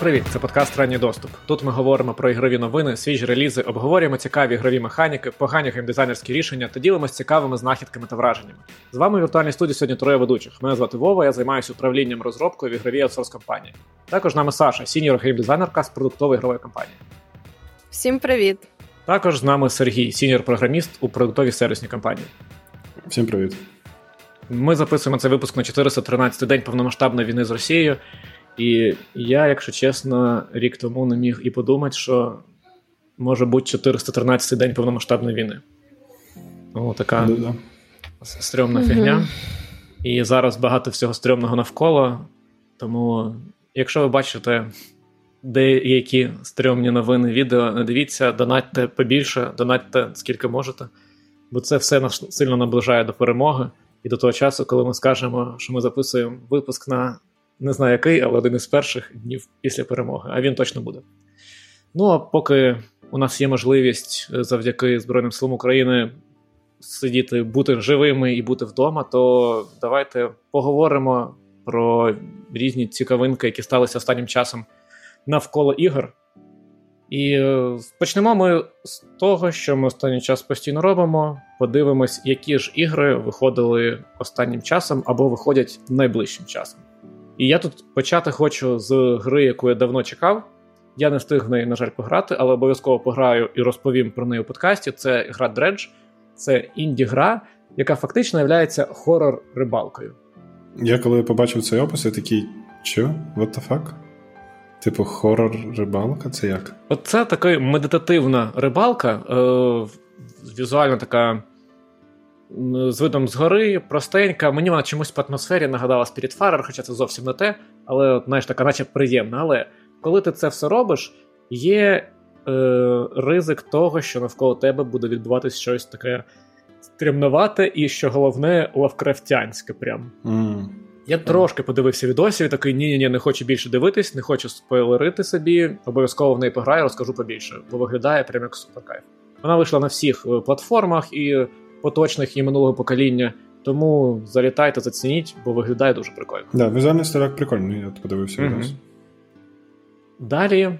привіт! Це подкаст Ранній доступ. Тут ми говоримо про ігрові новини, свіжі релізи, обговорюємо цікаві ігрові механіки, погані геймдизайнерські рішення та ділимося цікавими знахідками та враженнями. З вами в віртуальній студії сьогодні троє ведучих. Мене звати Вова, я займаюся управлінням розробкою в ігровій аутсорс компанії. Також нами Саша, senior геймдизайнерка з продуктової ігрової компанії. Всім привіт! Також з нами Сергій, senior програміст у продуктовій сервісній компанії. Всім привіт. Ми записуємо цей випуск на 413 день повномасштабної війни з Росією. І я, якщо чесно, рік тому не міг і подумати, що може бути 413 день повномасштабної війни. О, така Да-да. стрьомна фігня. І зараз багато всього стрьомного навколо. Тому, якщо ви бачите деякі стрьомні новини відео, не дивіться, донатьте побільше, донатьте скільки можете, бо це все нас сильно наближає до перемоги і до того часу, коли ми скажемо, що ми записуємо випуск на не знаю який, але один із перших днів після перемоги, а він точно буде. Ну а поки у нас є можливість е, завдяки Збройним силам України сидіти, бути живими і бути вдома, то давайте поговоримо про різні цікавинки, які сталися останнім часом навколо ігор. І е, почнемо ми з того, що ми останній час постійно робимо. Подивимось, які ж ігри виходили останнім часом або виходять найближчим часом. І я тут почати хочу з гри, яку я давно чекав. Я не встиг в неї, на жаль, пограти, але обов'язково пограю і розповім про неї у подкасті. Це гра Dredge. Це інді-гра, яка фактично є хорор-рибалкою. Я коли побачив цей опис, я такий, що? What the fuck? Типу, хорор рибалка? Це як? От це така медитативна рибалка, е, візуально така з видом згори, простенька. Мені вона чомусь по атмосфері нагадала Spiritfarer, хоча це зовсім не те, але знаєш, така, наче приємна. Але коли ти це все робиш, є е, ризик того, що навколо тебе буде відбуватись щось таке стрімновате і, що головне, лавкрафтянське. Прям. Mm. Я трошки подивився відосів і такий: ні ні ні не хочу більше дивитись, не хочу спойлерити собі. Обов'язково в неї пограю, розкажу побільше, бо виглядає прям як суперкайф. Вона вийшла на всіх е, платформах і поточних і минулого покоління. Тому залітайте, зацініть, бо виглядає дуже прикольно. Да, візуальний стиль прикольний, я подивився відос. Далі,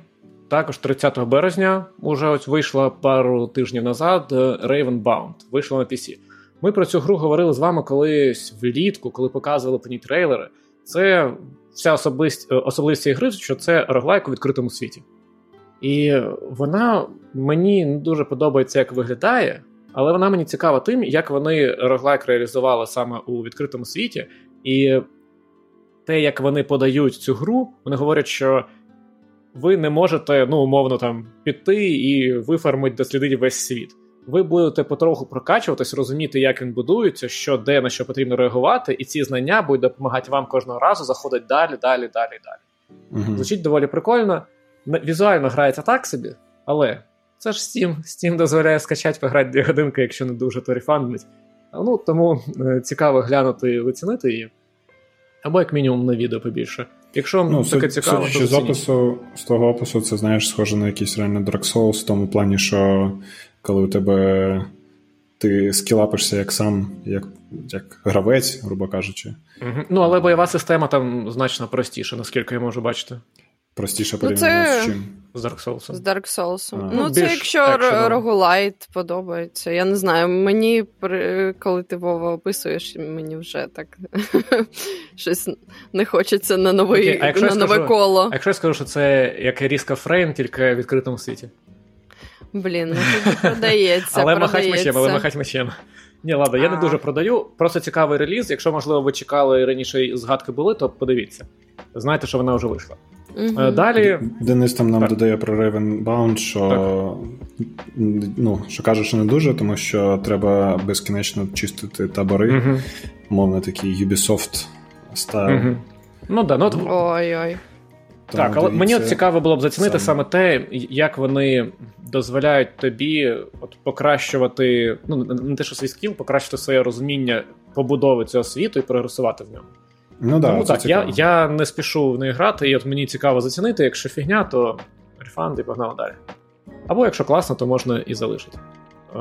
також 30 березня, уже ось вийшла пару тижнів назад е, Raven Вийшла на PC. Ми про цю гру говорили з вами колись влітку, коли показували по ній трейлери. Це вся особист, е, особливість цієї гри, що це роглайк у відкритому світі. І вона мені не дуже подобається, як виглядає, але вона мені цікава тим, як вони роглайк реалізували саме у відкритому світі. І те, як вони подають цю гру, вони говорять, що ви не можете, ну, умовно, там піти і вифармити, дослідити весь світ. Ви будете потроху прокачуватись, розуміти, як він будується, що де на що потрібно реагувати, і ці знання будуть допомагати вам кожного разу заходити далі, далі, далі, далі. Угу. Звучить доволі прикольно. Візуально грається так собі, але це ж Steam. Steam дозволяє скачати, пограти дві годинки, якщо не дуже то рефандить. Ну, тому е, цікаво глянути і оцінити її. Або як мінімум на відео побільше. Якщо вам Ну, таке суд- цікаво, то з опису, з того опису, це знаєш, схоже на якийсь реально Dark Souls, в тому плані, що коли у тебе ти скілапишся як сам, як, як гравець, грубо кажучи, Мгм. Ну, але бойова система там значно простіша, наскільки я можу бачити, простіше Ну, порівняно це- з чим. з Dark Souls. З Dark Souls. А. Ну, Ну, це якщо рогулайт подобається. Я не знаю. Мені, коли ти Вова описуєш, мені вже так щось не хочеться на, новий, якщо на нове скажу- коло. А якщо я скажу, що це як Ріска Фрейм, тільки в відкритому світі. Блін, ну тоді продається. але махать продається. мечем, але махать мечем. Ні, ладно, я не дуже продаю. Просто цікавий реліз. Якщо, можливо, ви чекали і раніше і згадки були, то подивіться. Знаєте, що вона вже вийшла. Е, Далі. Денис там нам Так. додає про Raven Bound, що, ну, що каже, що не дуже, тому що треба безкінечно чистити табори, Мгм. мовно такий Ubisoft стайл. Мгм. Ну да, ну от Ой-ой. Тому Так, але мені от цікаво було б зацінити саме. саме те, як вони дозволяють тобі от покращувати, ну не те, що свій скіл, покращити своє розуміння побудови цього світу і прогресувати в ньому. Ну да, Тому це так, я, цікаво. я не спішу в неї грати, і от мені цікаво зацінити. Якщо фігня, то рефанд і погнали далі. Або якщо класно, то можна і залишити. Е,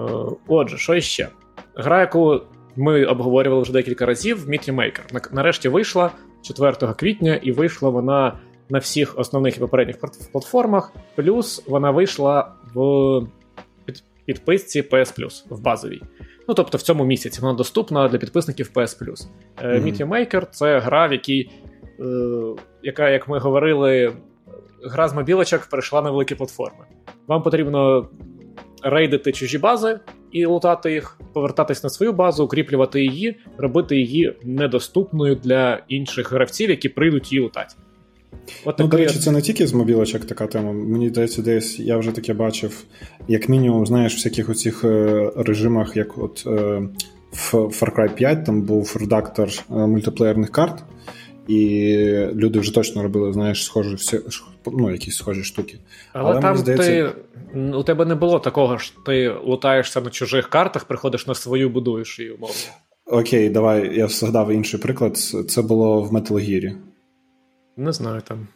отже, що іще? Гра, яку ми обговорювали вже декілька разів, Meat Maker. Нарешті вийшла 4 квітня, і вийшла вона на всіх основних і попередніх платформах. Плюс вона вийшла в підписці PS Plus в базовій. Ну тобто в цьому місяці вона доступна для підписників PS Plus. Mm-hmm. Meet Maker — це гра, в якій, е, яка, як ми говорили, гра з мобілочок перейшла на великі платформи. Вам потрібно рейдити чужі бази і лутати їх, повертатись на свою базу, укріплювати її, робити її недоступною для інших гравців, які прийдуть її лутати. От ну, до речі, це не тільки з мобілочок така тема. Мені здається, десь я вже таке бачив, як мінімум, знаєш, в всяких оцих е, режимах, як от е, в Far Cry 5 там був редактор е, мультиплеєрних карт, і люди вже точно робили, знаєш, схожі всі, ну, якісь схожі штуки. Але, Але там здається... ти, у тебе не було такого, що ти лутаєшся на чужих картах, приходиш на свою, будуєш її умовно. Окей, давай я згадав інший приклад. Це було в Metal Gear. Не знаю там.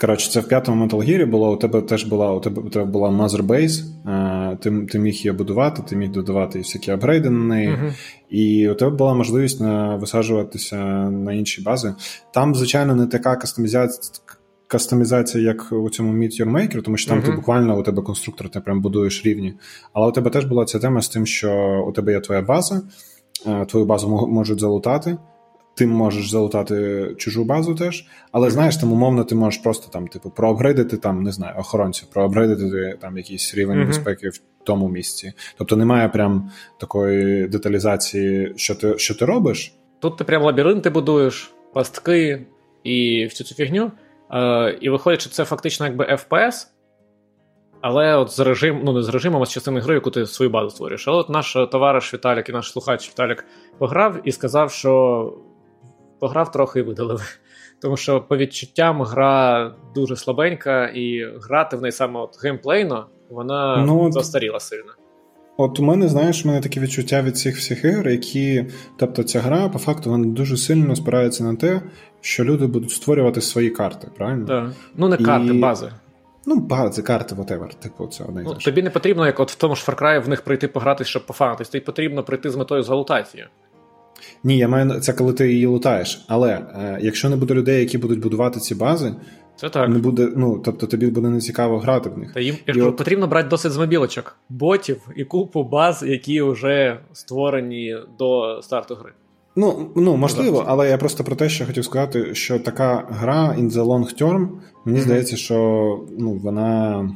Коротше, це в п'ятому Metal Gear було. У тебе теж була у тебе у тебе була Mother Base, ти ти міг її будувати, ти міг додавати всякі апгрейди на неї, uh-huh. і у тебе була можливість на, висаджуватися на інші бази. Там, звичайно, не така кастомізація, кастомізація, як у цьому Meet Your Maker, тому що там uh-huh. ти буквально у тебе конструктор, ти прям будуєш рівні. Але у тебе теж була ця тема з тим, що у тебе є твоя база, твою базу можуть залутати ти можеш залутати чужу базу теж, але знаєш, там умовно ти можеш просто там, типу, проапгрейдити там, не знаю, охоронців, проапгрейдити там якийсь рівень uh-huh. безпеки в тому місці. Тобто немає прям такої деталізації, що ти що ти робиш. Тут ти прям лабіринти будуєш, пастки і всю цю фігню. Е, І виходить, що це фактично якби FPS. Але от з режим, ну не з режимом, а з частини гри, яку ти свою базу створюєш. Але от наш товариш Віталік і наш слухач Віталік пограв і сказав, що пограв трохи і видалив. Тому що по відчуттям гра дуже слабенька, і грати в неї саме от геймплейно, вона ну, застаріла сильно. От у мене, знаєш, у мене таке відчуття від цих всіх ігор, які. Тобто, ця гра, по факту, вона дуже сильно спирається на те, що люди будуть створювати свої карти, правильно? Так. Ну, не карти, і... бази. Ну, бази, карти, whatever, типу, це одне ну, Тобі не потрібно, як от в тому ж Far Cry, в них прийти погратись, щоб пофанитись. Тобі потрібно прийти з метою залутації. Ні, я маю це, коли ти її лутаєш. Але е, якщо не буде людей, які будуть будувати ці бази, це так. Не буде, ну, тобто тобі буде нецікаво грати в них. Та їм і от... потрібно брати досить з мобілочок, ботів і купу баз, які вже створені до старту гри. Ну, ну можливо, але я просто про те, що хотів сказати, що така гра in the long term, мені mm-hmm. здається, що ну, вона.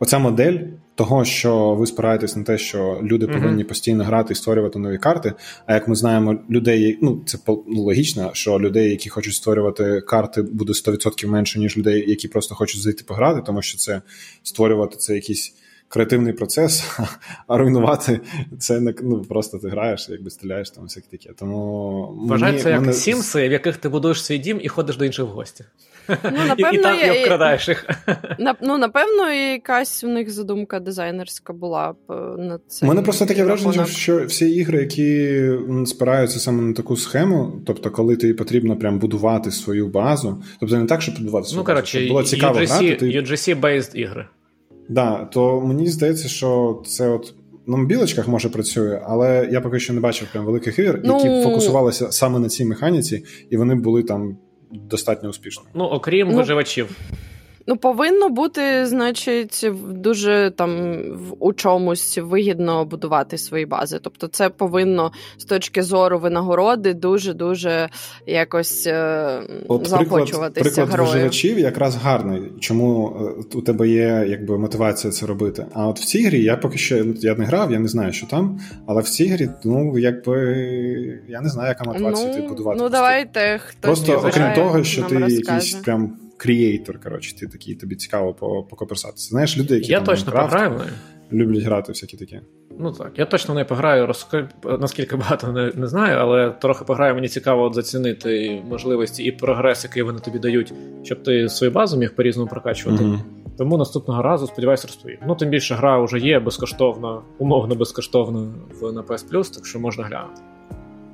Оця модель того, що ви спираєтесь на те, що люди mm-hmm. повинні постійно грати і створювати нові карти. А як ми знаємо, людей, ну це ну, логічно, що людей, які хочуть створювати карти, буде 100% менше, ніж людей, які просто хочуть зайти пограти, тому що це створювати це якісь. Креативний процес, а руйнувати це не ну просто ти граєш, якби стріляєш там всяке таке. Тому вважається як мене... сімси, в яких ти будуєш свій дім і ходиш до інших в гості. Ну, напевно, І там і обкрадаєш їх. Ну, напевно, якась у них задумка дизайнерська була б е, на це. У мене просто таке враження, що всі ігри, які спираються саме на таку схему, тобто, коли тобі потрібно прям будувати свою базу, тобто не так, щоб будувати свою ну, базу, коротше, щоб було цікаво UGC, грати. Ти... UGC-based ігри. Да, то мені здається, що це от. На мобілочках може працює, але я поки що не бачив прям великих ігор, ну... які фокусувалися саме на цій механіці, і вони були там достатньо успішно. Ну, окрім ну, виживачів. Ну, повинно бути, значить, дуже там у чомусь вигідно будувати свої бази. Тобто, це повинно з точки зору винагороди дуже дуже якось е, От заохочуватися. Приклад, приклад виживачів якраз гарний. Чому е, у тебе є якби мотивація це робити? А от в цій грі я поки що я не грав, я не знаю, що там, але в цій грі, ну якби я не знаю, яка мотивація ну, ти будувати. Ну давайте хтось просто окрім того, що ти розкаже. якийсь прям крієйтор, коротше, ти такий, тобі цікаво покоперсатися. Знаєш, люди, які я там точно пограю люблять грати всякі такі. Ну так, я точно не пограю, розк... наскільки багато не, не знаю, але трохи пограю, мені цікаво от зацінити можливості і прогрес, який вони тобі дають, щоб ти свою базу міг по-різному прокачувати. uh Тому наступного разу, сподіваюся, розповім. Ну, тим більше гра вже є безкоштовно, умовно безкоштовно в на PS Plus, так що можна глянути.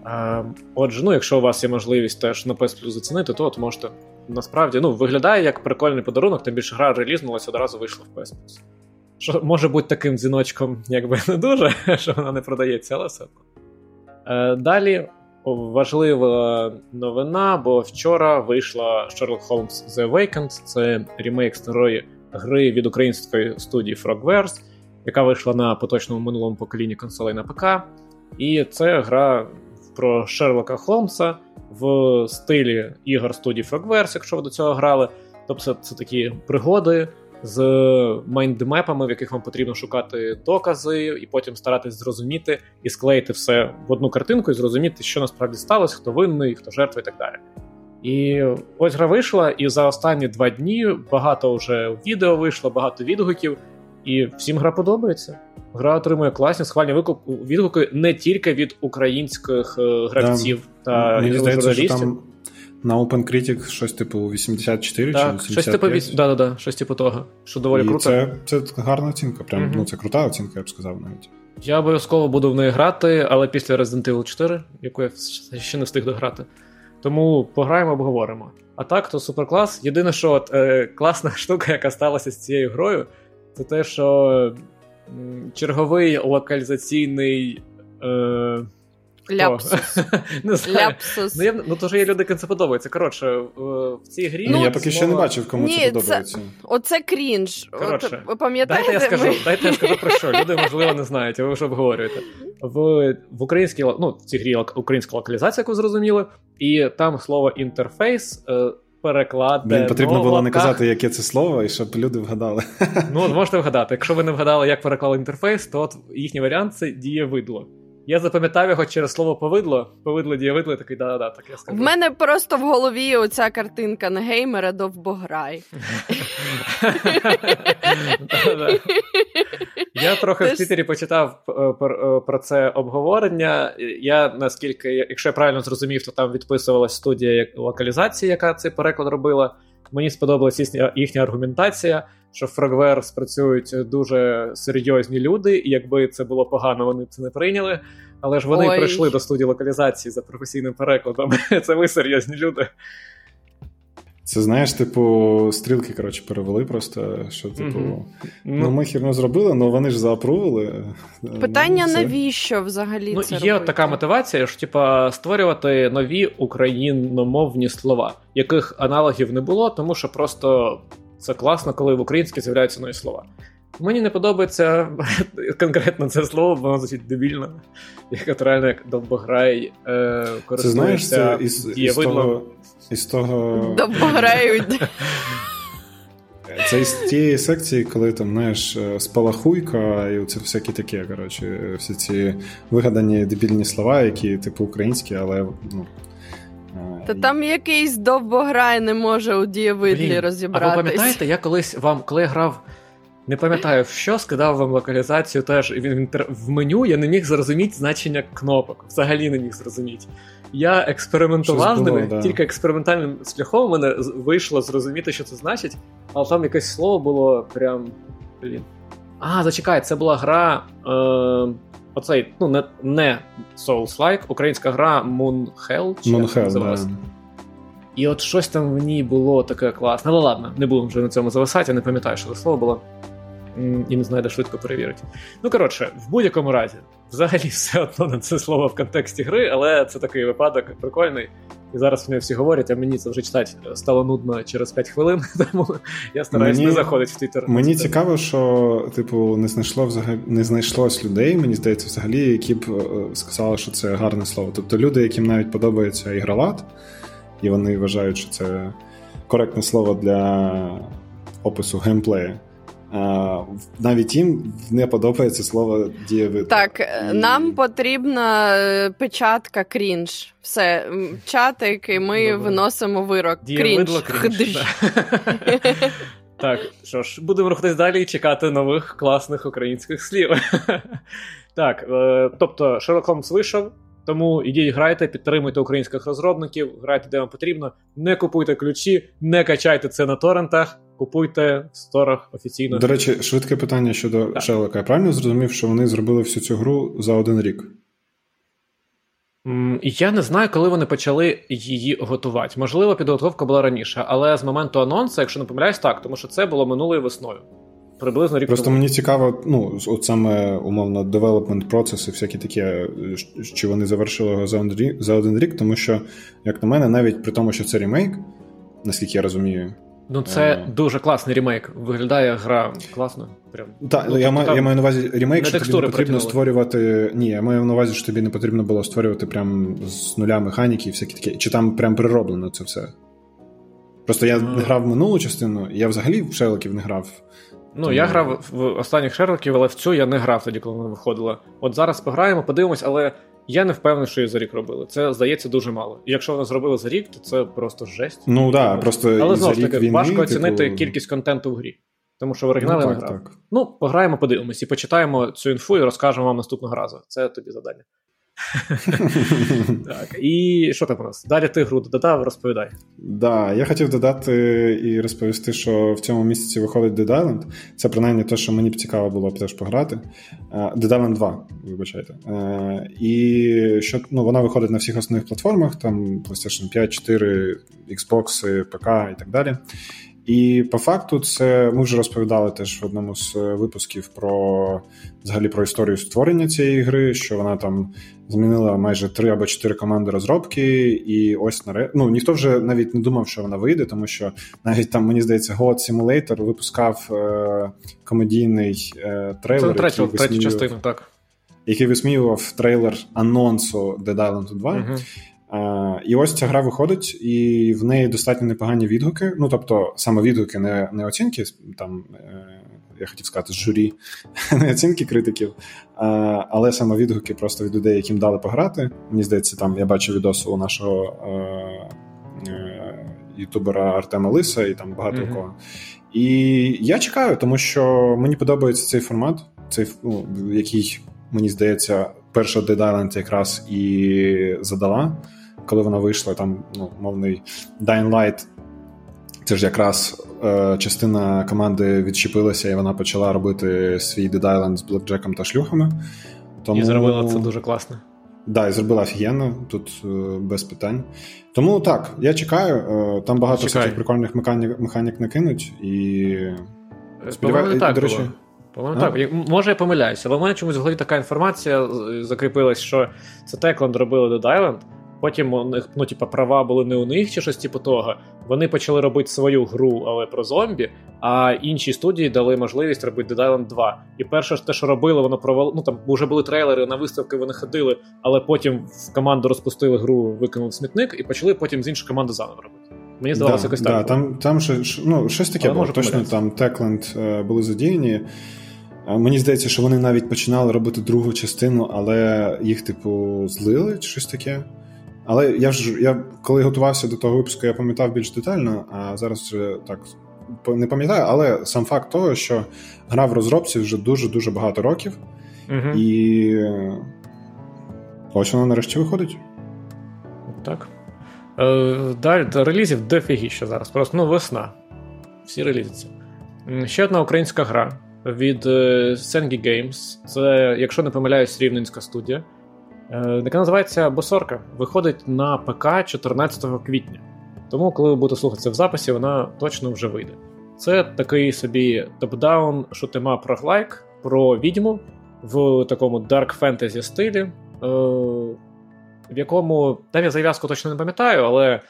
А, Отже, ну, якщо у вас є можливість теж на PS Plus зацінити, то от можете насправді ну, виглядає як прикольний подарунок, тим більше гра релізнулася, одразу вийшла в PS Plus. Що може бути таким дзвіночком, якби не дуже, що вона не продається, але все. Е, Далі важлива новина, бо вчора вийшла Sherlock Holmes The Awakened. Це ремейк старої гри від української студії Frogwares, яка вийшла на поточному минулому поколінні консолей на ПК. І це гра про Шерлока Холмса в стилі ігор студії Frogwares, якщо ви до цього грали. Тобто це такі пригоди з майндмепами, в яких вам потрібно шукати докази, і потім старатись зрозуміти і склеїти все в одну картинку і зрозуміти, що насправді сталося, хто винний, хто жертва і так далі. І ось гра вийшла, і за останні два дні багато вже відео вийшло, багато відгуків, і всім гра подобається. Гра отримує класні схвальні відгуки не тільки від українських е, гравців да. та Мені журналістів. Що там на OpenCritic щось типу 84 так, чи 85? Щось типу, да, да, да, щось типу того, що доволі І круто. Це це гарна оцінка, прям, mm-hmm. ну це крута оцінка, я б сказав навіть. Я обов'язково буду в неї грати, але після Resident Evil 4, яку я ще не встиг дограти. Тому пограємо, обговоримо. А так, то суперклас. Єдине, що от, е, класна штука, яка сталася з цією грою, це те, що черговий локалізаційний. Е, Ляпсус. не знаю. Ляпсус. Ну, я, ну то ж є люди, яким це подобається. Коротше, в, цій грі. Ну, я поки що не бачив, кому Ні, це подобається. Це, оце крінж. Коротше, От, пам'ятаєте? Дайте я скажу, дайте я скажу про що. Люди, можливо, не знають, а ви вже обговорюєте. В в українській ну, в цій грі українська локалізація, яку зрозуміли, і там слово інтерфейс. Е, перекладе. Мені потрібно було не казати, яке це слово, і щоб люди вгадали. Ну, от можете вгадати. Якщо ви не вгадали, як переклали інтерфейс, то от їхній варіант це дієвидло. Я запам'ятав його через слово повидло. Повидло дієвидло, такий да-да, так я скажу. В мене просто в голові оця картинка на геймера довбограй. Я трохи в Твіттері почитав е, е, про це обговорення. Я наскільки, якщо я правильно зрозумів, то там відписувалась студія локалізації, яка цей переклад робила. Мені сподобалася їхня аргументація що в Frogware спрацюють дуже серйозні люди, і якби це було погано, вони б це не прийняли. Але ж вони Ой. прийшли до студії локалізації за професійним перекладом. Це ви серйозні люди. Це знаєш, типу, стрілки коротше, перевели просто. що, типу, mm-hmm. ну ми хірно зробили, але вони ж заапрували. Питання, ну, навіщо взагалі? Ну, це Є робити? така мотивація, що типа створювати нові україномовні слова, яких аналогів не було, тому що просто це класно, коли в українській з'являються нові слова. Мені не подобається конкретно це слово, бо воно звучить дебільно. Як натурально, як довбограй е, користується із, із, того, із того... Довбограють. Це із тієї секції, коли там знаєш, спалахуйка, і це всякі таке, коротше, всі ці вигадані дебільні слова, які типу українські, але ну, та там якийсь довбограй не може у дієвидлі розібратись. А ви пам'ятаєте, я колись вам, коли я грав, не пам'ятаю в що, скидав вам локалізацію теж він в меню я не міг зрозуміти значення кнопок. Взагалі не міг зрозуміти. Я експериментував з ними, да. тільки експериментальним шляхом у мене вийшло зрозуміти, що це значить, але там якесь слово було прям. Блін. А, зачекай, це була гра. Е, оцей, ну, не не Souls-like, українська гра Moon Hell, чи Moon Hell, да. І от щось там в ній було таке класне. Але ладно, не будемо вже на цьому зависати, я не пам'ятаю, що це слово було. І не знаю, де швидко перевірити. Ну, коротше, в будь-якому разі, взагалі, все одно на це слово в контексті гри, але це такий випадок прикольний. І зараз вони всі говорять, а мені це вже читати стало нудно через 5 хвилин, тому я стараюсь мені, не заходити в Твіттер. Мені цікаво, що типу не знайшло взагалі не знайшлось людей, мені здається, взагалі, які б е, сказали, що це гарне слово. Тобто люди, яким навіть подобається ігролад, і вони вважають, що це коректне слово для опису геймплею навіть їм не подобається слово дієвид. Так, і... нам потрібна е, печатка крінж. Все, чатик, і ми Добре. виносимо вирок. Крінж. крінж. Так, що ж, будемо рухатись далі і чекати нових класних українських слів. Так, е, тобто, Sherlock Holmes вийшов, тому ідіть, грайте, підтримуйте українських розробників, грайте, де вам потрібно, не купуйте ключі, не качайте це на торрентах купуйте в сторах офіційно. До речі, швидке питання щодо так. Шелека. Я правильно зрозумів, що вони зробили всю цю гру за один рік? Я не знаю, коли вони почали її готувати. Можливо, підготовка була раніше, але з моменту анонсу, якщо не помиляюсь, так, тому що це було минулою весною. Приблизно рік Просто тому. мені цікаво, ну, от саме умовно девелопмент процеси, всякі такі, чи вони завершили його за один рік, за один рік, тому що, як на мене, навіть при тому, що це ремейк, наскільки я розумію. Ну, це е... дуже класний ремейк. Виглядає гра класно. Прям. Так, ну, я, тобто, я маю на увазі ремейк, що тобі не потрібно притягнули. створювати. Ні, я маю на увазі, що тобі не потрібно було створювати прям з нуля механіки і всякі такі. Чи там прям перероблено це все? Просто я не грав минулу частину, я взагалі в Шерлоків не грав. Ну, я грав в останніх Шерлоків, але в цю я не грав тоді, коли вона виходила. От зараз пограємо, подивимось, але я не впевнений, що її за рік робили. Це здається дуже мало. І якщо вони зробили за рік, то це просто жесть. Ну так, да, просто але знову ж таки війни, важко типу... оцінити кількість контенту в грі. Тому що в оригіналі ну, так, не грав. Так. Ну, пограємо, подивимось і почитаємо цю інфу і розкажемо вам наступного разу. Це тобі завдання. Так, І що там у нас? Далі ти гру додав, розповідай. Да, я хотів додати і розповісти, що в цьому місяці виходить Dead Island. Це принаймні те, що мені б цікаво було теж пограти. Е, Dead Island 2, вибачайте. Е, і що ну, вона виходить на всіх основних платформах: там PlayStation 5, 4, Xbox, ПК і так далі. І по факту, це ми вже розповідали теж в одному з е, випусків про взагалі про історію створення цієї гри, що вона там змінила майже три або чотири команди розробки, і ось наре... ну ніхто вже навіть не думав, що вона вийде, тому що навіть там мені здається, God Simulator випускав е- комедійний е- трейлер. Це третю, третю частину, так. Який висміював трейлер анонсу Dead Island 2. Угу. І ось ця гра виходить, і в неї достатньо непогані відгуки. Ну тобто, саме відгуки, не не оцінки, там е, я хотів сказати, з журі, не оцінки критиків, але саме відгуки просто від людей, яким дали пограти. Мені здається, там я бачу відос у нашого е, е, ютубера Артема Лиса і там багато mm-hmm. кого. І я чекаю, тому що мені подобається цей формат, цей ну, який мені здається, перша Dead Island якраз і задала коли вона вийшла, там ну, мовний Dying Light, це ж якраз е, частина команди відчепилася, і вона почала робити свій Dead Island з блекджеком та шлюхами. Тому... І зробила це дуже класно. Так, да, і зробила офігенно, тут е, без питань. Тому так, я чекаю. Е, там багато всяких прикольних механік, механік накинуть і. Е, Сподіваюся, так, до речі. По-моєму, так. Може, я помиляюся, але в мене чомусь в голові така інформація закріпилась, що це Techland робили Dead Island, Потім у них, ну, типу, права були не у них чи щось типу того. Вони почали робити свою гру, але про зомбі. А інші студії дали можливість робити Dead Island 2. І перше, те, що робили, воно провели. Ну там вже були трейлери на виставки, вони ходили, але потім в команду розпустили гру, викинули смітник і почали потім з іншої команди заново робити. Мені здавалося, да, якось да, так. Там там ще, ну, щось таке було. Точно там Techland е, були задіяні. Мені здається, що вони навіть починали робити другу частину, але їх, типу, злили чи щось таке. Але я ж я коли готувався до того випуску, я пам'ятав більш детально, а зараз вже так не пам'ятаю, але сам факт того, що гра в розробці вже дуже-дуже багато років, угу. і ось вона нарешті виходить. Так. Е, Далі релізів дофігіще зараз. Просто ну, весна. Всі релізяться. Ще одна українська гра від е, Sengi Games. Це, якщо не помиляюсь, рівненська студія. Е, яка називається Босорка. Виходить на ПК 14 квітня. Тому, коли ви будете слухати це в записі, вона точно вже вийде. Це такий собі top-down shoot 'em up roguelike про відьму в такому дарк фентезі стилі, е, в якому там я зав'язку точно не пам'ятаю, але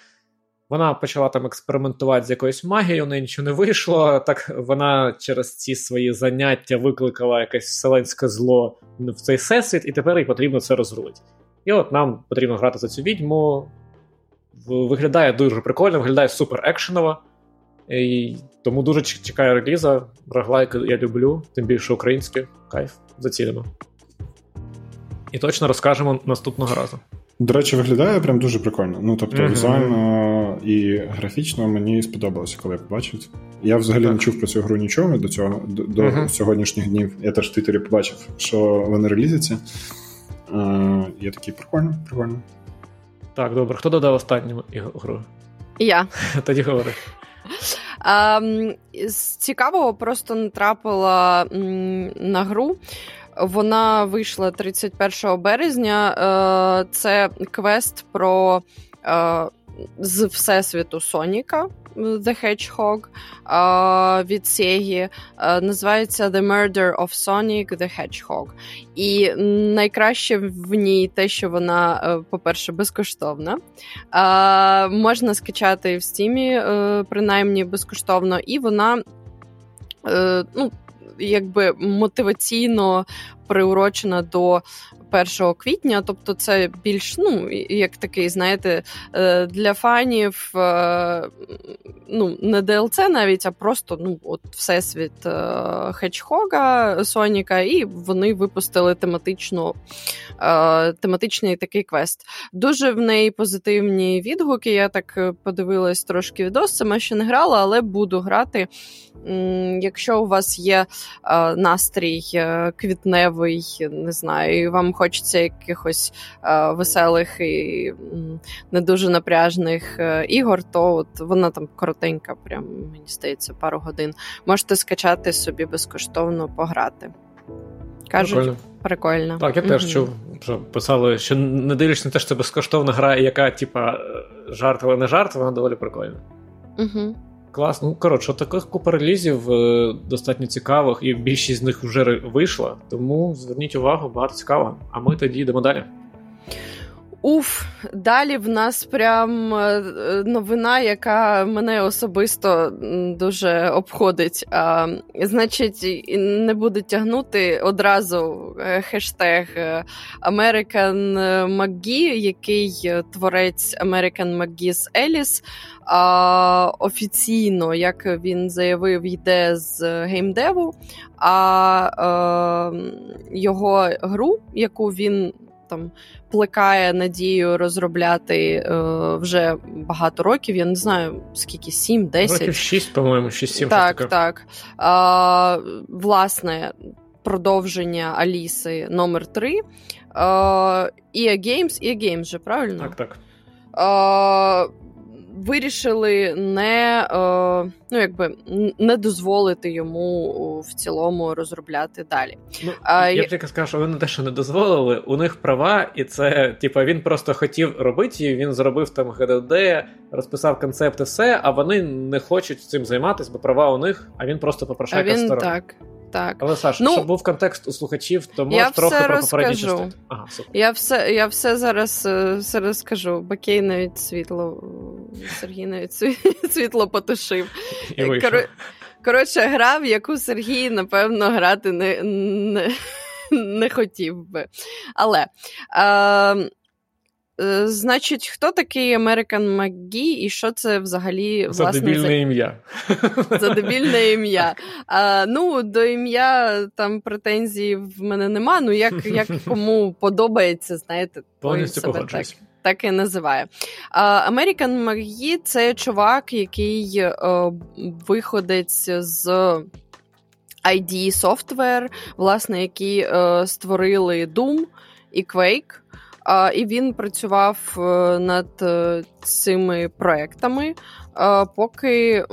вона почала там експериментувати з якоюсь магією, у неї нічого не вийшло. Так вона через ці свої заняття викликала якесь вселенське зло в цей всесвіт, і тепер їй потрібно це розрулити. І от нам потрібно грати за цю відьму. Виглядає дуже прикольно, виглядає супер екшеново. І Тому дуже чекаю реліза. Роглайк я люблю, тим більше українське. Кайф, зацінимо. І точно розкажемо наступного разу. До речі, виглядає прям дуже прикольно. Ну, тобто, mm-hmm. візуально і графічно мені сподобалося, коли я побачив. Я взагалі так. не чув про цю гру нічого до цього до, mm-hmm. сьогоднішніх днів. Я теж в Твіттері побачив, що вони релізяться. Е, Я такий прикольно, прикольно. Так, добре. Хто додав останню гру? Я. Тоді говори. Um, з цікавого просто натрапила на гру. Вона вийшла 31 березня. Е, це квест про е, з всесвіту Соніка. The Hedgehog від Sega, називається The Murder of Sonic the Hedgehog. І найкраще в ній те, що вона, по-перше, безкоштовна. Можна скачати в стімі, принаймні безкоштовно, і вона. ну, Якби мотиваційно приурочена до 1 квітня, тобто це більш, ну, як такий, знаєте, е, для фанів е, ну, не DLC навіть, а просто ну, от всесвіт е, Хеджхога Соніка, і вони випустили тематичну, тематичний такий квест. Дуже в неї позитивні відгуки. Я так подивилась трошки відос, сама ще не грала, але буду грати. Якщо у вас є настрій квітневий, не знаю, і вам хочеться якихось е, веселих і не дуже напряжних е, ігор, то от вона там коротенька, прям мені здається, пару годин. Можете скачати собі безкоштовно пограти. Кажуть, прикольно. прикольно. Так, я угу. теж чув, що писали, що не дивлячись на те, що це безкоштовна гра, яка, типа, жарт, але не жарт, вона доволі прикольна. Угу. Клас. Ну коротше, таких купа релізів е, достатньо цікавих, і більшість з них вже вийшла. Тому зверніть увагу, багато цікавого. А ми тоді йдемо далі. Уф, далі в нас прям е, новина, яка мене особисто дуже обходить. А, Значить, не буду тягнути одразу е, хештег American McGee, який творець American McGee's Alice, а, Офіційно, як він заявив, йде з геймдеву, а е, його гру, яку він там плекає надію розробляти е, вже багато років. Я не знаю скільки, 7-10. Років 6, по-моєму, 6-7. Так, таке. так. А, Власне, продовження Аліси номер 3 EA Games, EA Games же, правильно? Так, так. А, вирішили не е, ну, якби, не дозволити йому в цілому розробляти далі. Ну, а, Я б тільки сказав, що вони те, що не дозволили, у них права, і це, типа, він просто хотів робити, її, він зробив там ГДД, розписав концепти, все, а вони не хочуть цим займатися, бо права у них, а він просто попрошайка сторон. Так так. Але Саш, ну, щоб був контекст у слухачів, то можеш трохи про попередні частини. Ага. Я все я все зараз е, все розкажу. Бакей навіть світло, Сергій навіть світло потушив. І Кор... Коротше, гра, в яку Сергій, напевно, грати не не, не хотів би. Але. Е, значить, хто такий American McGee і що це взагалі власне за дебільне за... ім'я? За дебільне ім'я. А, Ну, до ім'я там претензій в мене нема. Ну, як як кому подобається, знаєте, повністю себе так, так і називає. А, American McGee – це чувак, який е, виходець з. ID Software, власне, які е, створили Doom і Quake. А, І він працював е, над е, цими проектами, поки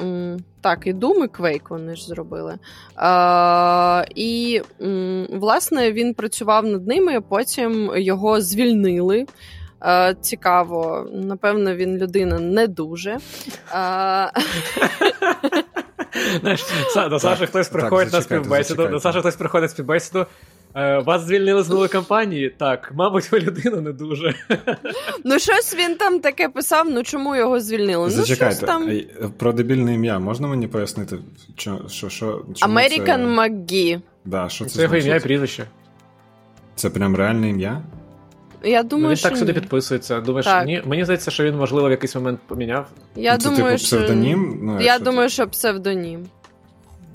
так, і Doom, і Quake вони ж зробили. А, І власне він працював над ними, потім його звільнили. Цікаво, напевно, він людина не дуже. Знаєш, До Саші хтось приходить на співбесіду. До Саші хтось приходить на співбесіду. Е, вас звільнили з нової компанії? Так, мабуть, ви людина не дуже. Ну, щось він там таке писав, ну чому його звільнили? Ну, Зачекайте, ну, там... про дебільне ім'я можна мені пояснити? Що, що, що, American це... McGee. Да, що це Це його ім'я і прізвище. Це прям реальне ім'я? Я думаю, ну, Він що так сюди підписується. Думаєш, так. ні? Мені здається, що він, можливо, в якийсь момент поміняв. Я це, думаю, типу, псевдонім? Ну, Я думаю, що псевдонім.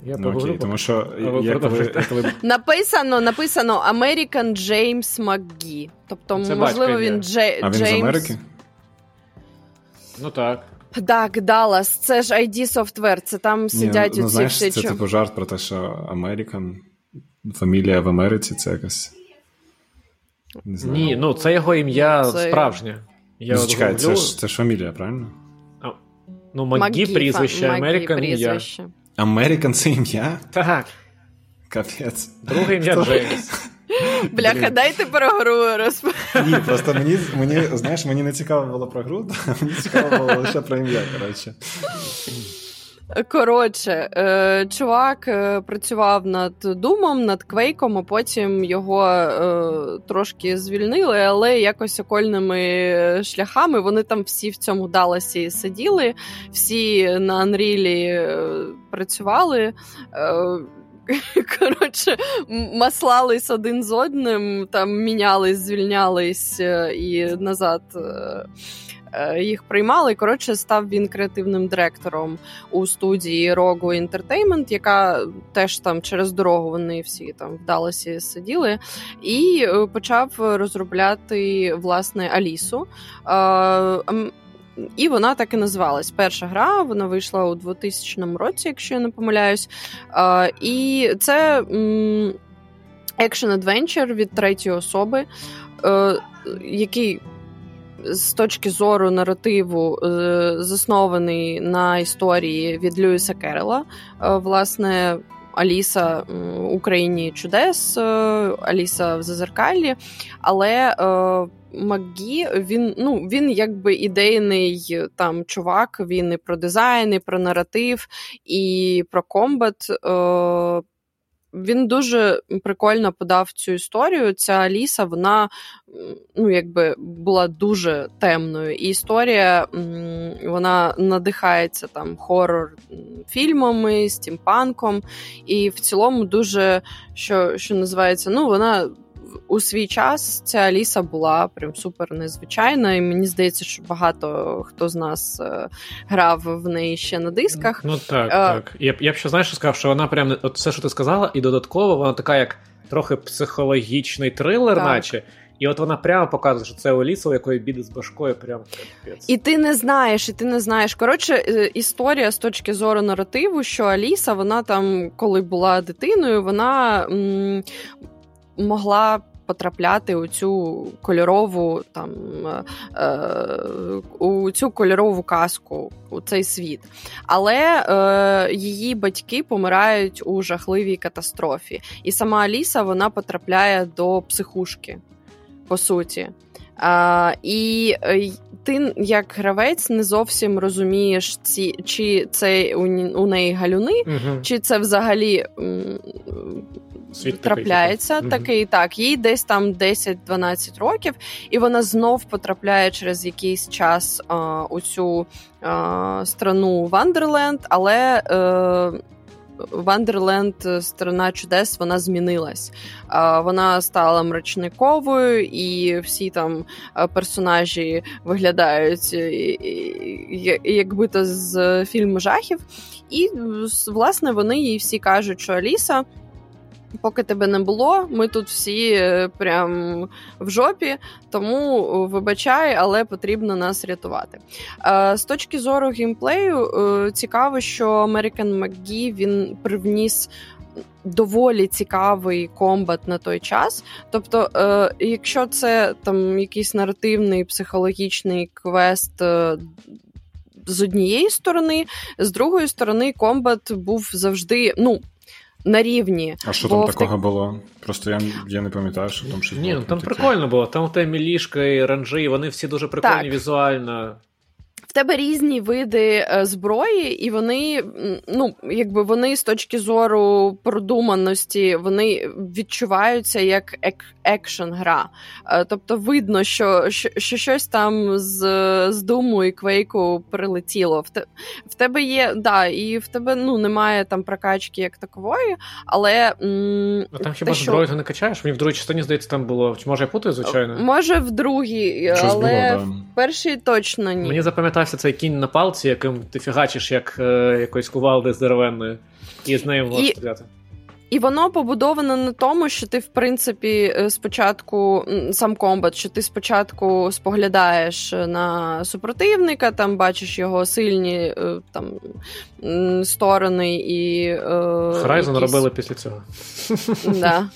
Я ну, окей, тому що я коли, коли... написано написано American James McGee. Тобто, Це можливо, він Джей... А він Джеймс... з Америки? Ну так. Так, Даллас, це ж ID Software, це там сидять Ні, ну, знаєш, всі... Це типу жарт про те, що American, фамілія в Америці, це якась. Не знаю. Ні, ну це його ім'я це... справжнє. Я ну, Чекай, це ж, це ж фамілія, правильно? А, ну, Магі прізвище, American ім'я. American це ім'я? Так. Капець. Друге ім'я Джеймс. Бляха, дайте про гру розп... Ні, просто мені, мені, знаєш, мені не цікаво було про гру, мені цікаво було лише про ім'я, коротше. Коротше, е, чувак е, працював над думом, над квейком, а потім його е, трошки звільнили, але якось окольними шляхами вони там всі в цьому Даласі сиділи, всі на Анрілі працювали. Коротше, маслались один з одним, там мінялись, звільнялись і назад. Е, їх приймали. Коротше, став він креативним директором у студії Rogo Entertainment, яка теж там через дорогу вони всі там в Далласі сиділи, і е, почав розробляти власне Алісу. Е, і вона так і називалась. Перша гра вона вийшла у 2000 році, якщо я не помиляюсь. І це екшен адвенчер від третьої особи, який з точки зору наративу е, заснований на історії від Льюіса Керрела. Е, власне, Аліса Україні чудес, е, Аліса в Зазеркалі, але Макгі, він ну він якби ідейний там чувак. Він і про дизайн, і про наратив, і про комбат. Він дуже прикольно подав цю історію. Ця Аліса, вона ну, якби була дуже темною. І історія вона надихається там хорор фільмами, стімпанком. І в цілому дуже що, що називається, ну, вона у свій час ця Аліса була прям супер незвичайна, і мені здається, що багато хто з нас е, грав в неї ще на дисках. Ну так, а, так. Я б я б ще знаєш, що сказав, що вона прям от все, що ти сказала, і додатково вона така, як трохи психологічний трилер, так. наче. І от вона прямо показує, що це Оліса, у якої біди з башкою прям капець. І ти не знаєш, і ти не знаєш. Коротше, е, історія з точки зору наративу, що Аліса, вона там, коли була дитиною, вона м- могла потрапляти у цю кольорову там е, е, у цю кольорову казку, у цей світ. Але е, її батьки помирають у жахливій катастрофі. І сама Аліса вона потрапляє до психушки, по суті. А, І ти, як гравець, не зовсім розумієш, ці, чи це у, у неї галюни, угу. чи це взагалі Світ трапляється такий, такий так. Їй десь там 10-12 років, і вона знов потрапляє через якийсь час а, у цю а, страну Вандерленд, але. Е, Вандерленд, страна чудес, вона змінилась. Вона стала мрачниковою, і всі там персонажі виглядають якби то з фільму жахів. І власне вони їй всі кажуть, що Аліса Поки тебе не було, ми тут всі е, прям в жопі, тому е, вибачай, але потрібно нас рятувати. Е, з точки зору геймплею, цікаво, що American McGee він привніс. Доволі цікавий комбат на той час. Тобто, е, якщо це там якийсь наративний психологічний квест е, з однієї сторони, з другої сторони, комбат був завжди, ну, на рівні. А що там такого так... було? Просто я я не пам'ятаю, що там щось Ні, було. ну там таке. прикольно було. Там те мілішка і ранжі, вони всі дуже прикольні так. візуально тебе різні види е, зброї, і вони, ну, якби вони з точки зору продуманості, вони відчуваються як екшн гра. Е, тобто видно, що що, що щось там з з думу і квейку прилетіло. В, те, в тебе є, да, і в тебе ну, немає там прокачки як такової, але. М- а там хіба що... зброю ти не качаєш? Мені в другій частині, здається, там було. Чи може я путаю, звичайно? Може, в другій, Щось але було, да. в першій точно ні. Мені запам'ятав стався цей кінь на палці, яким ти фігачиш як е, якоюсь кувалди здоровенною, і з нею можеш і... стріляти. І воно побудовано на тому, що ти, в принципі, е, спочатку сам комбат, що ти спочатку споглядаєш на супротивника, там бачиш його сильні е, там сторони і. Horizon якісь... робили після цього. Да.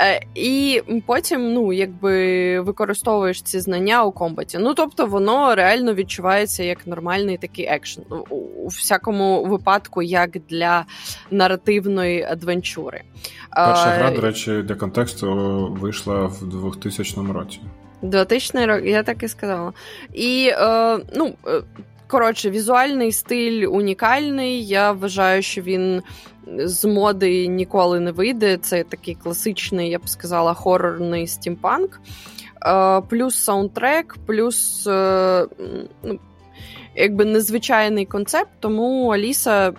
Е, І потім, ну, якби використовуєш ці знання у комбаті. Ну, тобто, воно реально відчувається як нормальний такий екшен. У всякому випадку, як для наративної адвенчури. Перша гра, до речі, для контексту вийшла в 2000 році. 2000 рік, я так і сказала. І е, ну, е, коротше, візуальний стиль унікальний. Я вважаю, що він з моди ніколи не вийде. Це такий класичний, я б сказала, хорорний стімпанк. Е, плюс саундтрек, плюс. Е, ну, якби незвичайний концепт, тому Аліса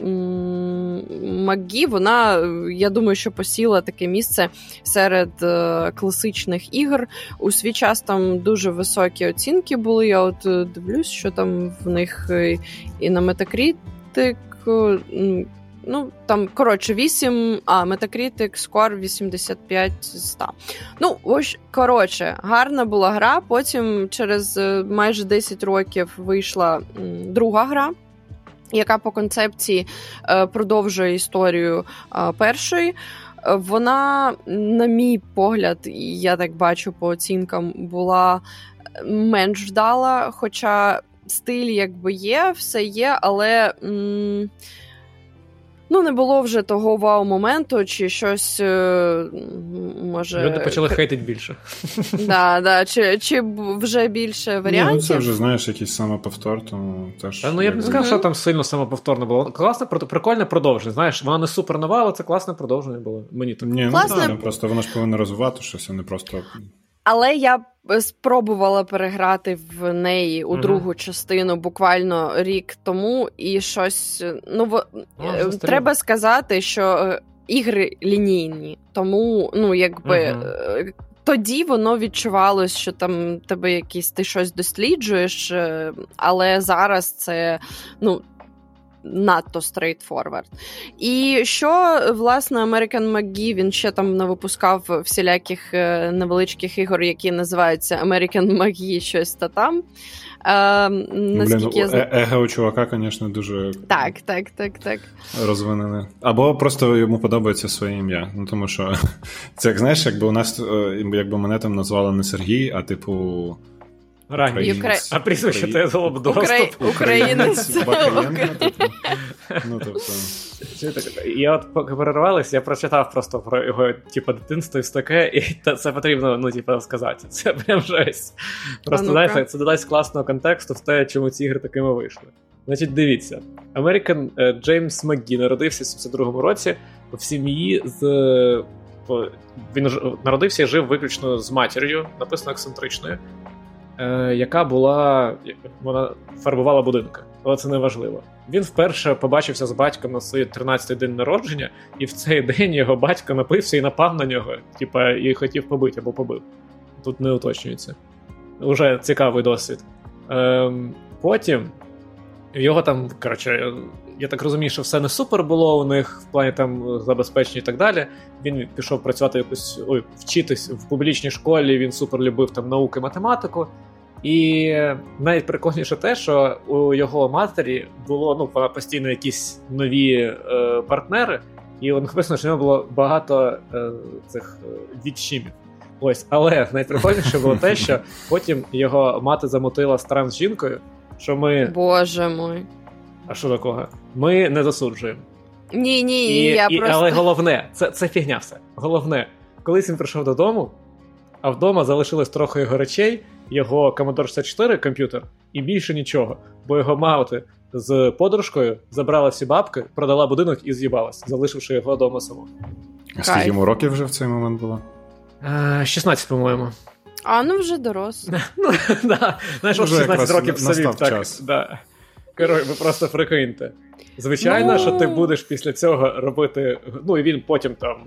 Макгі, вона, я думаю, що посіла таке місце серед е, класичних ігор. У свій час там дуже високі оцінки були. Я от е, дивлюсь, що там в них е, і на Metacritic Ну, там, коротше, 8, а Metacritic Score 85 з 100. Ну, ось, коротше, гарна була гра. Потім через е, майже 10 років вийшла друга гра. Яка по концепції е, продовжує історію е, першої. Вона, на мій погляд, я так бачу по оцінкам, була менш вдала. Хоча стиль якби є, все є, але. М- Ну, не було вже того вау-моменту, чи щось е, може. Люди почали хейтити більше. Да, да, Чи чи вже більше варіантів? Ні, ну Це вже знаєш якийсь самоповтор, тому теж. Та, ну я б не сказав, що там сильно самоповторно було. Класне, прикольне продовження. Знаєш, воно не супер нова, але це класне продовження було. Мені так. Ні, ну так, просто воно ж повинно розвивати щось, а не просто. Але я спробувала переграти в неї у другу частину буквально рік тому, і щось ну в... oh, треба сказати, що е, ігри лінійні, тому ну якби. mm Тоді воно відчувалось, що там тебе якісь ти щось досліджуєш, але зараз це ну надто straightforward. І що, власне, American McGee, він ще там не випускав всіляких е, невеличких ігор, які називаються American McGee щось та там. Е, наскільки Блін, я... Его у чувака, звісно, дуже так, так, так, так. розвинене. Або просто йому подобається своє ім'я. Ну тому що це як знаєш, якби у нас е, якби мене там назвали не Сергій, а типу. Ранній. Укра... А прізвище те б доступ. Українець. Ну, тобто... Я от поки перервалися, я прочитав просто про його типу, дитинство і таке, і це потрібно ну, типу, сказати. Це прям жесть. Просто знаєте, це додасть класного контексту в те, чому ці ігри такими вийшли. Значить, дивіться, Американ Джеймс Макгі народився в 72-му році в сім'ї з. Він народився і жив виключно з матір'ю, написано ексцентричною е, яка була вона фарбувала будинки, але це не важливо. Він вперше побачився з батьком на свій 13-й день народження, і в цей день його батько напився і напав на нього, типа, і хотів побити або побив. Тут не уточнюється. Уже цікавий досвід. Е, Потім його там, коротше, я так розумію, що все не супер було у них в плані там забезпечення і так далі. Він пішов працювати якось ой, вчитись в публічній школі. Він супер любив там науки, математику. І навіть прикольніше те, що у його матері було ну постійно якісь нові е, партнери, і написано, що в нього було багато е, цих е, відчимів. Ось, але найприкольніше було те, що потім його мати замотила стран з жінкою. Що ми. Боже мой. А що такого? Ми не засуджуємо. Ні, ні, і, я і, просто... Але головне, це це фігня все. Головне, колись він прийшов додому, а вдома залишилось трохи його речей, його Commodore 64 комп'ютер, і більше нічого. Бо його мати з подружкою забрала всі бабки, продала будинок і з'їбалась, залишивши його вдома самого. А скільки йому років вже в цей момент було? 16, по-моєму. А ну вже дорос. Ну, да. Знаєш, 16 років совів так. Да. Коротше, ви просто прикиньте. Звичайно, ну... що ти будеш після цього робити. Ну і він потім там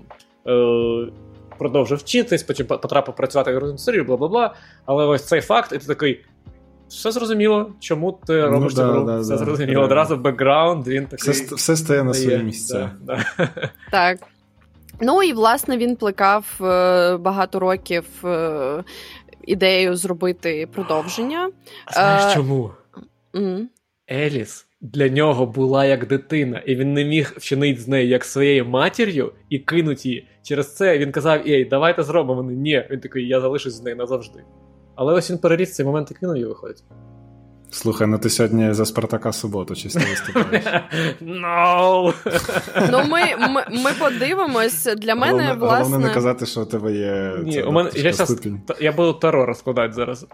е, продовжив вчитись, потім потрапив працювати в індустрію, бла бла бла. Але ось цей факт, і ти такий. Все зрозуміло, чому ти ну, робиш да, гру. Да, все да, зрозуміло. Одразу бекграунд, він такий. Все все стає на свої місця. Так. Ну і власне він плекав е, багато років е, ідею зробити продовження. А Знаєш е, чому? Mm. Еліс для нього була як дитина, і він не міг вчинити з нею як своєю матір'ю і кинуть її. Через це він казав: Ей, давайте зробимо. Ні, він такий, я залишусь з нею назавжди. Але ось він переріс цей момент і кинув її виходить. Слухай, ну ти сьогодні за Спартака суботу чисто виступаєш. No! Ну, ми ми, ми подивимось. Для мене, головне, власне... Головне не казати, що у тебе є Ні, у мене, я, щас, я буду таро розкладати зараз.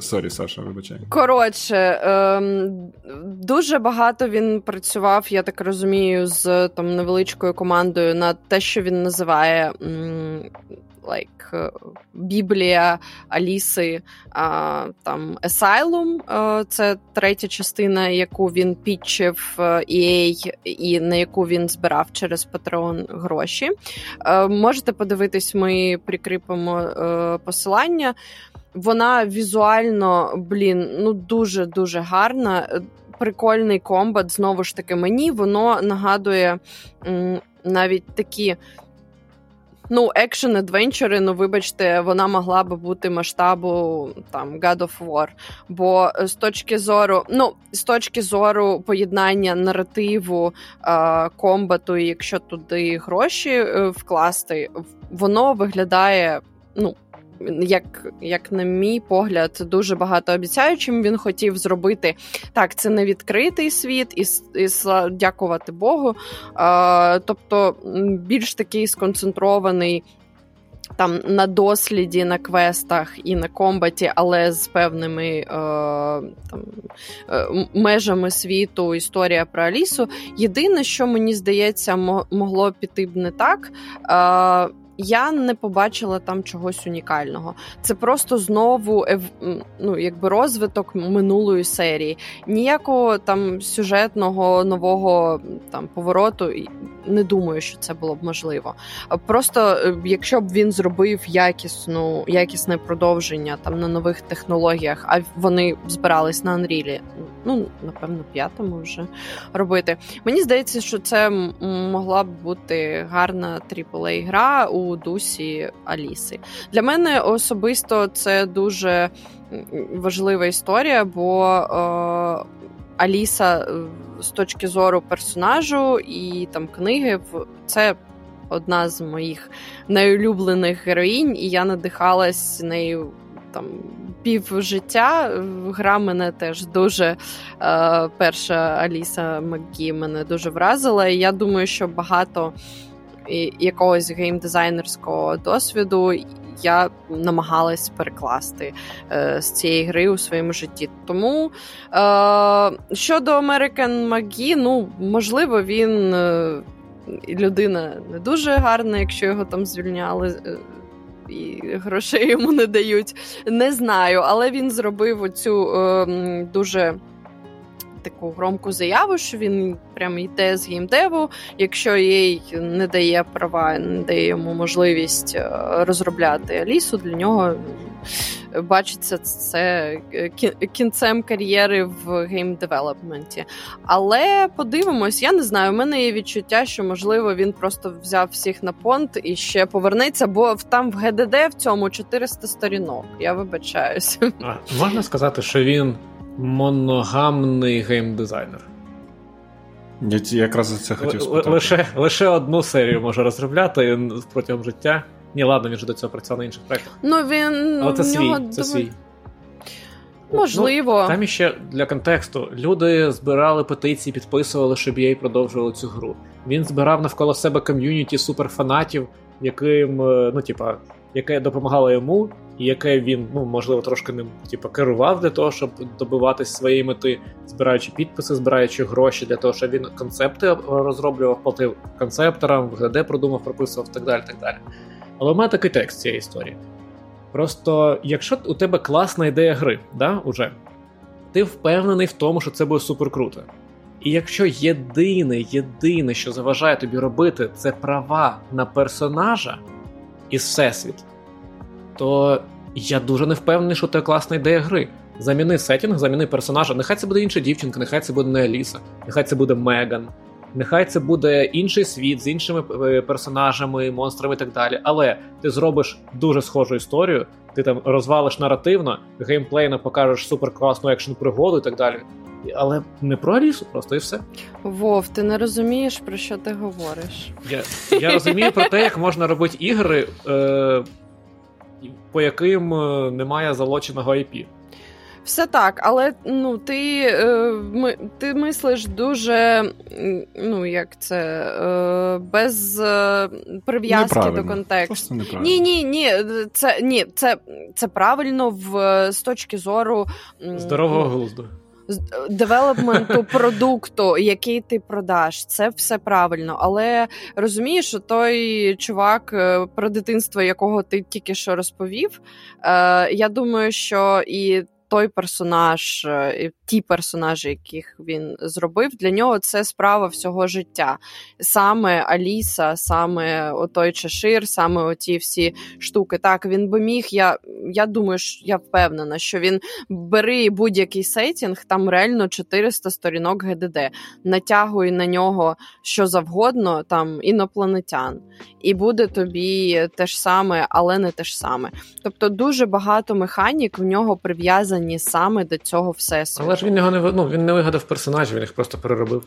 Sorry, Саша, вибачай. Коротше, ем, дуже багато він працював, я так розумію, з там невеличкою командою на те, що він називає м, like, Біблія Аліси, а, там Asylum, а, це третя частина, яку він підчив EA і на яку він збирав через Patreon гроші. А, можете подивитись, ми прикріпимо посилання. Вона візуально, блін, ну дуже дуже гарна. Прикольний комбат. Знову ж таки, мені воно нагадує м, навіть такі. Ну, екшен адвенчери, ну вибачте, вона могла би бути масштабу там God of War. Бо з точки зору, ну, з точки зору поєднання наративу е- комбату, і якщо туди гроші е- вкласти, воно виглядає, ну як як на мій погляд, дуже багатообіцяючим він хотів зробити. Так, це не відкритий світ, і і дякувати Богу. А, Тобто більш такий сконцентрований. Там на досліді, на квестах і на комбаті, але з певними е, там, е, межами світу, історія про Алісу. Єдине, що мені здається, могло піти б не так. Е, я не побачила там чогось унікального. Це просто знову ну, якби розвиток минулої серії. Ніякого там сюжетного нового там повороту не думаю, що це було б можливо. Просто е, якщо б він зробив якісну, якісне продовження там на нових технологіях, а вони збирались на Unreal, ну напевно, п'ятому вже робити. Мені здається, що це могла б бути гарна aaa гра у дусі Аліси. Для мене особисто це дуже важлива історія, бо е, Аліса е, з точки зору персонажу і там книги це. Одна з моїх найулюблених героїнь, і я надихалась нею там пів життя. Гра мене теж дуже е, перша Аліса Макгі мене дуже вразила. І я думаю, що багато якогось геймдизайнерського досвіду я намагалась перекласти е, з цієї гри у своєму житті. Тому е, щодо American Magi, ну можливо, він е, людина не дуже гарна, якщо його там звільняли. Е, і грошей йому не дають, не знаю, але він зробив оцю е, дуже таку громку заяву, що він прямо йде з геймдеву. Якщо їй не дає права, не дає йому можливість е, розробляти Алісу, для нього бачиться це кінцем кар'єри в геймдевелопменті. Але подивимось, я не знаю. У мене є відчуття, що можливо він просто взяв всіх на понт і ще повернеться, бо там в ГДД в цьому 400 сторінок. Я вибачаюся. Можна сказати, що він моногамний геймдизайнер. Я якраз за це хотів спитати. Лише лише одну серію може розробляти протягом життя. Ні, ладно, він же до цього працював на інших проєктах. Ну він Але це свій. Це свій. Можливо. Ну, Там іще для контексту люди збирали петиції, підписували, щоб їй продовжували цю гру. Він збирав навколо себе ком'юніті суперфанатів, яким, е, ну, типа, яке допомагало йому, і яке він, ну можливо, трошки ним типу, керував для того, щоб добиватись своєї мети, збираючи підписи, збираючи гроші для того, щоб він концепти розроблював, платив концепторам, ВГД продумав, прописував так далі. так далі. Але у мене такий текст цієї історії. Просто, якщо у тебе класна ідея гри, да, уже, ти впевнений в тому, що це буде супер круто. І якщо єдине, єдине, що заважає тобі робити, це права на персонажа і всесвіт, то я дуже не впевнений, що це класна ідея гри. Заміни сетінг, заміни персонажа. Нехай це буде інша дівчинка, нехай це буде не Аліса, нехай це буде Меган, нехай це буде інший світ з іншими е, персонажами, монстрами і так далі. Але ти зробиш дуже схожу історію, ти там розвалиш наративно, геймплейно покажеш суперкласну екшн пригоду і так далі. Але не про Алісу, просто і все. Вов, ти не розумієш, про що ти говориш. Я я розумію про те, як можна робити ігри. Е, по яким е, немає залоченого IP. Все так, але ну ти е, ми, ти мислиш дуже, ну як це, е, без е, прив'язки до контексту. Ні, ні, ні, це ні, це це правильно в з точки зору здорового глузду. Девелопменту продукту, який ти продаш, це все правильно. Але розумієш, що той чувак, е, про дитинство, якого ти тільки що розповів, е, я думаю, що і той персонаж, е, ті персонажі, яких він зробив, для нього це справа всього життя. Саме Аліса, саме отой Чешир, саме оті всі штуки. Так, він би міг. Я я думаю, я впевнена, що він бери будь-який сетінг, там реально 400 сторінок ГДД, натягуй на нього що завгодно, там інопланетян, і буде тобі те ж саме, але не те ж саме. Тобто, дуже багато механік в нього прив'язані саме до цього всесвіту. Ж він його не ну, він не вигадав персонажів, він їх просто переробив.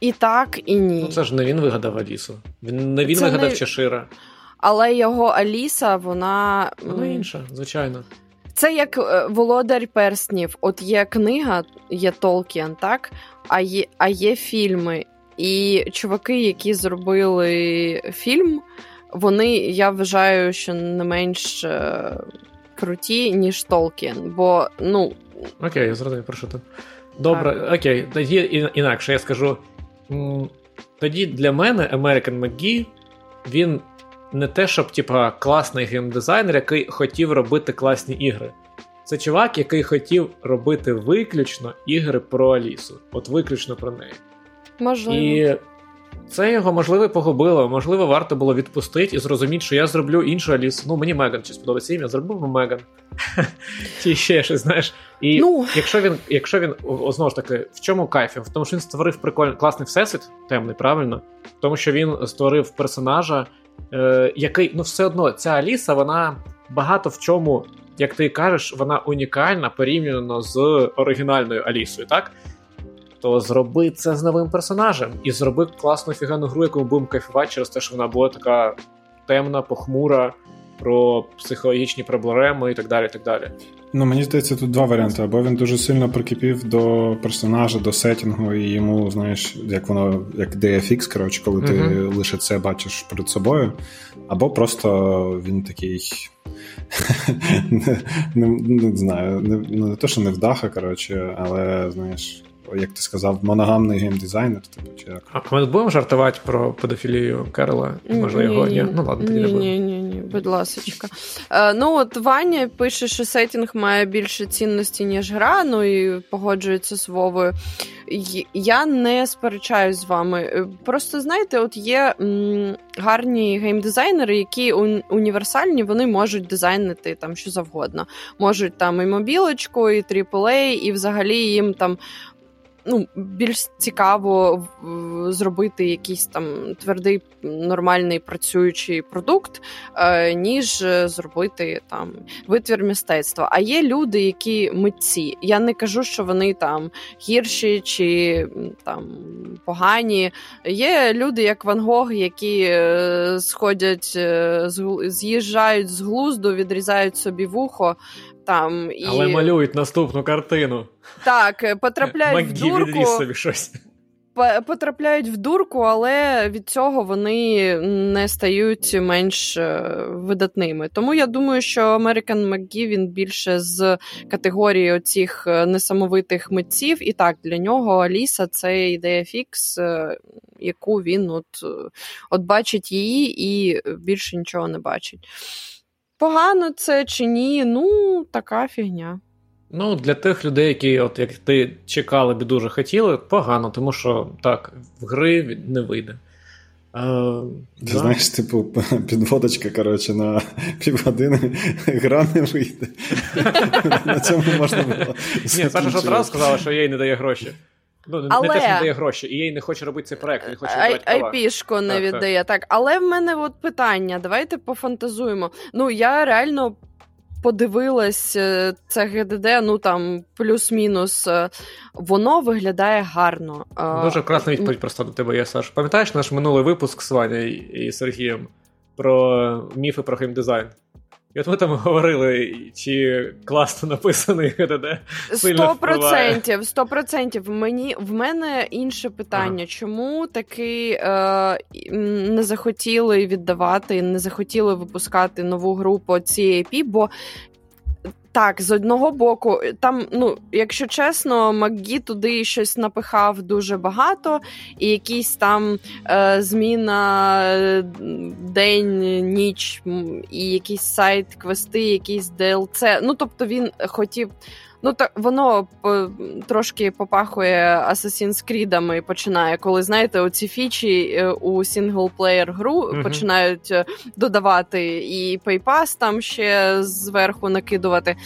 І так, і ні. Ну це ж не він вигадав Алісу. Він не він це вигадав не... Чешира. Але його Аліса, вона. Вона інша, звичайно. Це як е, Володар Перснів. От є книга, є Толкіан, так? А є, а є фільми. І чуваки, які зробили фільм, вони, я вважаю, що не менш е, круті, ніж Толкін. Бо, ну. Окей, я зрозумів, про що ти. Добре, так. окей, тоді інакше я скажу. Тоді для мене American McGee, він не те, щоб типа, класний геймдизайнер, який хотів робити класні ігри. Це чувак, який хотів робити виключно ігри про Алісу. От виключно про неї. Можливо. І це його, можливо, погубило. Можливо, варто було відпустити і зрозуміти, що я зроблю іншу Алісу. Ну, мені Меган чи сподобається ім'я, зробив би Меган. Чи ще щось, знаєш. І ну... якщо він, якщо він знову ж таки, в чому кайф? В тому, що він створив прикольний класний всесвіт, темний, правильно? В тому, що він створив персонажа, е, який, ну, все одно, ця Аліса, вона багато в чому, як ти кажеш, вона унікальна порівняно з оригінальною Алісою, так? То зроби це з новим персонажем і зроби класну фігану гру, яку ми будемо кайфувати через те, що вона була така темна, похмура, про психологічні проблеми і так далі. і так далі. Ну, мені здається, тут два варіанти. Або він дуже сильно прикипів до персонажа, до сетінгу, і йому, знаєш, як воно, як DFX, коротше, коли ти uh-huh. лише це бачиш перед собою, або просто він такий. не, не, не знаю, не, не те, що невдаха, коротше, але знаєш, як ти сказав, моногамний геймдизайнер. Типу, чи як. А ми будемо жартувати про педофілію Керрола? Може, його ні? Ну ладно, тоді не будемо. Ні, ні, ні, будь ласочка. Е, ну от Ваня пише, що сетінг має більше цінності, ніж гра, ну і погоджується з Вовою. Я не сперечаюсь з вами. Е, просто знаєте, от є м, гарні геймдизайнери, які універсальні, вони можуть дизайнити там що завгодно. Можуть там і мобілочку, і AAA, і взагалі їм там ну, більш цікаво зробити якийсь там твердий нормальний працюючий продукт, е, ніж зробити там витвір мистецтва. А є люди, які митці. Я не кажу, що вони там гірші чи там погані. Є люди, як Ван Гог, які е, сходять, е, з'їжджають з глузду, відрізають собі вухо там і... Але малюють наступну картину. Так, е, потрапляють в дурку. собі щось. Потрапляють в дурку, але від цього вони не стають менш е, видатними. Тому я думаю, що American McGee, він більше з категорії оцих е, несамовитих митців. І так, для нього Аліса це ідея фікс, яку він от, от бачить її і більше нічого не бачить. Погано це чи ні? Ну, така фігня. Ну, для тих людей, які, от як ти чекали б дуже хотіли, погано, тому що так, в гри не вийде. А, Ти да. знаєш, типу, підводочка, коротше, на півгодини гра не вийде. На цьому можна було. Ні, Саша ж одразу сказала, що їй не дає гроші. Ну, але... Не те, що не дає гроші, і їй не хоче робити цей проект, не хоче робити IP-шку не так, віддає. Так. так, але в мене от питання. Давайте пофантазуємо. Ну, я реально. Подивилась е, це ГДД, ну там плюс-мінус, е, воно виглядає гарно. Дуже класна відповідь просто до тебе є, Саш. Пам'ятаєш наш минулий випуск з Ванею і Сергієм про міфи про геймдизайн? І от ми там говорили, чи класно написаний ГДД. Сто процентів, сто процентів. Мені в мене інше питання. Ага. Чому таки е, не захотіли віддавати, не захотіли випускати нову групу цієї пі, бо так, з одного боку, там, ну, якщо чесно, Макгі туди щось напихав дуже багато, і якісь там е, зміна е, день, ніч, і якісь сайд-квести, якісь DLC. Ну, тобто він хотів. Ну так воно по, трошки попахує Assassin's Creed починає, коли знаєте, оці фічі е, у single-player гру uh починають е, додавати і PayPass там ще зверху накидувати.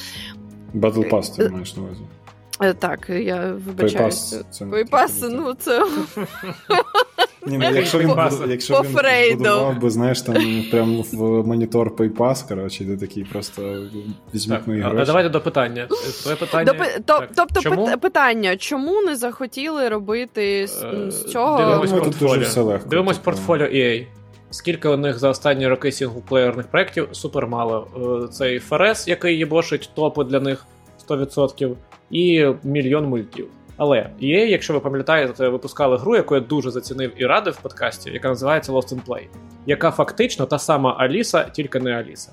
Battle Pass ти маєш на увазі. Е, так, я вибачаюся. PayPass, ну це. Ні, ну, Якщо він якщо він будував би, знаєш, там прямо в монітор PayPass, коротше, де такий просто візьміть мої гроші. А давайте до питання. Твоє питання... Тобто чому? питання, чому не захотіли робити з е, цього? Дивимось портфоліо. Дивимось типу. портфоліо EA. Скільки у них за останні роки сінглплеєрних проєктів? Супер мало. Е, цей Ферес, який їбошить топи для них 100%, і мільйон мультів. Але EA, якщо ви пам'ятаєте, випускали гру, яку я дуже зацінив і радив в подкасті, яка називається Lost in Play, яка фактично та сама Аліса, тільки не Аліса.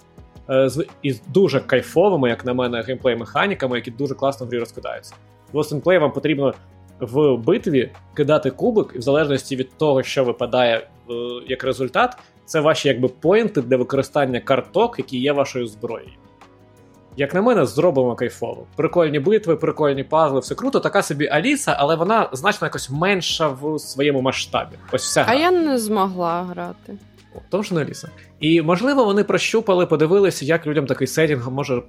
Е, з із дуже кайфовими, як на мене, геймплей-механіками, які дуже класно в грі розкидаються. В Lost in Play вам потрібно в битві кидати кубик, і в залежності від того, що випадає е, як результат, це ваші якби поінти для використання карток, які є вашою зброєю. Як на мене, зробимо кайфово. Прикольні битви, прикольні пазли, все круто. Така собі Аліса, але вона значно якось менша в своєму масштабі. Ось вся гра. А я не змогла грати. О, тому що не Аліса. І можливо, вони прощупали, подивилися, як людям такий сетінг може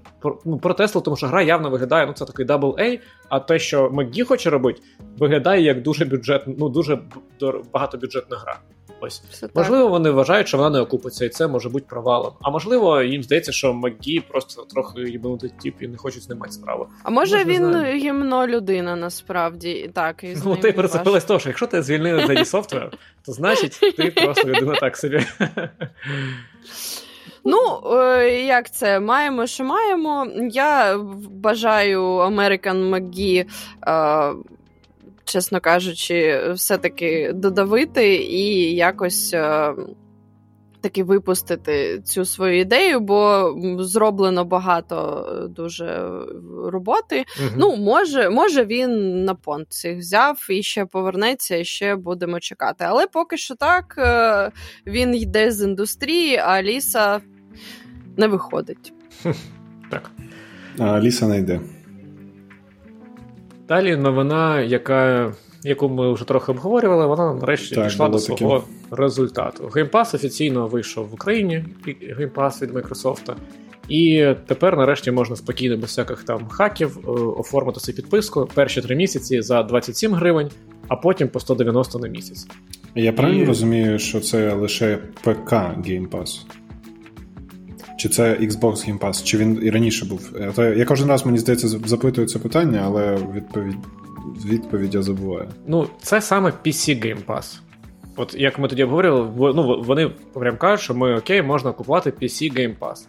ну, протесли, тому що гра явно виглядає, ну це такий AA, а те, що Мегі хоче робити, виглядає як дуже бюджет, ну дуже багатобюджетна гра. Ось Все можливо, так. вони вважають, що вона не окупиться, і це може бути провалом. А можливо, їм здається, що Магі просто трохи їбанутий тип і не хочуть з ним мати справу. А може він гімно людина насправді так і з Ну ти прицепилась того, що якщо ти звільнили за софтвер, то значить ти просто людина так собі. Ну, е, як це маємо, що маємо. Я бажаю American McGee чесно кажучи, все-таки додавити і якось. Е, таки випустити цю свою ідею, бо зроблено багато дуже роботи. uh Ну, може, може, він на понт цих взяв і ще повернеться, і ще будемо чекати. Але поки що так, е, він йде з індустрії, а Ліса не виходить. Так. А Ліса не йде. Далі новина, яка, яку ми вже трохи обговорювали, вона нарешті так, дійшла до свого таки. результату. Геймпас офіційно вийшов в Україні, Game Pass від Microsoft. І тепер, нарешті, можна спокійно, без всяких там хаків, е, оформити собі підписку перші три місяці за 27 гривень, а потім по 190 на місяць. Я правильно і... розумію, що це лише ПК Game Pass? Чи це Xbox Game Pass, чи він і раніше був? Е, я кожен раз, мені здається, запитую це питання, але відповідь відповідь я забуваю. Ну, це саме PC Game Pass. От як ми тоді обговорювали, ну, вони прям кажуть, що ми окей, можна купувати PC Game Pass.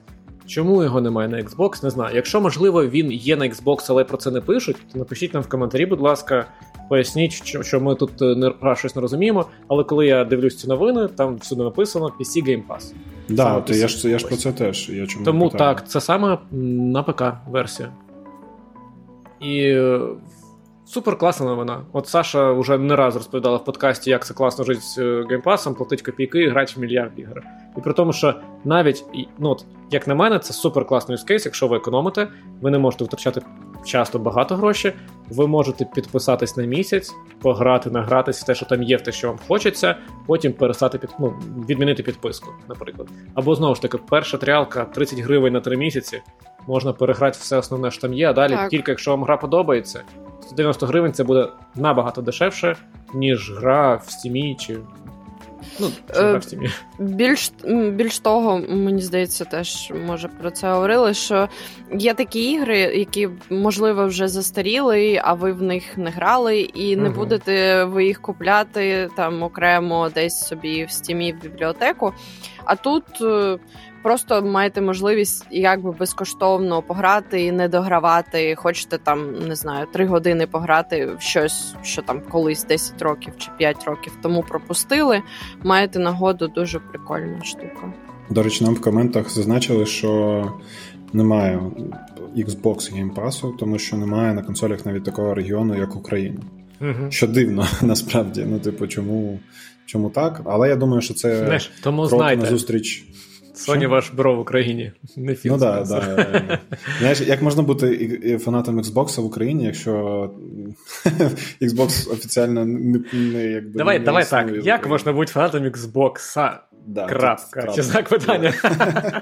Чому його немає на Xbox, не знаю. Якщо, можливо, він є на Xbox, але про це не пишуть, то напишіть нам в коментарі, будь ласка, поясніть, що ми тут е, не щось не розуміємо. Але коли я дивлюсь ці новини, там всюди написано PC Game Pass. Да, то я ж я ж про це теж. Я чому Тому питаю. так, це саме на ПК-версія. І е, супер класна новина. От Саша вже не раз розповідала в подкасті, як це класно жити з е, геймпасом, платить копійки і грати в мільярд ігор. І при тому, що навіть, ну, от, як на мене, це супер класний юзкейс, якщо ви економите, ви не можете втрачати часто багато грошей. Ви можете підписатись на місяць, пограти, награтися, те, що там є, в те, що вам хочеться, потім перестати під ну, відмінити підписку, наприклад. Або знову ж таки, перша тріалка 30 гривень на 3 місяці. Можна переграти все основне, що там є, а далі, так. тільки якщо вам гра подобається, 190 гривень це буде набагато дешевше, ніж гра в стімі чи Ну, е, Більш більш того, мені здається, теж може про це говорили. Що є такі ігри, які можливо вже застаріли, а ви в них не грали, і не угу. будете ви їх купляти там окремо десь собі в стімі в бібліотеку. А тут. Просто маєте можливість якби безкоштовно пограти і не догравати. Хочете там не знаю три години пограти в щось, що там колись 10 років чи 5 років тому пропустили. Маєте нагоду дуже прикольна штука. До речі, нам в коментах зазначили, що немає Xbox Game Pass, тому що немає на консолях навіть такого регіону, як Україна. Угу. Що дивно, насправді. Ну, типу, чому чому так? Але я думаю, що це Знаєш, тому крок знайте. на зустріч. Соні ваш бро в Україні. Не Ну да, да. Знаєш, як можна бути фанатом Xbox в Україні, якщо Xbox офіціально не, не якби. Давай, не давай так. Як можна бути фанатом Xbox? Да, Крапка. Чи знак питання?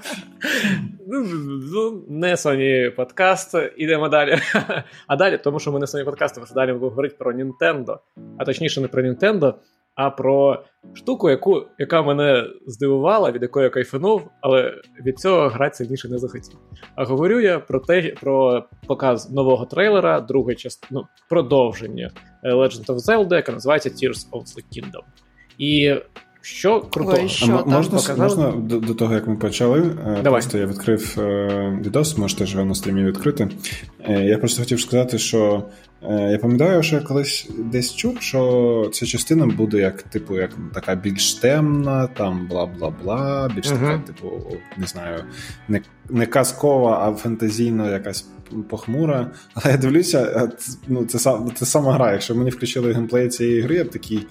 Ну, ну, не Sony подкаст, ідемо далі. А далі, тому що ми не Sony подкаст, тому що далі будемо говорити про Nintendo. А точніше, не про Nintendo, а про штуку, яку, яка мене здивувала, від якої я кайфанув, але від цього грати сильніше не захотів. А говорю я про те, про показ нового трейлера, другої частини, ну, продовження Legend of Zelda, яка називається Tears of the Kingdom. І що крутого? Ой, що а можна можна до, до того, як ми почали? Е, Давай. Просто я відкрив е, відос, можете ж його на стрімі відкрити. Е, я просто хотів сказати, що я пам'ятаю, що я колись десь чув, що ця частина буде як, типу, як така більш темна, там бла бла бла, більш uh-huh. така, типу, не знаю, не, не казкова, а фантазійно якась похмура. Але я дивлюся, ну, це це сама гра. Якщо мені включили геймплей цієї гри, я б такий.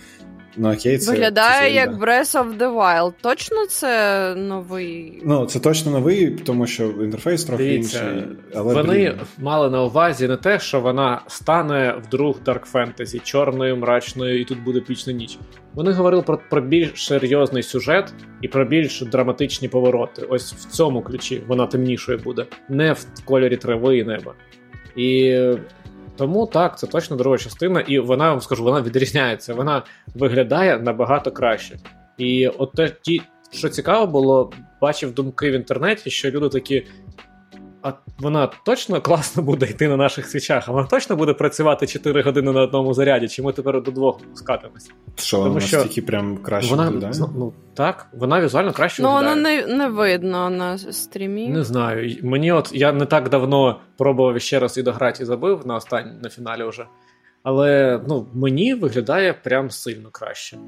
Ну, окей, це, Виглядає це як Breath of the Wild. Точно це новий. Ну, це точно новий, тому що інтерфейс трохи Дивіться, інший. Але Вони блін. мали на увазі не те, що вона стане вдруг Dark Fantasy, чорною, мрачною, і тут буде пічна ніч. Вони говорили про, про більш серйозний сюжет і про більш драматичні повороти. Ось в цьому ключі вона темнішою буде, не в кольорі трави і неба. І тому так, це точно друга частина, і вона вам скажу, вона відрізняється. Вона виглядає набагато краще. І от те, ті, що цікаво було, бачив думки в інтернеті, що люди такі. А вона точно класно буде йти на наших свічах, а вона точно буде працювати 4 години на одному заряді, чи ми тепер до двох спускатимось? Що вона настільки прям краще вона, виглядає? Ну так, вона візуально краще ну, виглядає. Ну, воно не не видно на стрімі. Не знаю. Мені от я не так давно пробував ще раз і дограти і забив на останній на фіналі вже. Але ну, мені виглядає прям сильно краще.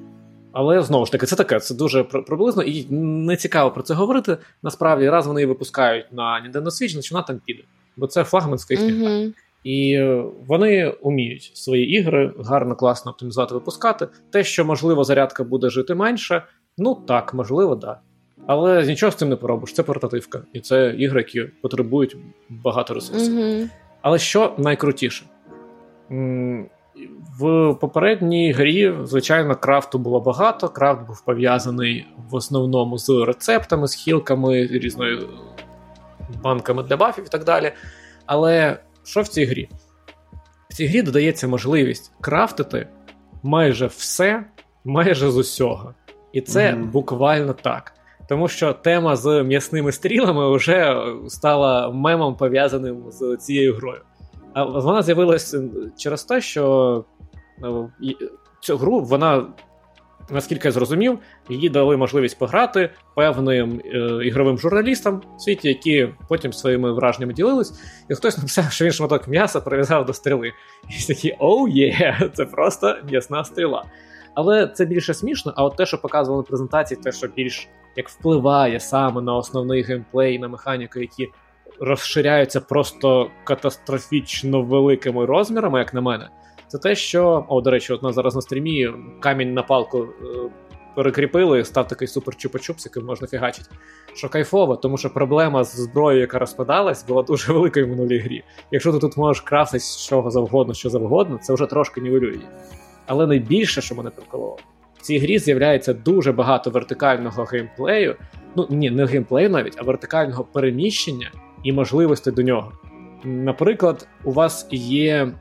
Але знову ж таки, це таке, це дуже приблизно і не цікаво про це говорити. Насправді, раз вони її випускають на Nintendo Switch, значить вона там піде. Бо це флагманська їхня mm-hmm. І вони вміють свої ігри гарно, класно оптимізувати, випускати. Те, що, можливо, зарядка буде жити менше, ну так, можливо. Да. Але нічого з цим не поробиш. Це портативка. І це ігри, які потребують багато ресурсів. Mm-hmm. Але що найкрутіше? В попередній грі, звичайно, крафту було багато. Крафт був пов'язаний в основному з рецептами, з хілками, різною банками для бафів і так далі. Але що в цій грі? В цій грі додається можливість крафтити майже все, майже з усього. І це mm-hmm. буквально так. Тому що тема з м'ясними стрілами вже стала мемом пов'язаним з цією грою. А вона з'явилася через те, що е, цю гру вона. Наскільки я зрозумів, її дали можливість пограти певним е, ігровим журналістам в світі, які потім своїми враженнями ділились, і хтось написав, що він шматок м'яса прив'язав до стріли. І такі оу є, це просто м'ясна стріла. Але це більше смішно, а от те, що показували на презентації, те, що більш як впливає саме на основний геймплей, на механіку, які розширяються просто катастрофічно великими розмірами, як на мене, це те, що, о, до речі, от нас зараз на стрімі камінь на палку е, перекріпили, став такий супер чупа-чупс, яким можна фігачити. Що кайфово, тому що проблема з зброєю, яка розпадалась, була дуже великою в минулій грі. Якщо ти тут можеш крафтити з чого завгодно, що завгодно, це вже трошки нівелює. Але найбільше, що мене прикололо, в цій грі з'являється дуже багато вертикального геймплею. Ну ні, не геймплею навіть, а вертикального переміщення і можливостей до нього. Наприклад, у вас є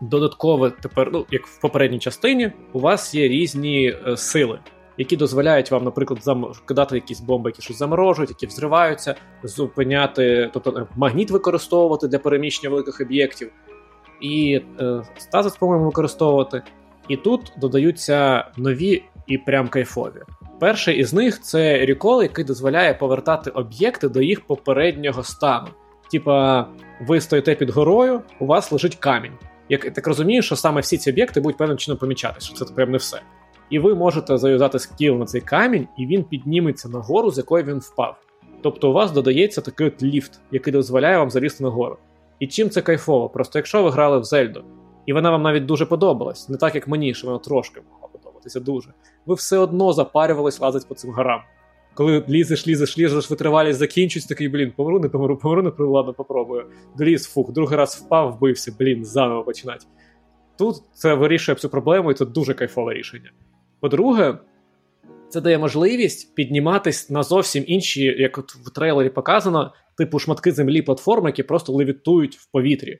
додаткове тепер, ну як в попередній частині, у вас є різні е, сили, які дозволяють вам, наприклад, кидати якісь бомби, які щось заморожують, які взриваються, зупиняти, тобто е, магніт використовувати для переміщення великих об'єктів, і е, стазис, по-моєму, використовувати. І тут додаються нові і прям кайфові. Перший із них це рекол, який дозволяє повертати об'єкти до їх попереднього стану. Типа, ви стоїте під горою, у вас лежить камінь. Як так розумію, що саме всі ці об'єкти будуть певним чином помічатися, що це прям не все. І ви можете зав'язати скіл на цей камінь, і він підніметься на гору, з якої він впав. Тобто у вас додається такий от ліфт, який дозволяє вам залізти на гору. І чим це кайфово? Просто якщо ви грали в Зельду, і вона вам навіть дуже подобалась, не так як мені, що вона трошки подобатися дуже. Ви все одно запарювались лазити по цим горам. Коли лізеш, лізеш, лізеш, витривалість закінчується, такий, блін, помру, не помру, помру, не помру, ладно, попробую. Доліз, фух, другий раз впав, вбився, блін, заново починати. Тут це вирішує цю проблему, і це дуже кайфове рішення. По-друге, це дає можливість підніматись на зовсім інші, як от в трейлері показано, типу шматки землі платформи, які просто левітують в повітрі.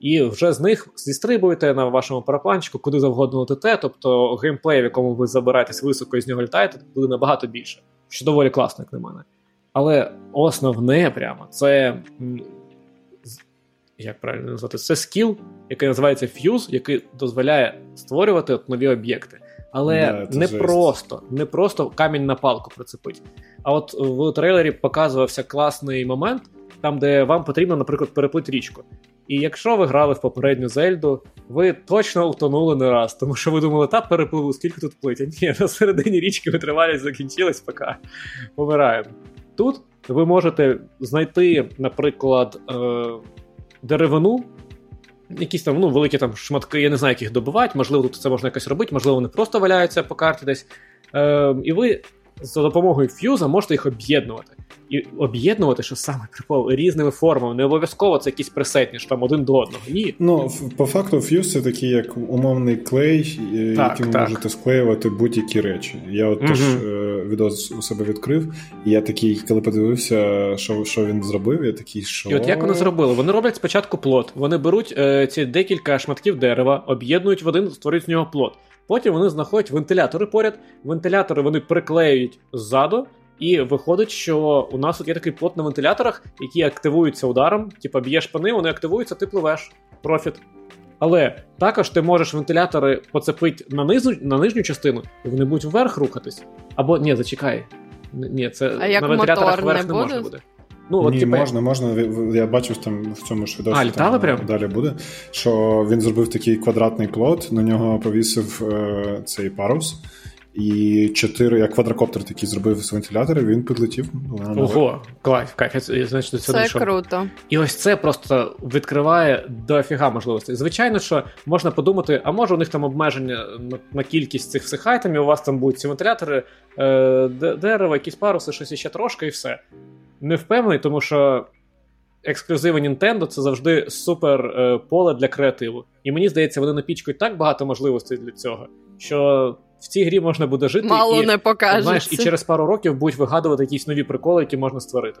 І вже з них зістрибуєте на вашому парапланчику, куди завгодно летите, тобто геймплей, в якому ви забираєтесь високо і з нього літаєте, буде набагато більше, що доволі класно, як на мене. Але основне прямо це як правильно назвати, це скіл, який називається Fuse, який дозволяє створювати от нові об'єкти. Але да, не жесть. просто не просто камінь на палку прицепить. А от в трейлері показувався класний момент, там, де вам потрібно, наприклад, переплити річку. І якщо ви грали в попередню Зельду, ви точно утонули не раз, тому що ви думали, та перепливу, скільки тут плить. А ні, на середині річки витривалість закінчилась, поки помираємо. Тут ви можете знайти, наприклад, е- деревину, якісь там ну, великі там шматки, я не знаю, як їх добивати, можливо, тут це можна якось робити, можливо, вони просто валяються по карті десь. Е, І ви за допомогою ф'юза можете їх об'єднувати. І об'єднувати, що саме прикол, різними формами. Не обов'язково це якісь пресетні, що там один до одного. Ні. Ну, по факту, ф'юз це такий як умовний клей, е, так, яким ви можете склеювати будь-які речі. Я от угу. теж е, відос у себе відкрив, і я такий, коли подивився, що що він зробив, я такий, що. І от як вони зробили? Вони роблять спочатку плот. Вони беруть е, ці декілька шматків дерева, об'єднують в один, створюють з нього плот. Потім вони знаходять вентилятори поряд. Вентилятори вони приклеюють ззаду, і виходить, що у нас тут є такий плот на вентиляторах, які активуються ударом. Типа б'єш по ним, вони активуються, ти пливеш. Профіт. Але також ти можеш вентилятори поцепити на низу, на нижню частину, і вони будуть вверх рухатись. Або ні, зачекай. Ні, це а як на вентиляторах вверх не, не можна буде. Ну, от, Ні, типу... можна, можна. Я бачив там в цьому ж відосі, там, прям? далі буде. Що він зробив такий квадратний плот, на нього повісив е, цей парус. І чотири, як квадрокоптер такий зробив з вентилятора, він підлетів. Ого, кайф, кайф, я, значить, це дійшов. круто. І ось це просто відкриває дофіга можливостей. Звичайно, що можна подумати, а може у них там обмеження на, на кількість цих всіх айтемів, у вас там будуть ці вентилятори, е, дерева, якісь паруси, щось іще трошки, і все не впевнений, тому що ексклюзиви Nintendo це завжди супер е, поле для креативу. І мені здається, вони напічкають так багато можливостей для цього, що в цій грі можна буде жити Мало і, не знаєш, і через пару років будуть вигадувати якісь нові приколи, які можна створити.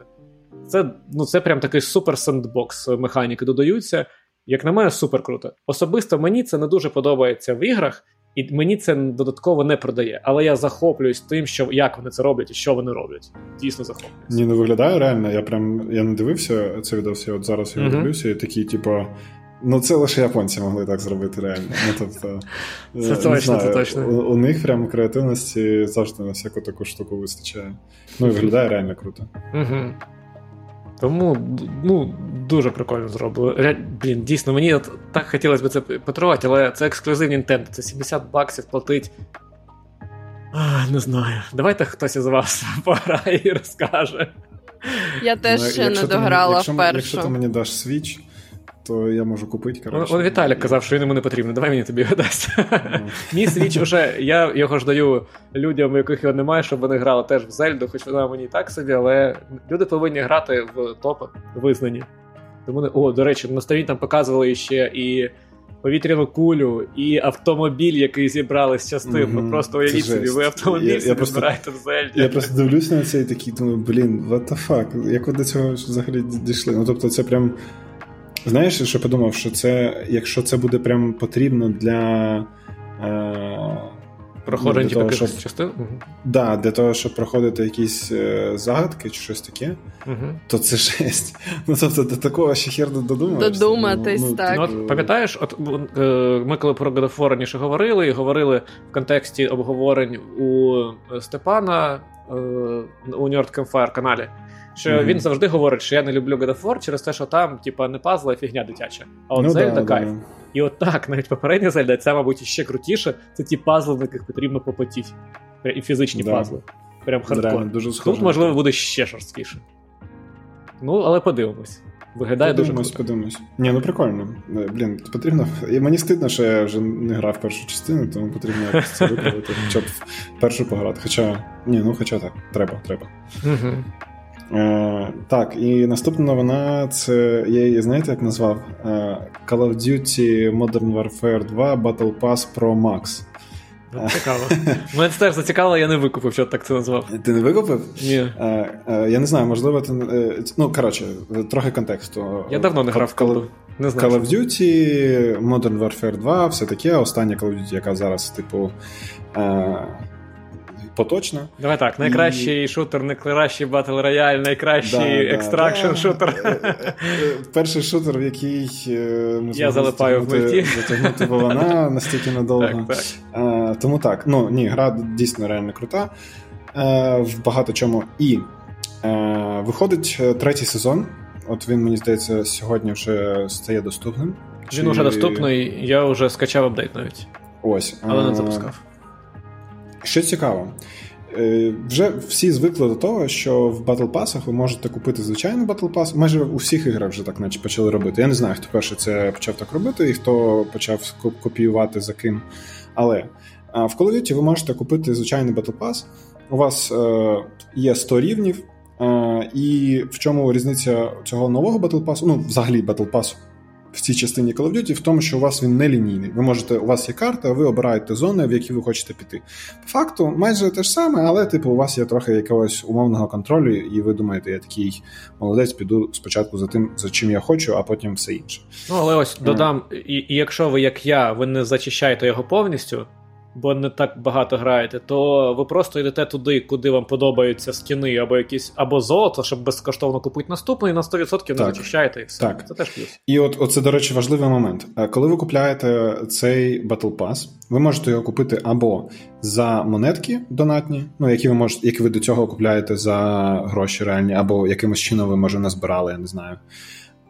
Це ну, це прям такий супер сендбокс механіки додаються. Як на мене, супер круто. Особисто мені це не дуже подобається в іграх, і мені це додатково не продає. Але я захоплююсь тим, що як вони це роблять і що вони роблять. Дійсно захоплююсь. Ні, ну виглядає реально. Я прям я не дивився це відео, я от зараз його uh-huh. дивлюся, і такий, типу. Ну, це лише японці могли так зробити реально. Ну, тобто, Це точно, знаю, це точно. У, у них прям креативності завжди на всяку таку штуку вистачає. Ну і виглядає реально круто. Угу. Тому ну, дуже прикольно зробили. Блін, дійсно, мені от так хотілося б це потрувати, але це ексклюзив Nintendo. Це 70 баксів платить. А, Не знаю. Давайте хтось із вас пограє і розкаже. Я теж ну, ще не дограла якщо, вперше. Якщо ти мені даш Switch, то я можу купити. коротше. Он Віталік казав, що він йому не потрібно. Давай мені тобі дасть. Мій свіч уже, я його ж даю людям, у яких його немає, щоб вони грали теж в Зельду, хоч вона мені і так собі, але люди повинні грати в топи визнані. Тому о, до речі, на сторін там показували ще і. Повітряну кулю і автомобіль, який зібрали з частин. Mm-hmm. Ну просто уявіть собі, ви автомобіль я, я збираєте в Зельді. Я просто дивлюся на це і такий думаю, блін, what the fuck, як ви до цього взагалі дійшли? Ну тобто, це прям Знаєш, що подумав, що це, якщо це буде прям потрібно для е, Проходження ну, того, щоб... частин? Угу. Да, для того, щоб проходити якісь е, загадки чи щось таке, угу. то це жесть. Ну, тобто, до такого ще хер додумаєшся. Додуматись, ну, так. Ну, от, Пам'ятаєш, от е, ми коли про God of War раніше говорили, і говорили в контексті обговорень у Степана е, у New York Campfire каналі. Що mm-hmm. він завжди говорить, що я не люблю God of War через те, що там, типа, не пазла, а фігня дитяча. А от ну, Зельда да, кайф. Да. І от так, навіть попередня Зельда, це, мабуть, ще крутіше. Це ті пазли, на яких потрібно попотіти. І фізичні да. пазли. Прям хардкор. Дуже Тут, можливо, буде ще жорсткіше. Ну, але подивимось. Виглядає подивимось, дуже круто. подивимось. Ні, ну прикольно. Е, блін, потрібно. І мені стидно, що я вже не грав першу частину, тому потрібно якось це виправити, щоб першу пограти. Хоча, ні, ну хоча так, треба, треба. Угу. Е, Так, і наступна новина це я її знаєте, як назвав? Е, Call of Duty Modern Warfare 2 Battle Pass Pro Max. Цікаво. Мене це теж зацікавило, я не викупив, що так це назвав. Ти не викупив? Ні. Е, Я не знаю, можливо, ти. Ну, коротше, трохи контексту. Я давно не грав в Call, знаю, Call of Duty, Modern Warfare 2, все таке. Остання Call of Duty, яка зараз, типу. Поточно. Давай так, найкращий і... шутер, найкращий battle royale, найкращий да, extraction да, шутер. Е, е, е, перший шутер, в який ми Я залипаю в мульті. затягнути вона настільки надовго. Так, так. Тому так, ну ні, гра дійсно реально крута. В багато чому. І виходить третій сезон. От він, мені здається, сьогодні вже стає доступним. Він Чи... вже доступний, я вже скачав апдейт навіть. Ось. Але не запускав. Що цікаво, е, вже всі звикли до того, що в Pass ви можете купити звичайний Battle Pass. Майже у всіх іграх вже так наче почали робити. Я не знаю, хто перший це почав так робити і хто почав копіювати за ким. Але в Call of Duty ви можете купити звичайний Pass. У вас е, є 100 рівнів. І в чому різниця цього нового Pass, ну, взагалі Pass в цій частині Call of Duty в тому, що у вас він не лінійний. Ви можете, у вас є карта, ви обираєте зони, в які ви хочете піти. По факту, майже те ж саме, але типу, у вас є трохи якогось умовного контролю, і ви думаєте, я такий молодець, піду спочатку за тим, за чим я хочу, а потім все інше. Ну, але ось додам, і, і якщо ви, як я, ви не зачищаєте його повністю бо не так багато граєте, то ви просто йдете туди, куди вам подобаються скіни або якісь або золото, щоб безкоштовно купити наступний, і на 100% не зачищаєте і все. Так. Це теж плюс. І от оце, до речі, важливий момент. Е, коли ви купляєте цей Battle Pass, ви можете його купити або за монетки донатні, ну які ви можете, які ви до цього купляєте за гроші реальні, або якимось чином ви може назбирали, я не знаю.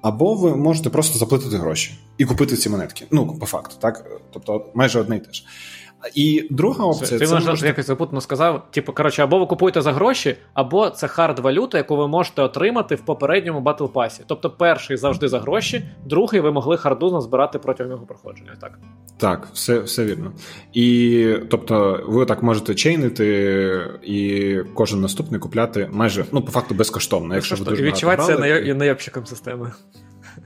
Або ви можете просто заплатити гроші і купити ці монетки. Ну, по факту, так? Тобто майже одне й те ж. І друга опція. Ти це можна можете... якось запутно сказав: типу, коротше, або ви купуєте за гроші, або це hard валюта, яку ви можете отримати в попередньому battle pass-і. Тобто, перший завжди за гроші, другий ви могли харду назбирати протягом його проходження. Так, Так, все все вірно. І тобто, ви так можете chain-ити і кожен наступний купляти майже ну, по факту безкоштовно. Якщо ви дуже відчувається найобщиком системи.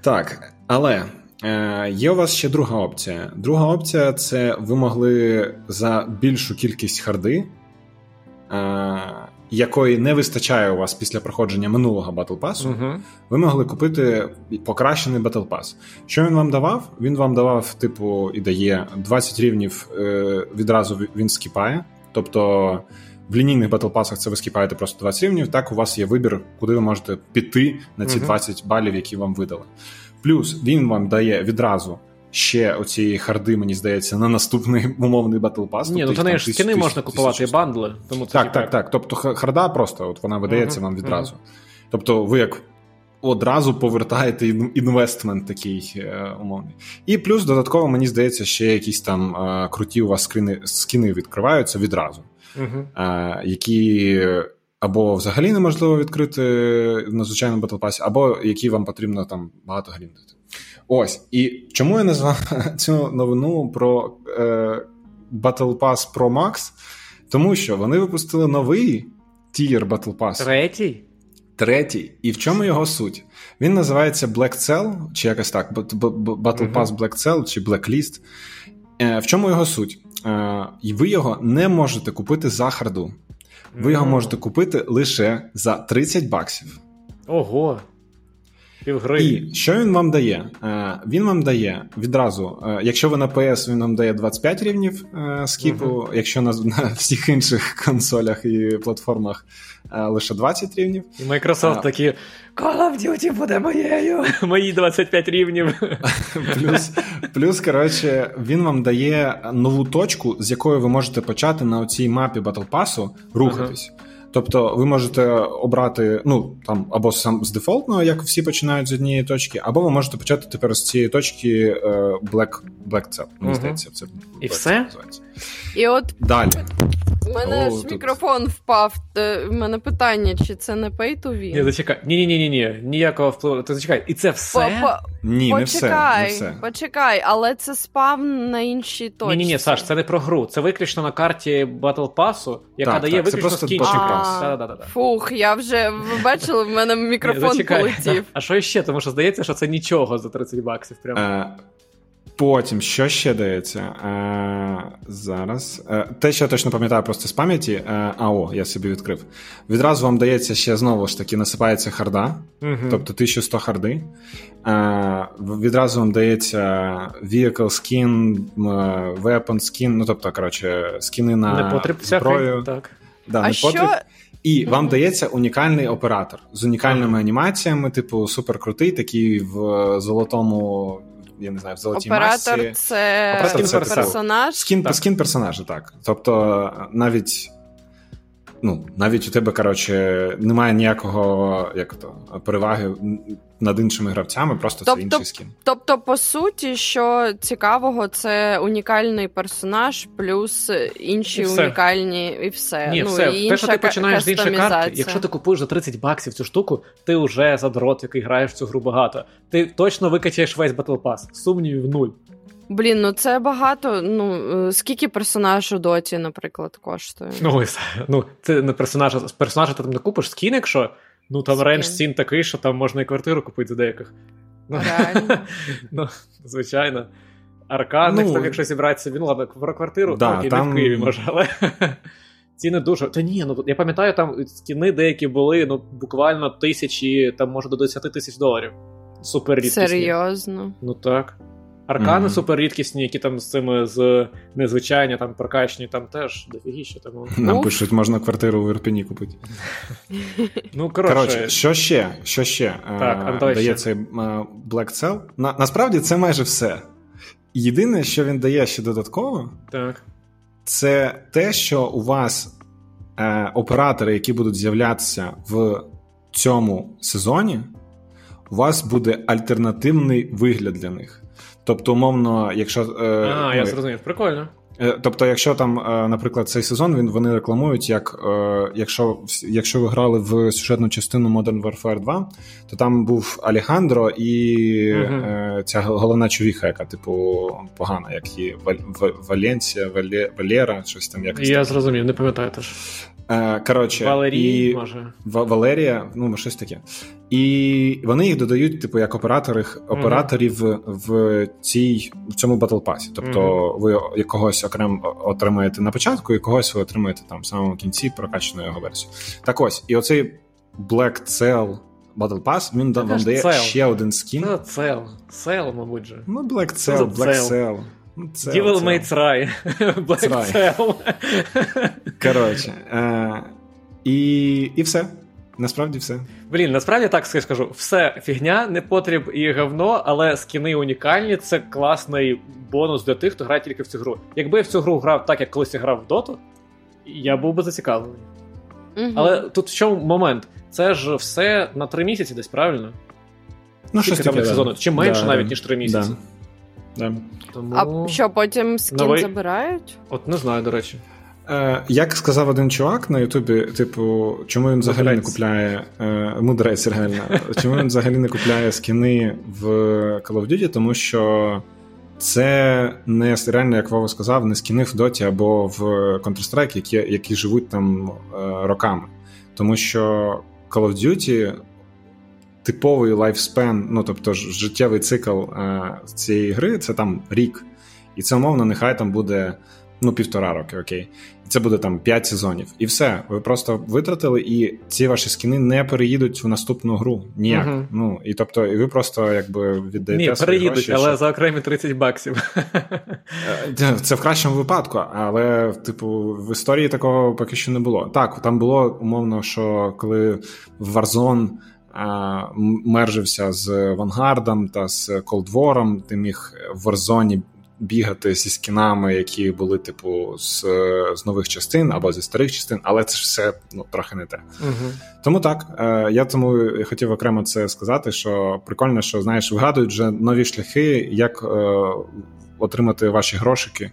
Так, але. Е, є у вас ще друга опція. Друга опція це ви могли за більшу кількість харди, е, якої не вистачає у вас після проходження минулого Battle Pass, uh ви могли купити покращений Pass. Що він вам давав? Він вам давав, типу, і дає 20 рівнів е, відразу він скіпає. Тобто в лінійних Pass це ви скіпаєте просто 20 рівнів. Так, у вас є вибір, куди ви можете піти на ці uh 20 балів, які вам видали. Плюс він вам дає відразу ще оці харди, мені здається, на наступний умовний Battle Pass. Ні, тобто, ну то не ж стіни можна купувати і бандли. Тому це Так, так, так. Тобто харда просто от вона видається uh-huh, вам відразу. Uh-huh. Тобто, ви як. Одразу повертаєте інвестмент такий е, умовний. І плюс додатково, мені здається, ще якісь там е, круті у вас скрини, скіни відкриваються відразу, uh-huh. е, які або взагалі неможливо відкрити на звичайному battle pass-і, або які вам потрібно там багато гріндити. Ось. І чому я назвав цю новину про е, Battle Pass Pro Max? Тому що вони випустили новий tier Battle Pass. Третій? Третій. І в чому його суть? Він називається Black Cell, чи якось так, Battle Pass Black Cell чи Blacklist. Е, В чому його суть? Е, ви його не можете купити за харду. Ви його можете купити лише за 30 баксів. Ого. Півгри. І що він вам дає? Е, він вам дає відразу, е, якщо ви на PS, він вам дає 25 рівнів е, скіпу, uh якщо на, на всіх інших консолях і платформах лише 20 рівнів. І Microsoft а, такі Call of Duty буде моєю. Мої 25 рівнів. Плюс, плюс, коротше, він вам дає нову точку, з якої ви можете почати на цій мапі Battle Pass рухатись. Ага. Тобто ви можете обрати ну там або сам з дефолтного, як всі починають з однієї точки, або ви можете почати тепер з цієї точки е, Black Black Cell, мені угу. здається, це і все називається. І от далі. У мене О, ж тут... мікрофон впав. У мене питання, чи це не pay to win? Ні, зачекай. Ні, ні, ні, ні, ніякого впливу. Ти зачекай, і це все? Ні, почекай, не все. не все. Почекай, але це спав на іншій точці. Ні, ні, ні, Саш, це не про гру. Це виключно на карті Battle Pass, яка так, дає так, виключно скінчик. Фух, я вже ви бачили, в мене мікрофон полетів. А що ще? Тому що здається, що це нічого за 30 баксів. Прямо. Е, Потім, що ще дається? Е, Зараз. Е, Те, що я точно пам'ятаю просто з пам'яті, е, АО, я собі відкрив. Відразу вам дається ще знову ж таки, насипається харда, угу. тобто 1100 харди. Відразу вам дається Vehicle Skin, Weapon Skin, ну тобто, коротше, скіни на зброю. Так. Да, а що... І вам дається унікальний оператор з унікальними анімаціями, типу суперкрутий, такий в золотому я не знаю, в золотій Оператор масці. Це Оператор це персонаж. Скін скін персонажа, так. Тобто навіть ну, навіть у тебе, коротше, немає ніякого як то, переваги над іншими гравцями, просто тобто, це інший скін. Тобто, по суті, що цікавого, це унікальний персонаж, плюс інші і унікальні і все. Ні, ну, все. І Те, що ти починаєш з іншої карти, якщо ти купуєш за 30 баксів цю штуку, ти вже задрот, який граєш в цю гру багато. Ти точно викачаєш весь Battle Pass. Сумнівів нуль. Блін, ну це багато. Ну е, скільки персонаж у доті, наприклад, коштує? Ну, ну це не персонажа. З персонажа ти там не купиш скін, якщо ну там скін. range цін такий, що там можна і квартиру купити за деяких. Ну, Реально? ну, звичайно. Арканних, ну, там, якщо зібратися, він ладно, про квартиру, да, окей, там... не в Києві може, але. Ціни дуже. Та ні, ну я пам'ятаю, там скіни деякі були ну, буквально тисячі, там може до 10 тисяч доларів. Супер рідкісні. Серйозно? Ну так. Аркани mm-hmm. супер рідкісні, які там з цими з незвичайні, там прокачні, там теж дофігіще. Тому... Нам пишуть, можна квартиру в Ірпені купити. Ну, коротше, коротше, що ще? Що ще так, а, дає цей Black Cell? На, Насправді це майже все. Єдине, що він дає ще додатково, так. це те, що у вас е, оператори, які будуть з'являтися в цьому сезоні, у вас буде альтернативний вигляд для них. Тобто, умовно, якщо. Е, а, ну, я зрозумів, прикольно. Е, тобто, якщо там, е, наприклад, цей сезон він вони рекламують, як якщо якщо ви грали в сюжетну частину Modern Warfare 2, то там був Алехандро і uh ця головна човіха, яка, типу, погана, як її Валенсія, Валера, щось там якось. Я зрозумів, не пам'ятаю теж. Коротше, Валерій, і... може. Валерія, ну щось таке. І вони їх додають, типу, як операторів операторів mm-hmm. в цій в цьому Pass. Тобто mm-hmm. ви якогось окремо отримаєте на початку, і когось ви отримаєте там в самому кінці прокачану його версію. Так ось, і оцей Black Cell Battle Pass, він вам дає Cell. ще один скін. Це Cell. Cell, мабуть же. Ну, Black Cell, Black Cell. Ну, Devil May Cry. Black Cell. Коротше. Е, і, і все. Насправді все. Блін, насправді так скажу, все фігня, не потріб і говно, але скіни унікальні, це класний бонус для тих, хто грає тільки в цю гру. Якби я в цю гру грав так, як колись я грав в доту, я був би зацікавлений. Угу. Але тут в чому момент? Це ж все на три місяці десь, правильно? Ну, щось таке, да. сезону. Чи менше да, навіть, ніж три місяці. Да. Тому... А що, потім скін Новий... забирають? От не знаю, до речі. Е, Як сказав один чувак на Ютубі, типу, чому він взагалі Мудрець. не купляє е, мудрець реально, чому він взагалі не купляє скіни в Call of Duty, тому що це не реально, як Вова сказав, не скіни в Доті або в Counter-Strike, які які живуть там е, роками. Тому що Call of Duty типовий лайфспен, ну тобто життєвий цикл е, цієї гри це там рік. І це умовно, нехай там буде ну півтора роки, окей. І це буде там 5 сезонів. І все. Ви просто витратили, і ці ваші скіни не переїдуть в наступну гру. Ніяк. uh Ну і тобто, і ви просто якби віддаєте. Ні, переїдуть, гроші, але щоб... за окремі 30 баксів. Е, це в кращому випадку, але, типу, в історії такого поки що не було. Так, там було умовно, що коли Warzone мержився з Вангардом та з War, ти міг в Warzone бігати зі скінами, які були, типу, з з нових частин або зі старих частин, але це ж все ну, трохи не те. Угу. Тому так, е, я тому хотів окремо це сказати, що прикольно, що знаєш, вигадують вже нові шляхи, як е, отримати ваші грошики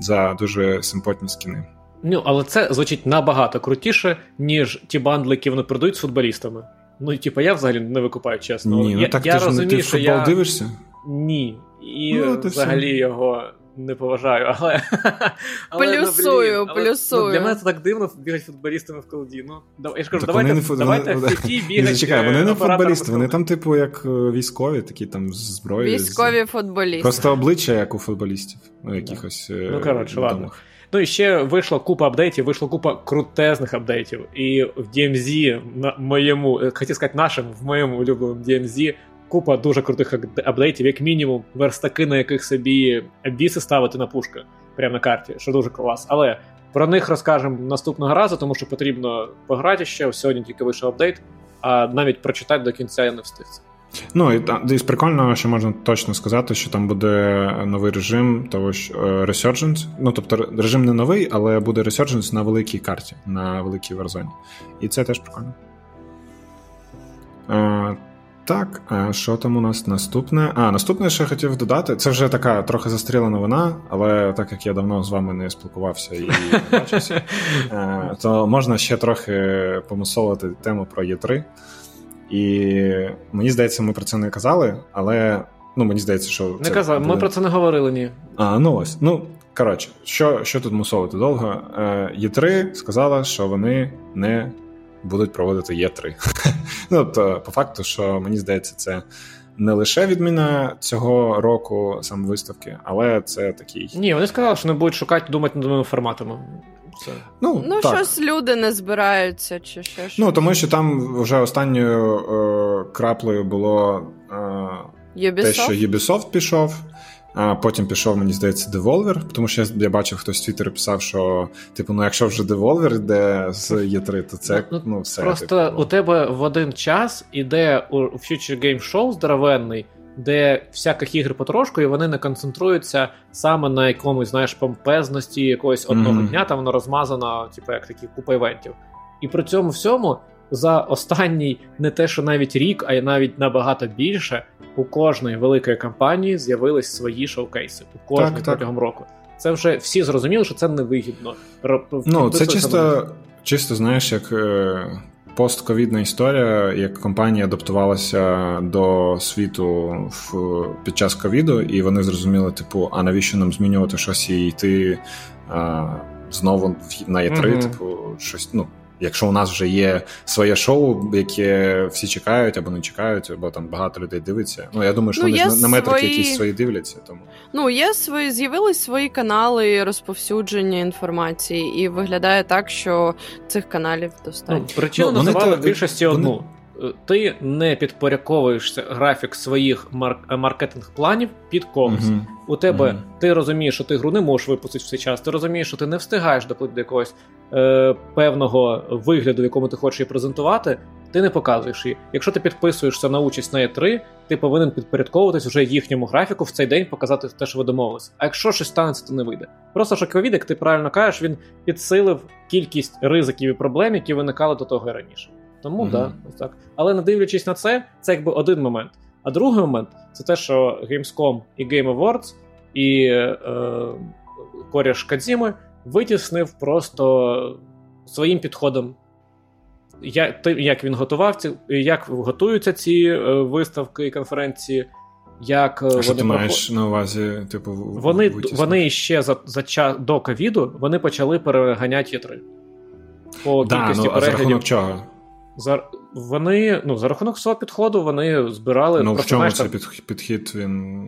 за дуже симпотні скіни. Ну, але це звучить набагато крутіше, ніж ті бандли, які вони продають з футболістами. Ну, типу, я взагалі не викупаю чесно. Ні, ну я, так я ти ж розумію, ти футбол я... дивишся? Ні. І ну, взагалі все. його не поважаю, але. але плюсую, ну, плюсую. Ну, для мене це так дивно бігати футболістами в колоді. Ну, я ж кажу, так давайте, фут... давайте в сіті бігати. Чекай, вони не футболісти, вони там, типу, як е, військові, такі там з зброєю. Військові футболісти. Просто обличчя, як у футболістів. Ну, якихось. Е, ну, коротше, ладно. Ну і ще вийшла купа апдейтів, вийшла купа крутезних апдейтів. І в DMZ, на моєму, е, хотів сказати, нашим, в моєму улюбленому DMZ, купа дуже крутих апдейтів, як мінімум, верстаки, на яких собі обвіси ставити на пушки прямо на карті, що дуже клас. Але про них розкажемо наступного разу, тому що потрібно пограти ще. Сьогодні тільки вийшов апдейт, а навіть прочитати до кінця я не встиг. Ну і і прикольно, що можна точно сказати, що там буде новий режим того ж е, Resurgence. Ну тобто режим не новий, але буде Resurgence на великій карті, на великій верзоні. І це теж прикольно. Так, а що там у нас наступне? А, наступне, що я хотів додати, це вже така трохи застріла новина, але так як я давно з вами не спілкувався і не бачився, е, то можна ще трохи помусолити тему про Є3. І мені здається, ми про це не казали, але ну мені здається, що не казали. Буде... Ми про це не говорили. Ні. А ну ось. Ну коротше, що що тут мусовувати довго? Є3 сказала, що вони не будуть проводити Є3. Ну тобто, по факту, що мені здається, це. Не лише відміна цього року саме виставки, але це такий. Ні, вони сказали, що не будуть шукати думати над новими форматами. Це... Ну, ну так. щось люди не збираються, чи ще щось. Ну, тому що там вже останньою е, краплею було е, те, що Ubisoft пішов. А потім пішов, мені здається, Devolver, тому що я, бачив, хтось в Твіттері писав, що типу, ну якщо вже Devolver йде з Є3, то це ну, ну все. Просто типу. у тебе в один час іде у Future Game Show здоровенний, де всяких ігр потрошку, і вони не концентруються саме на якомусь, знаєш, помпезності якогось одного mm-hmm. дня, там воно розмазано, типу, як такі купа івентів. І при цьому всьому за останній не те, що навіть рік, а й навіть набагато більше, у кожної великої компанії з'явились свої шоукейси у кожної протягом року. Це вже всі зрозуміли, що це невигідно. Ну, це чисто, чисто, знаєш, як е, постковідна історія, як компанія адаптувалася до світу в, під час ковіду, і вони зрозуміли, типу, а навіщо нам змінювати щось і йти а, знову на Е3, mm-hmm. типу, щось. ну, Якщо у нас вже є своє шоу, яке всі чекають або не чекають, або там багато людей дивиться. Ну я думаю, що ну, вони ж на метрики свої... якісь свої дивляться. Тому ну є свої з'явились свої канали розповсюдження інформації, і виглядає так, що цих каналів достатньо. Ну, Причину ну, називали в більшості вони... одну. Ти не підпорядковуєшся графік своїх марк- маркетинг планів під когось. Uh-huh. У тебе uh-huh. ти розумієш, що ти гру не можеш випустити в цей час. Ти розумієш, що ти не встигаєш доплити до якогось е, певного вигляду, в якому ти хочеш її презентувати. Ти не показуєш її. Якщо ти підписуєшся на участь на E3, ти повинен підпорядковуватись вже їхньому графіку в цей день показати те, що ви домовилися. А якщо щось станеться, то не вийде. Просто що ковід, як ти правильно кажеш, він підсилив кількість ризиків і проблем, які виникали до того і раніше. Тому mm-hmm. да, ось так. Але не дивлячись на це, це якби один момент. А другий момент це те, що Gamescom і Game Awards і е, коріш Кадзіми витіснив просто своїм підходом. Як як він готував ці, як готуються ці е, виставки і конференції, як е, а що ти маєш на увазі, типу, вони вони ще за за час до ковіду вони почали переганяти Є3. По да, кількості ну, переглядів. А за рахунок чого? За вони ну за рахунок свого підходу вони збирали. Ну в чому цей під, підхід він.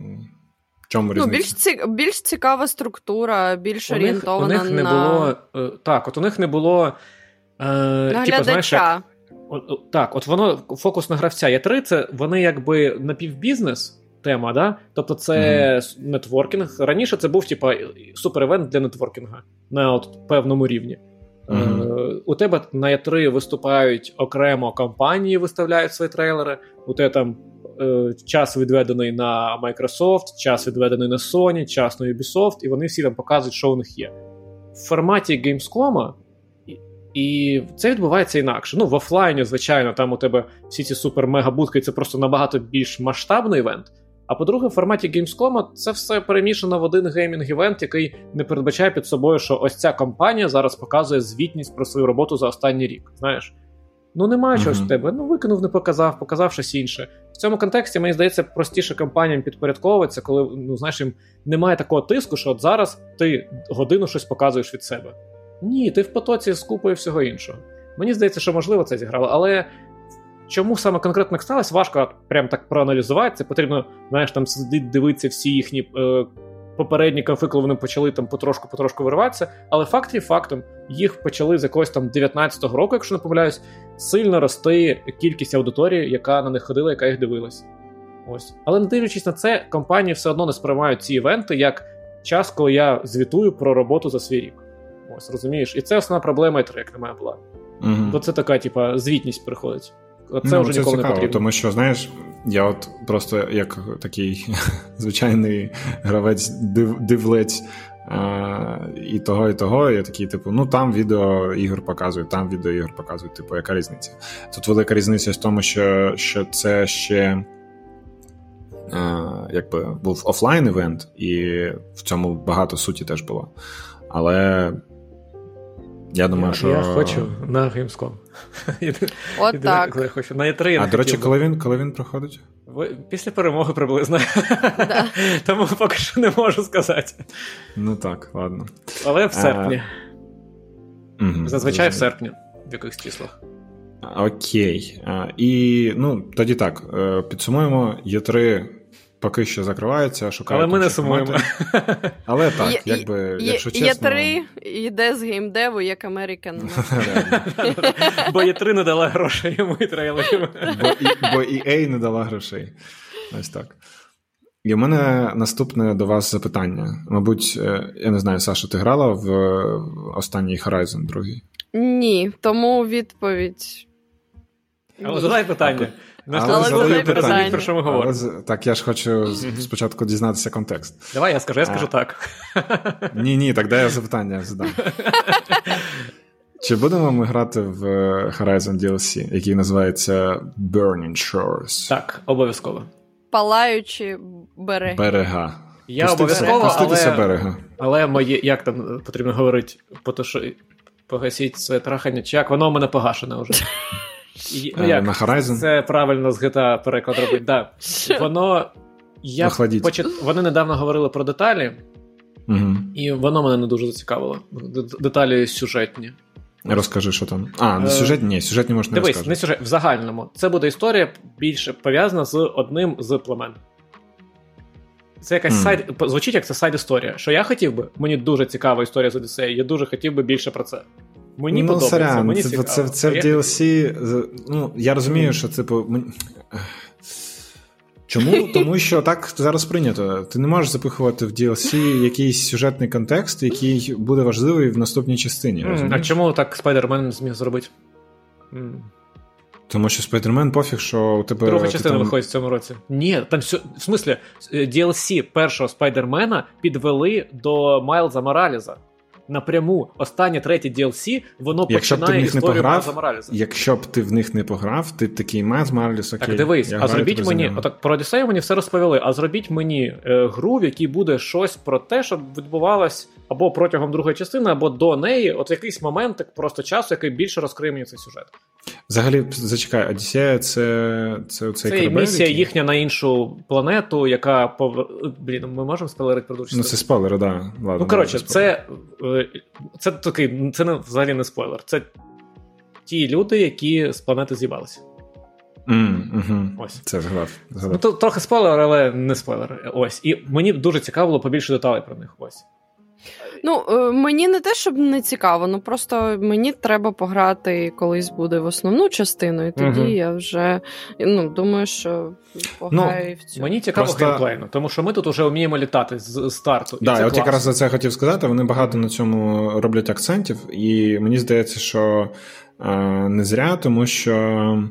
В чому різниця? Ну, більш ці... більш цікава структура, більш у орієнтована у них не на... було е, так, от у них не було е, типу, знаєш, як, от, так, от воно фокус на гравця. Є три, це вони якби напівбізнес. Тема, да? Тобто це mm-hmm. нетворкінг. Раніше це був типа супер-евент для нетворкінга на от певному рівні. Mm-hmm. Е, У тебе на E3 виступають окремо компанії, виставляють свої трейлери. У тебе там е, час відведений на Microsoft, час відведений на Sony, час на Ubisoft, і вони всі там показують, що у них є. В форматі Gamescom і це відбувається інакше. Ну, в офлайні, звичайно, там у тебе всі ці супер-мега-будки, це просто набагато більш масштабний івент. А по-друге, в форматі Gamescom це все перемішано в один геймінг-івент, який не передбачає під собою, що ось ця компанія зараз показує звітність про свою роботу за останній рік. Знаєш? Ну немає mm-hmm. чогось в тебе. Ну викинув, не показав, показав щось інше. В цьому контексті, мені здається, простіше компаніям підпорядковуватися, коли ну знаєш, їм немає такого тиску, що от зараз ти годину щось показуєш від себе. Ні, ти в потоці з купою всього іншого. Мені здається, що можливо це зіграло, але чому саме конкретно сталося, важко прям так проаналізувати. Це потрібно, знаєш, там сидіти, дивитися всі їхні е, попередні конфлікти, коли вони почали там потрошку-потрошку вириватися. Але факт є фактом, їх почали з якогось там 19-го року, якщо не помиляюсь, сильно рости кількість аудиторії, яка на них ходила, яка їх дивилась. Ось. Але не дивлячись на це, компанії все одно не сприймають ці івенти як час, коли я звітую про роботу за свій рік. Ось, розумієш? І це основна проблема, як на мене була. Угу. Бо це така, типа, звітність приходить. Це ну, вже це ніколи цікаво, не потрібно. Тому що, знаєш, я от просто як такий звичайний гравець див, дивлець а, і того, і того, я такий, типу, ну там відео ігор показують, там відео ігор показують, типу, яка різниця? Тут велика різниця в тому, що що це ще а, якби був офлайн івент, і в цьому багато суті теж було. Але я думаю, я, що. Я хочу на Gamescom. От так. Коли хочу. На E3 А, до речі, коли він коли він проходить? Після перемоги приблизно. Тому поки що не можу сказати. Ну так, ладно. Але в серпні. Зазвичай в серпні, в якихось числах. Окей. І ну, тоді так. Е, підсумуємо, Є3 поки що закриваються, шукають. Але ми не сумуємо. Але так, є, якби, є, якщо чесно... Є три, йде з геймдеву, як American. Бо є три не дала грошей йому і трейлерів. Бо EA не дала грошей. Ось так. І у мене наступне до вас запитання. Мабуть, е, я не знаю, Саша, ти грала в останній Horizon другий? Ні, тому відповідь. Але задай питання. Але задаю питання. про що ми говоримо. Але, так я ж хочу спочатку дізнатися контекст. Давай я скажу, я скажу так. Ні, ні, так дай я запитання задам. Чи будемо ми грати в Horizon DLC, який називається Burning Shores? Так, обов'язково. Палаючі береги. Берега. Я обов'язково, Пуститися але, берега. Але моє, як там потрібно говорити, погасіть своє трахання, чи як воно у мене погашене вже. Ну, е, як? На Horizon? Це правильно з GTA переклад робить. Да. Воно. Я почат... Вони недавно говорили про деталі, угу. і воно мене не дуже зацікавило. Деталі сюжетні. Розкажи, що там. А, не сюжетні? Ні, сюжетні можна не Дивись, не сюжет. В загальному. Це буде історія більше пов'язана з одним з племен. Це якась mm. side. Звучить як це side історія. Що я хотів би, мені дуже цікава історія з Одіссеєю, я дуже хотів би більше про це. Мені ну, подобається. Сорян, мені це, це, це, це в DLC. Ну, я розумію, що типу. Мені... Чому? Тому що так зараз прийнято. Ти не можеш запихувати в DLC якийсь сюжетний контекст, який буде важливий в наступній частині. Mm, а чому так Spider-Man зміг зробити? Mm. Тому що Spider-Man пофіг, що у тебе. Друга частина там... виходить в цьому році. Ні, там все. В смислі, DLC першого Спайдермена підвели до Майлза Мораліза напряму останнє третє DLC, воно якщо починає б ти в них історію не пограв, Мораліза. Якщо б ти в них не пограв, ти такий Мез Мораліс, окей. Так дивись, а зробіть мені, отак про Одіссею мені все розповіли, а зробіть мені е, гру, в якій буде щось про те, щоб відбувалось або протягом другої частини, або до неї, от якийсь момент так просто часу, який більше розкриє мені цей сюжет. Взагалі, зачекай, Одіссея це це, це корабель, місія який? їхня на іншу планету, яка пов... Блін, ми можемо спойлерити про Ну, це спойлери, да. Ладно, Ну, коротше, це е, це такий, це не взагалі не спойлер. Це ті люди, які з планети з'їбалися. Mm, угу. Ось. Це згадав. згадав. Ну, то, Трохи спойлер, але не спойлер. Ось. І мені дуже цікаво було побільше деталей про них. Ось. Ну, е, мені не те, щоб не цікаво, ну просто мені треба пограти колись буде в основну частину, і тоді угу. я вже ну, думаю, що пограю ну, в цю. Мені цікаво просто... геймплейно, тому що ми тут вже вміємо літати з старту. Так, я от якраз за це хотів сказати. Вони багато на цьому роблять акцентів, і мені здається, що е, не зря, тому що.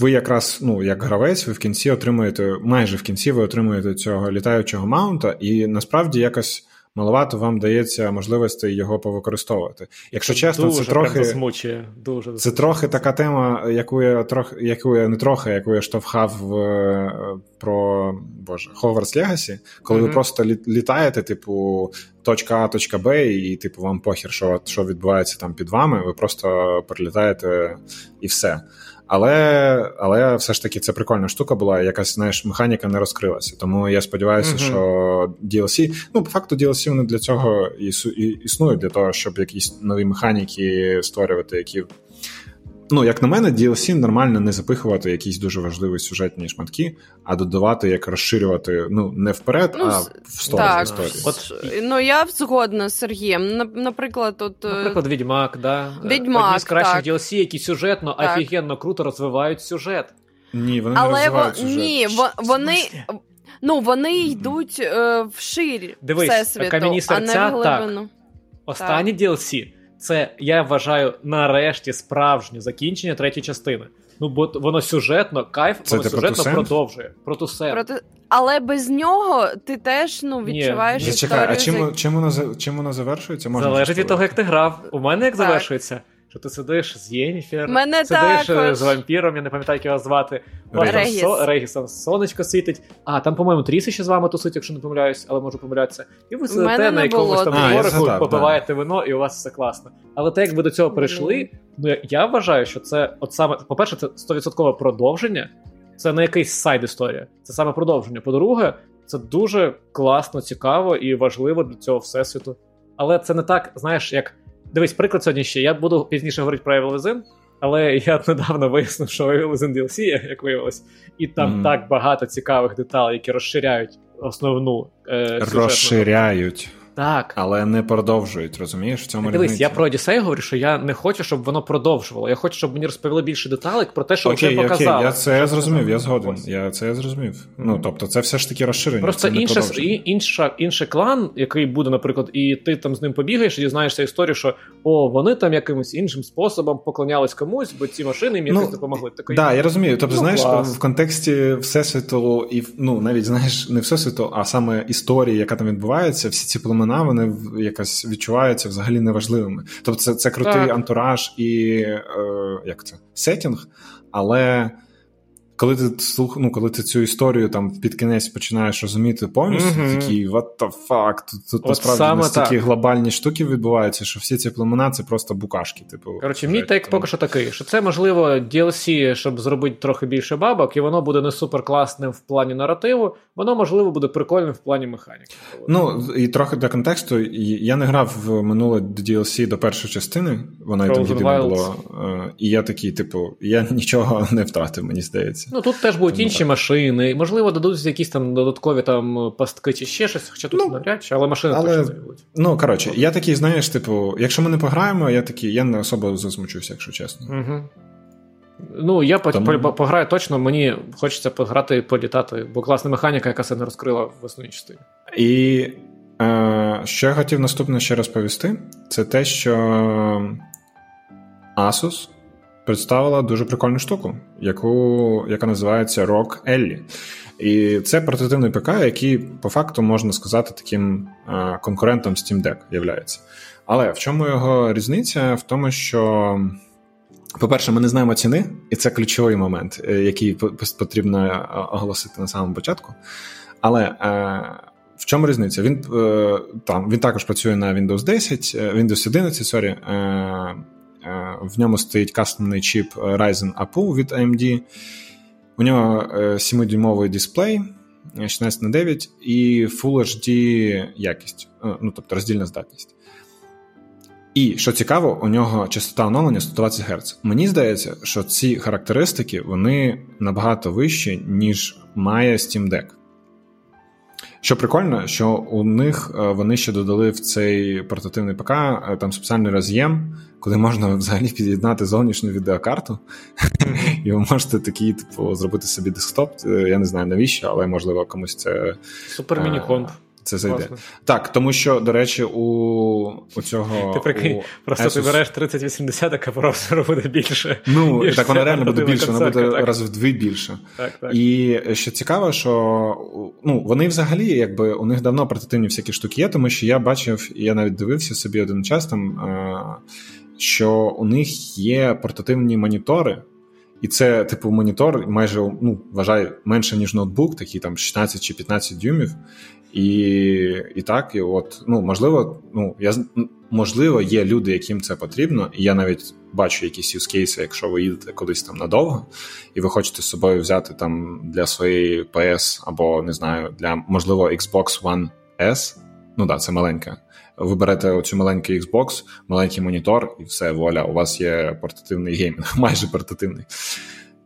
Ви якраз, ну, як гравець, ви в кінці отримуєте, майже в кінці ви отримуєте цього літаючого маунта, і насправді якось маловато вам дається можливості його повикористовувати. Якщо чесно, дуже це трохи засмучує. Дуже це трохи така тема, яку я трохи, яку я не трохи, яку я штовхав в, е, про, Боже, Hogwarts Legacy, коли mm-hmm. ви просто літаєте, типу, точка А, точка Б, і типу вам похєр, що що відбувається там під вами. Ви просто прилітаєте і все. Але але все ж таки це прикольна штука була, якась знаєш, механіка не розкрилася. Тому я сподіваюся, uh-huh. що DLC, ну, по факту, DLC вони для цього існують, для того, щоб якісь нові механіки створювати, які Ну, як на мене, DLC нормально не запихувати якісь дуже важливі сюжетні шматки, а додавати, як розширювати ну не вперед, ну, а в сторону так, історії. От ну я згодна з Сергієм. Наприклад, от е, наприклад, Відьмак, да Відьмак, Одні з кращих так. DLC, які сюжетно так. офігенно круто розвивають сюжет. Ні, вони Але не розвивають сюжет. Ні, вони. Ну, вони йдуть е, вширі Дивись, всесвіту, кам'яні серця, а не в глибину. Так. Останні так. DLC це я вважаю нарешті справжнє закінчення третьої частини. Ну, бо воно сюжетно, кайф, це воно сюжетно продовжує. Про Проти... Але без нього ти теж ну, відчуваєш. Ні. історію. Чекай, а чим, чим, воно, чим воно завершується? Можна Залежить від того, як ти грав. У мене як так. завершується що ти сидиш з Єніфер, Мене сидиш також. Е, з вампіром, я не пам'ятаю, як його звати. Регіс. Со, Регісом сонечко світить. А, там, по-моєму, Тріси ще з вами тусить, якщо не помиляюсь, але можу помилятися. І ви сидите на якомусь там дворику, попиваєте вино, і у вас все класно. Але те, як ви до цього прийшли, ну я вважаю, що це от саме, по-перше, це 100% продовження. Це не якийсь сайд історія, це саме продовження. По-друге, це дуже класно, цікаво і важливо для цього всесвіту. Але це не так, знаєш, як Дивись, приклад сьогодні ще. Я буду пізніше говорити про Evil Within, але я недавно вияснив, що Evil Within DLC, як виявилось, і там mm. так багато цікавих деталей, які розширяють основну е, розширяють. Так. Але не продовжують, розумієш? в цьому Дивись, я про Одіссей говорю, що я не хочу, щоб воно продовжувало. Я хочу, щоб мені розповіли більше деталей про те, що окей, вже показали. Окей, я це я зрозумів, я згоден. Я це я зрозумів. Ну тобто, це все ж таки розширення. Просто це інше, інша, інший клан, який буде, наприклад, і ти там з ним побігаєш, і дізнаєшся історію, що о, вони там якимось іншим способом поклонялись комусь, бо ці машини їм якось ну, допомогли. Так, да, я розумію. Тобто, ну, знаєш, клас. в контексті всесвіту, і ну навіть знаєш, не всесвіту, а саме історії, яка там відбувається, всі ці племена, вони якось відчуваються взагалі неважливими. Тобто, це це крутий так. антураж і е, як це сетінг, але коли ти слух, ну, коли ти цю історію там під кінець починаєш розуміти повністю, mm-hmm. такий what the fuck, тут, тут насправді настільки глобальні штуки відбуваються, що всі ці племена це просто букашки. Типу, Коротше, мій тек поки що такий, що це можливо DLC, щоб зробити трохи більше бабок, і воно буде не супер класним в плані наративу, воно можливо буде прикольним в плані механіки. Ну і трохи для контексту. Я не грав в минуле DLC до першої частини, вона і тоді було. Е, і я такий, типу, я нічого не втратив, мені здається здається. Ну тут теж будуть Тому інші так. машини, можливо, дадуть якісь там додаткові там пастки чи ще щось, хоча тут ну, навряд чи, але машини але, точно будуть. Ну коротше, я такий, знаєш, типу, якщо ми не пограємо, я такий, я не особо засмучуся, якщо чесно. Угу. Ну, я Тому... пограю точно, мені хочеться пограти і політати, бо класна механіка, яка це не розкрила в основній частині. І е, що я хотів наступне ще розповісти, це те, що Asus представила дуже прикольну штуку, яку, яка називається Rock Ellie. І це портативний ПК, який по факту можна сказати таким а, конкурентом Steam Deck являється. Але в чому його різниця? В тому, що. По-перше, ми не знаємо ціни, і це ключовий момент, е, який потрібно е, оголосити на самому початку. Але е, в чому різниця? Він е, там він також працює на Windows 10, Windows 11, sorry, е, Е, в ньому стоїть кастомний чіп Ryzen APU від AMD. У нього 7-дюймовий дисплей 16 на 9 і Full HD якість, е, ну тобто роздільна здатність. І що цікаво, у нього частота оновлення 120 Гц. Мені здається, що ці характеристики вони набагато вищі, ніж має Steam Deck. Що прикольно, що у них е, вони ще додали в цей портативний ПК е, там спеціальний роз'єм, куди можна взагалі під'єднати зовнішню відеокарту, і ви можете такий, типу, зробити собі десктоп. Е, я не знаю навіщо, але можливо комусь це супер міні-комп це зайде. Так, тому що, до речі, у у цього. Ти прикинь, у просто Asus... ти береш 3080, а процесор буде більше. Ну, так вона реально буде більше, вона буде так. раз в дві більше. Так, так. І що цікаво, що ну, вони взагалі, якби у них давно портативні всякі штуки є, тому що я бачив, я навіть дивився собі один час там, що у них є портативні монітори. І це, типу, монітор майже ну, вважай менше, ніж ноутбук, такий там 16 чи 15 дюймів. І і так, і от, ну, можливо, ну, я, можливо, є люди, яким це потрібно, і я навіть бачу якісь юзкейси, якщо ви їдете кудись там надовго, і ви хочете з собою взяти там для своєї PS або не знаю, для можливо Xbox One S. Ну так, це маленька. Ви берете оцю маленький Xbox, маленький монітор, і все, воля, у вас є портативний геймінг, майже портативний.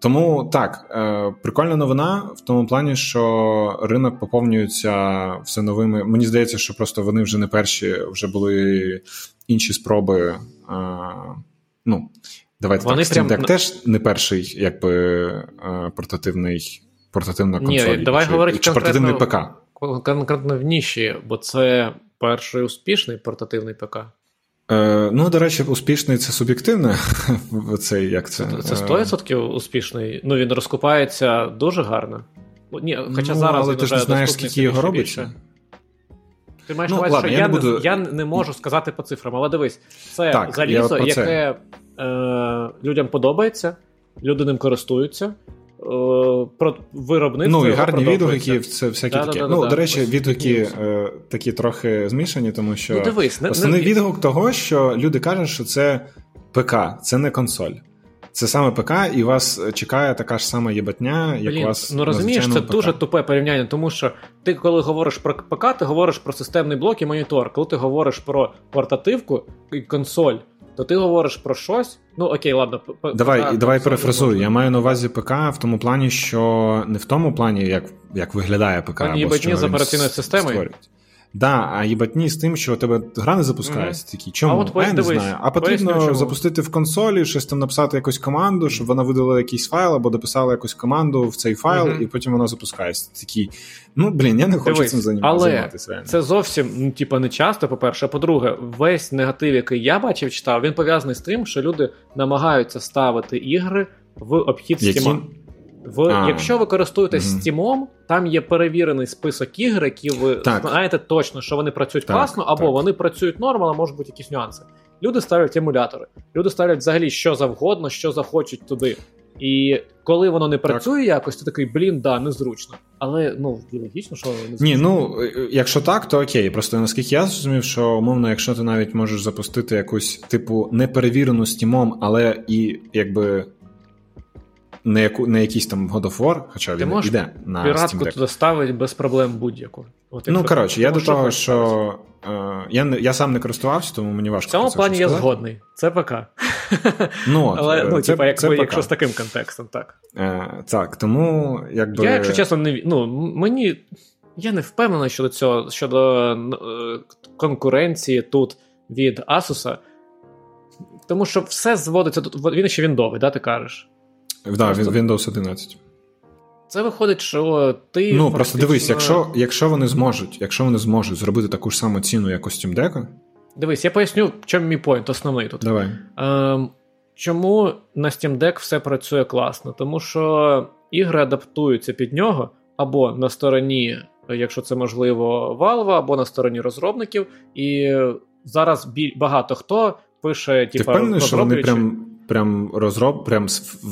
Тому так, е, прикольна новина в тому плані, що ринок поповнюється все новими. Мені здається, що просто вони вже не перші, вже були інші спроби. Е, ну, давайте вони так, Steam Deck теж не перший, якби е, портативний портативна консоль. Ні, давай чи, говорити чи портативний ПК. Конкретно в ніші, бо це перший успішний портативний ПК. Е, Ну, до речі, успішний це суб'єктивне. Цей, як Це Це 100% успішний. Ну, він розкупається дуже гарно. Ні, Хоча ну, зараз але він ти ж не знаєш, скільки його робиться. Ти маєш ну, ладно, що я, я, не буду... я не можу сказати по цифрам, але дивись, це так, залізо, яке е, людям подобається, люди ним користуються. Е, про виробництво. Ну і гарні відгуки, це всякі да. Да, ну, до речі, відгуки е, такі трохи змішані, тому що ну, дивись, основний не... відгук того, що люди кажуть, що це ПК, це не консоль. Це саме ПК, і вас чекає така ж сама єбатня, як Блін, вас. Ну розумієш, це ПК. дуже тупе порівняння, тому що ти, коли говориш про ПК, ти говориш про системний блок і монітор. Коли ти говориш про портативку і консоль, то ти говориш про щось. Ну окей, ладно, давай ПК, давай перефразую. Я маю на увазі ПК в тому плані, що не в тому плані, як як виглядає ПК. або з операційною системою. Да, а їбатні з тим, що у тебе гра не запускається. Mm-hmm. Такі чому? А, от, я не знаю. А потрібно поясню, запустити в консолі, щось там написати якусь команду, щоб вона видала якийсь файл або дописала якусь команду в цей файл, mm-hmm. і потім вона запускається. Такі, ну блін, я не хочу Дивись, цим займатися. Але Це зовсім ну, типа, не часто, по-перше. А по-друге, весь негатив, який я бачив, читав, він пов'язаний з тим, що люди намагаються ставити ігри в обхід Steam. В а, якщо ви користуєтесь угу. Steam, там є перевірений список ігр, які ви так. знаєте точно, що вони працюють так, класно, або так. вони працюють норм, але можуть бути якісь нюанси. Люди ставлять емулятори, люди ставлять взагалі що завгодно, що захочуть туди. І коли воно не працює якось, ти такий, блін, да, незручно. Але ну логічно, що незручно. Ні, ну якщо так, то окей. Просто наскільки я зрозумів, що умовно, якщо ти навіть можеш запустити якусь типу неперевірену стімом, але і якби не яку не якийсь там God of War, хоча Ти він іде на піратку туди ставить без проблем будь-яку. От, Ну коротше, я до того, що е, я не я сам не користувався, тому мені важко. В цьому плані я згодний. Це ПК. Ну, Але ну, це, типа, як, це якщо ПК. з таким контекстом, так. Е, Так, тому якби. Я, якщо чесно, не ну, мені. Я не впевнений щодо цього, щодо е, конкуренції тут від Asus. Тому що все зводиться тут. Він ще віндовий, да, ти кажеш? Да, просто... Windows 11. Це виходить, що ти. Ну, просто дивись, якщо якщо вони зможуть якщо вони зможуть зробити таку ж саму ціну, як у Steam Deck... Дивись, я поясню, в чому мій поінт основний тут. Давай. Ем, Чому на Steam Deck все працює класно? Тому що ігри адаптуються під нього або на стороні, якщо це можливо, Valve, або на стороні розробників. І зараз багато хто пише, типу, Ти впевнений, що вони прям прям розроб, прям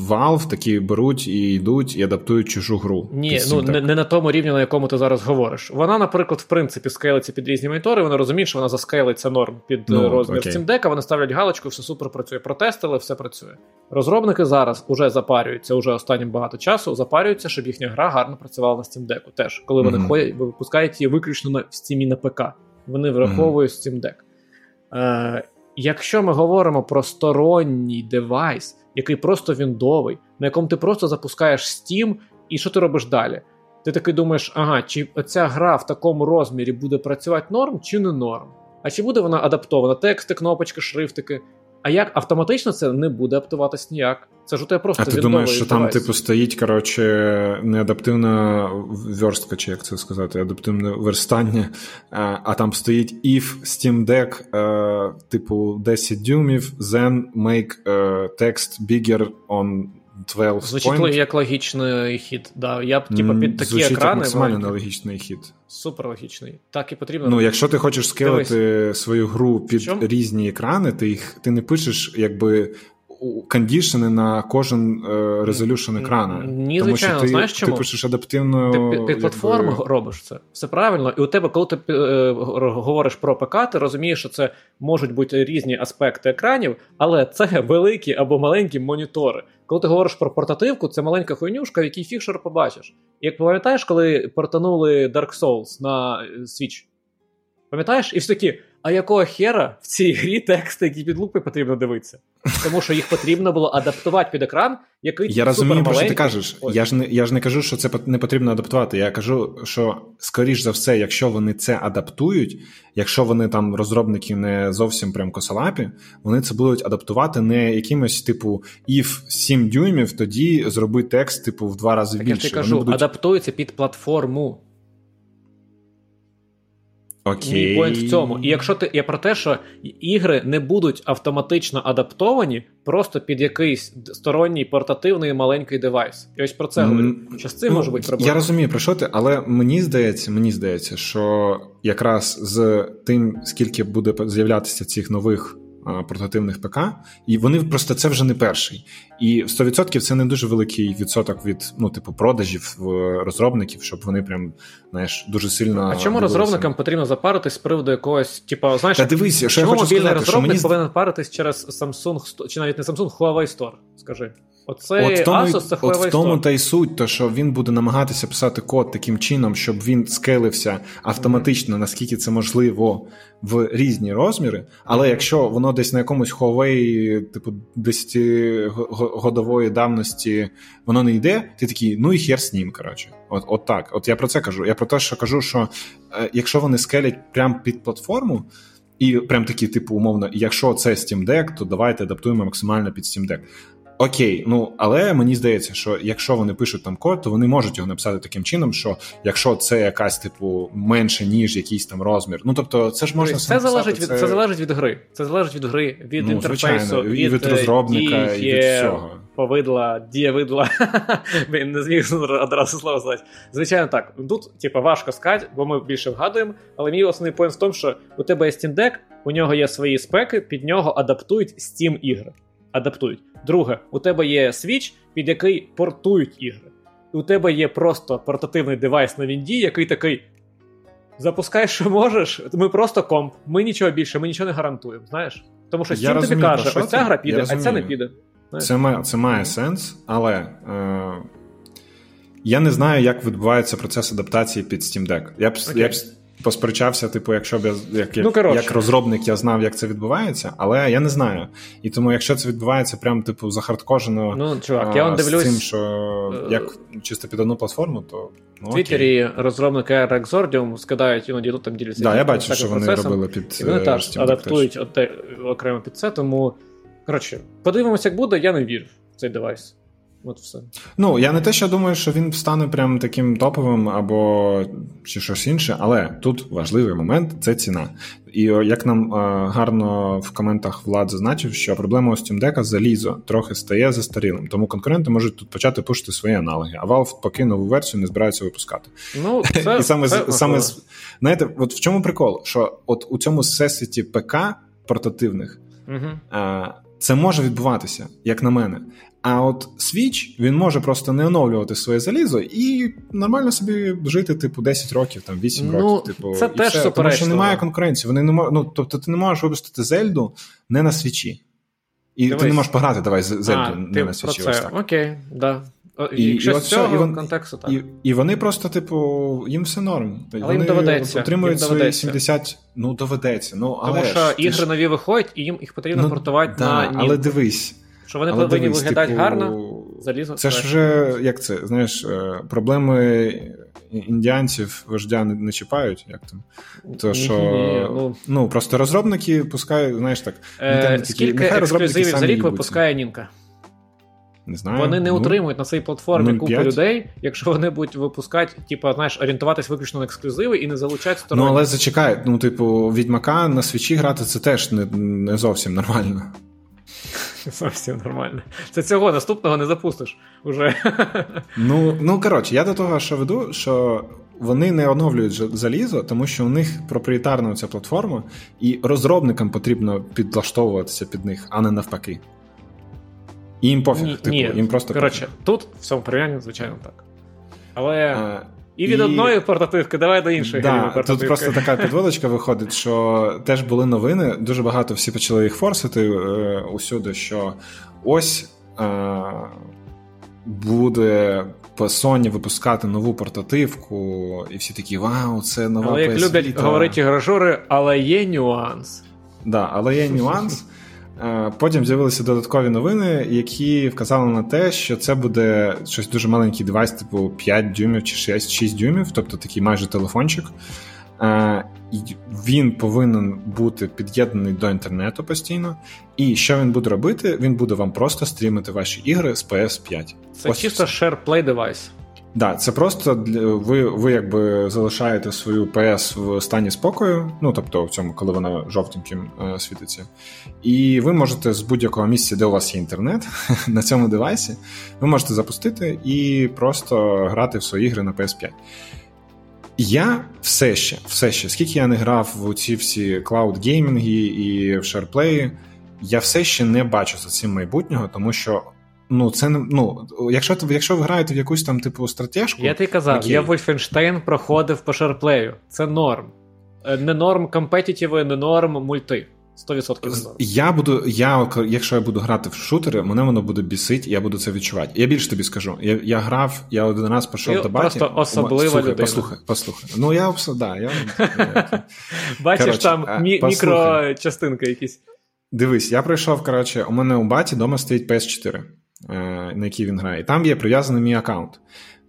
Valve такі беруть і йдуть і адаптують чужу гру. Ні, ну не, не на тому рівні, на якому ти зараз говориш. Вона, наприклад, в принципі, скейлиться під різні монітори. Вона розуміє, що вона заскейлиться норм під ну, розмір окей. Steam Deck, вони ставлять галочку, все супер працює. Протестили, все працює. Розробники зараз уже запарюються, уже останнім багато часу запарюються, щоб їхня гра гарно працювала на Steam Deck. Теж коли вони mm-hmm. ходять, випускають її виключно на в Steam на ПК. Вони враховують mm-hmm. Steam Deck. Е, якщо ми говоримо про сторонній девайс, який просто віндовий, на якому ти просто запускаєш Steam, і що ти робиш далі? Ти такий думаєш, ага, чи ця гра в такому розмірі буде працювати норм, чи не норм? А чи буде вона адаптована? Тексти, кнопочки, шрифтики. А як автоматично це не буде адаптуватись ніяк? Це ж у тебе просто А ти думаєш, що там, типу, стоїть, коротше, неадаптивна верстка, чи як це сказати, адаптивне верстання, а, а там стоїть if Steam Deck, е, типу, 10 дюймів, then make е, text bigger on 12 Звучить point. як логічний хід. Да. Я б типу, під такі Звучить екрани. як максимально нелогічний хід. Супер логічний. Так і потрібно. Ну, якщо ти хочеш скелити свою гру під різні екрани, ти їх ти не пишеш якби кондішени на кожен резолюшн екрана. Ні, Тому звичайно, що ти, знаєш чому? ти пишеш адаптивно. Ти під, під якби- робиш це. Все правильно. І у тебе, коли ти е, говориш про ПК, ти розумієш, що це можуть бути різні аспекти екранів, але це великі або маленькі монітори. Коли ти говориш про портативку, це маленька хуйнюшка, в якій фікшер побачиш. Як пам'ятаєш, коли портанули Dark Souls на е, Switch? Пам'ятаєш? І всі такі, а якого хера в цій грі тексти, які під лупи потрібно дивитися? Тому що їх потрібно було адаптувати під екран, який Я розумію, про що ти кажеш. Ось. Я ж не я ж не кажу, що це не потрібно адаптувати. Я кажу, що скоріш за все, якщо вони це адаптують, якщо вони там розробники не зовсім прям косолапі, вони це будуть адаптувати не якимось типу if 7 дюймів, тоді зроби текст, типу, в два рази Так я ж ти кажу, будуть... адаптується під платформу. Окей. Мій поінт в цьому. І якщо ти я про те, що ігри не будуть автоматично адаптовані просто під якийсь сторонній портативний маленький девайс. І ось про це говорю. Що з цим ну, може бути проблема? Я розумію про що ти, але мені здається, мені здається, що якраз з тим, скільки буде з'являтися цих нових портативних ПК, і вони просто це вже не перший. І 100% це не дуже великий відсоток від ну, типу, продажів в розробників, щоб вони прям знаєш дуже сильно. А чому розробникам потрібно запаритись з приводу якогось, типу, знаєш, Та дивись, що я хочу мобільний сказати, що розробник мені повинен паритись через Samsung, чи навіть не Samsung, Huawei Store, скажи. Оце От в тому, Asus, це от в тому та й суть, то що він буде намагатися писати код таким чином, щоб він скелився автоматично, наскільки це можливо, в різні розміри. Але якщо воно десь на якомусь Huawei, типу 10-годової давності, воно не йде, ти такий, ну і хер з ним, коротше. От, от так. От я про це кажу. Я про те, що кажу, що е, якщо вони скелять прямо під платформу. І прям такі, типу, умовно, якщо це Steam Deck, то давайте адаптуємо максимально під Steam Deck. Окей, ну але мені здається, що якщо вони пишуть там код, то вони можуть його написати таким чином, що якщо це якась, типу, менше, ніж якийсь там розмір. Ну тобто, це ж можна це залежить від це... залежить від гри. Це залежить від гри, від Ну, інтерфейсу, звичайно, і від, від е, розробника, і від всього. Повидла, дієвидла. Він не зміг одразу слово сказати. Звичайно, так. Тут, типу, важко сказати, бо ми більше вгадуємо. Але мій основний поінт в тому, що у тебе є Steam Deck, у нього є свої спеки, під нього адаптують Steam ігри. Адаптують. Друге, у тебе є Switch, під який портують ігри. І у тебе є просто портативний девайс на Вінді, який такий. Запускай, що можеш, ми просто комп, ми нічого більше, ми нічого не гарантуємо, знаєш? Тому що Steam тобі каже, що ось ця гра піде, а ця не піде. Знаєш? Це має, це має сенс, але е, я не знаю, як відбувається процес адаптації під Steam Deck. Я б, Окей. я б посперечався, типу, якщо б я як, як, Ну, як розробник я знав, як це відбувається, але я не знаю. І тому, якщо це відбувається прям типу захардкожено Ну, чувак, а, я вам з дивлюсь. цим, що е, як чисто під одну платформу, то ну, В Твіттері розробники Exordium скидають іноді ну, там діляться. Да, я бачу, що вони процесом, робили під І вони е, теж адаптують окремо під це, тому. Коротше, подивимося, як буде, я не вірю в цей девайс. От все. Ну, я не те, що думаю, що він стане прям таким топовим або чи щось інше, але тут важливий момент це ціна. І як нам е, гарно в коментах Влад зазначив, що проблема у Steam Deck залізо трохи стає застарілим, тому конкуренти можуть тут почати пушити свої аналоги, а Valve поки нову версію не збираються випускати. Ну, це, І саме, це з- саме з- знаєте, от в чому прикол? Що от у цьому всесвіті ПК портативних а, це може відбуватися, як на мене. А от Switch, він може просто не оновлювати своє залізо і нормально собі жити, типу, 10 років, там 8 Ну, років. Типу, це і теж все. Тому що немає конкуренції. Вони не мож... ну, тобто ти не можеш випустити Зельду не на свічі. І Дивись. ти не можеш пограти давай Зельду А, не ти на про свічі. це. Ось так. Окей, да. І, Якщо і з цього і вон, контексту, так. І, і вони просто, типу, їм все норм. Але вони їм доведеться. отримують їм свої 70. Ну, доведеться. Ну, але Тому що ж, ігри ж... нові виходять, і їм їх потрібно ну, портувати да, на Але дивись. Що вони повинні дивись, виглядати типу, гарно, залізо. Це ж вже, як це, знаєш, е, проблеми індіанців вождя не, не чіпають, як там. То що, Ні, ну... ну, просто розробники пускають, знаєш так. Е, скільки ексклюзивів за рік випускає Нінка? Не знаю. Вони не ну, утримують на цій платформі 0,5. купу людей, якщо вони будуть випускати, типу, знаєш, орієнтуватись виключно на ексклюзиви і не залучати сторонні. Ну, але зачекай, ну, типу, Відьмака на свічі грати це теж не, не зовсім нормально. Зовсім нормально. Це цього наступного не запустиш уже. Ну, ну коротше, я до того, що веду, що вони не оновлюють залізо, тому що у них проприєтарна ця платформа, і розробникам потрібно підлаштовуватися під них, а не навпаки. І їм пофіг, ні, типу, ні. їм просто коротше, пофіг. тут в цьому порівнянні, звичайно, так. Але. А, і від і... одної портативки, давай до іншої. Да, Тут просто така підводочка виходить, що теж були новини. Дуже багато всі почали їх форсити е, усюди, що ось е, буде Sony випускати нову портативку, і всі такі: Вау, це нова Але як PS люблять Vita. говорити гражури, але є нюанс. Да, але є нюанс. Е, Потім з'явилися додаткові новини, які вказали на те, що це буде щось дуже маленький девайс, типу 5 дюймів чи 6, 6 дюймів, тобто такий майже телефончик. Е, Він повинен бути під'єднаний до інтернету постійно. І що він буде робити? Він буде вам просто стрімити ваші ігри з PS5. Це Ось чисто SharePlay девайс. Да, це просто ви ви якби залишаєте свою PS в стані спокою, ну тобто в цьому, коли вона жовтеньким е, світиться, і ви можете з будь-якого місця, де у вас є інтернет, на цьому девайсі, ви можете запустити і просто грати в свої ігри на PS5. Я все ще, все ще, скільки я не грав в ці всі клауд-геймінги і в SharePlay, я все ще не бачу за цим майбутнього, тому що Ну, це не ну, якщо якщо ви граєте в якусь там типу стратежку. Я ти казав, окей. я Wolfenstein проходив по шарплею. Це норм. Не норм компетітіви, не норм мульти. 100% не норм. Я буду, я, якщо я буду грати в шутери, мене воно буде бісить, я буду це відчувати. Я більше тобі скажу. Я я грав, я один раз пішов до баті. Просто особлива слухай, людина. Послухай, послухай. Ну, я да, я... Бачиш, там мі- мікрочастинки якісь. Дивись, я прийшов, коротше, у мене у баті вдома стоїть PS4. На який він грає. І Там є прив'язаний мій аккаунт.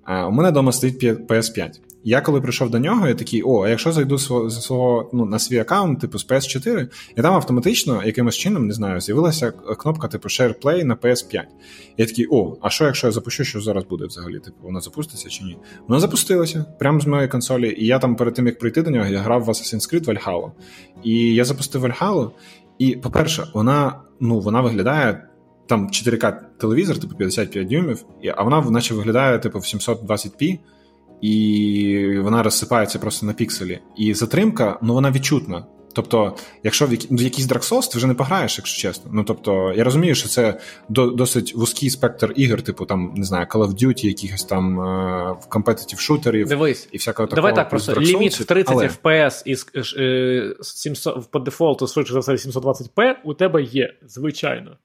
У мене вдома стоїть PS5. Я коли прийшов до нього, я такий: о, а якщо зайду свого, свого ну, на свій аккаунт, типу з PS4, і там автоматично якимось чином, не знаю, з'явилася кнопка типу Share Play на PS5. Я такий, о, а що, якщо я запущу, що зараз буде взагалі? Типу, воно запуститься чи ні? Воно запустилося прямо з моєї консолі. І я там перед тим, як прийти до нього, я грав в Assassin's Creed Valhalla. І я запустив Valhalla, і, по-перше, вона ну, вона виглядає. Там 4К телевізор, типу 55 дюймів, а вона наче виглядає типу в 720p, і вона розсипається просто на пікселі. І затримка, ну вона відчутна. Тобто, якщо в, які, в якийсь Dark Souls, ти вже не пограєш, якщо чесно. Ну тобто, я розумію, що це до, досить вузький спектр ігор, типу там, не знаю, Call of Duty, якихось там е, компетитив шутерів Дивись, і всякого такого. Давай так, просто ліміт в 30 але... FPS із е, 700, по дефолту, швидше за все, 720p у тебе є, звичайно.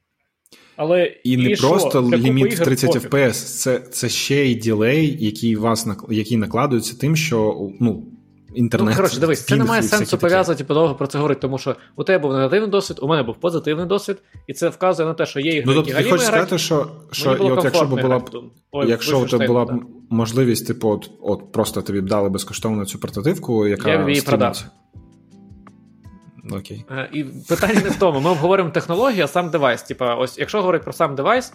Але і не і просто що? ліміт в 30 FPS, це це ще й ділей, який вас який накладується тим, що ну. Інтернет, ну, коротше, дивись, це не має сенсу пов'язувати подовго про це говорити, тому що у тебе був негативний досвід, у мене був позитивний досвід, і це вказує на те, що є ігри, ну, які тобто, ти хочеш сказати, що, що і от якщо б була б Ой, якщо у тебе була б можливість, типу, от, от просто тобі б дали безкоштовно цю портативку, яка я б її продав. Окей. І питання не в тому. Ми обговоримо технологію, а сам девайс. Типа, ось, якщо говорити про сам девайс,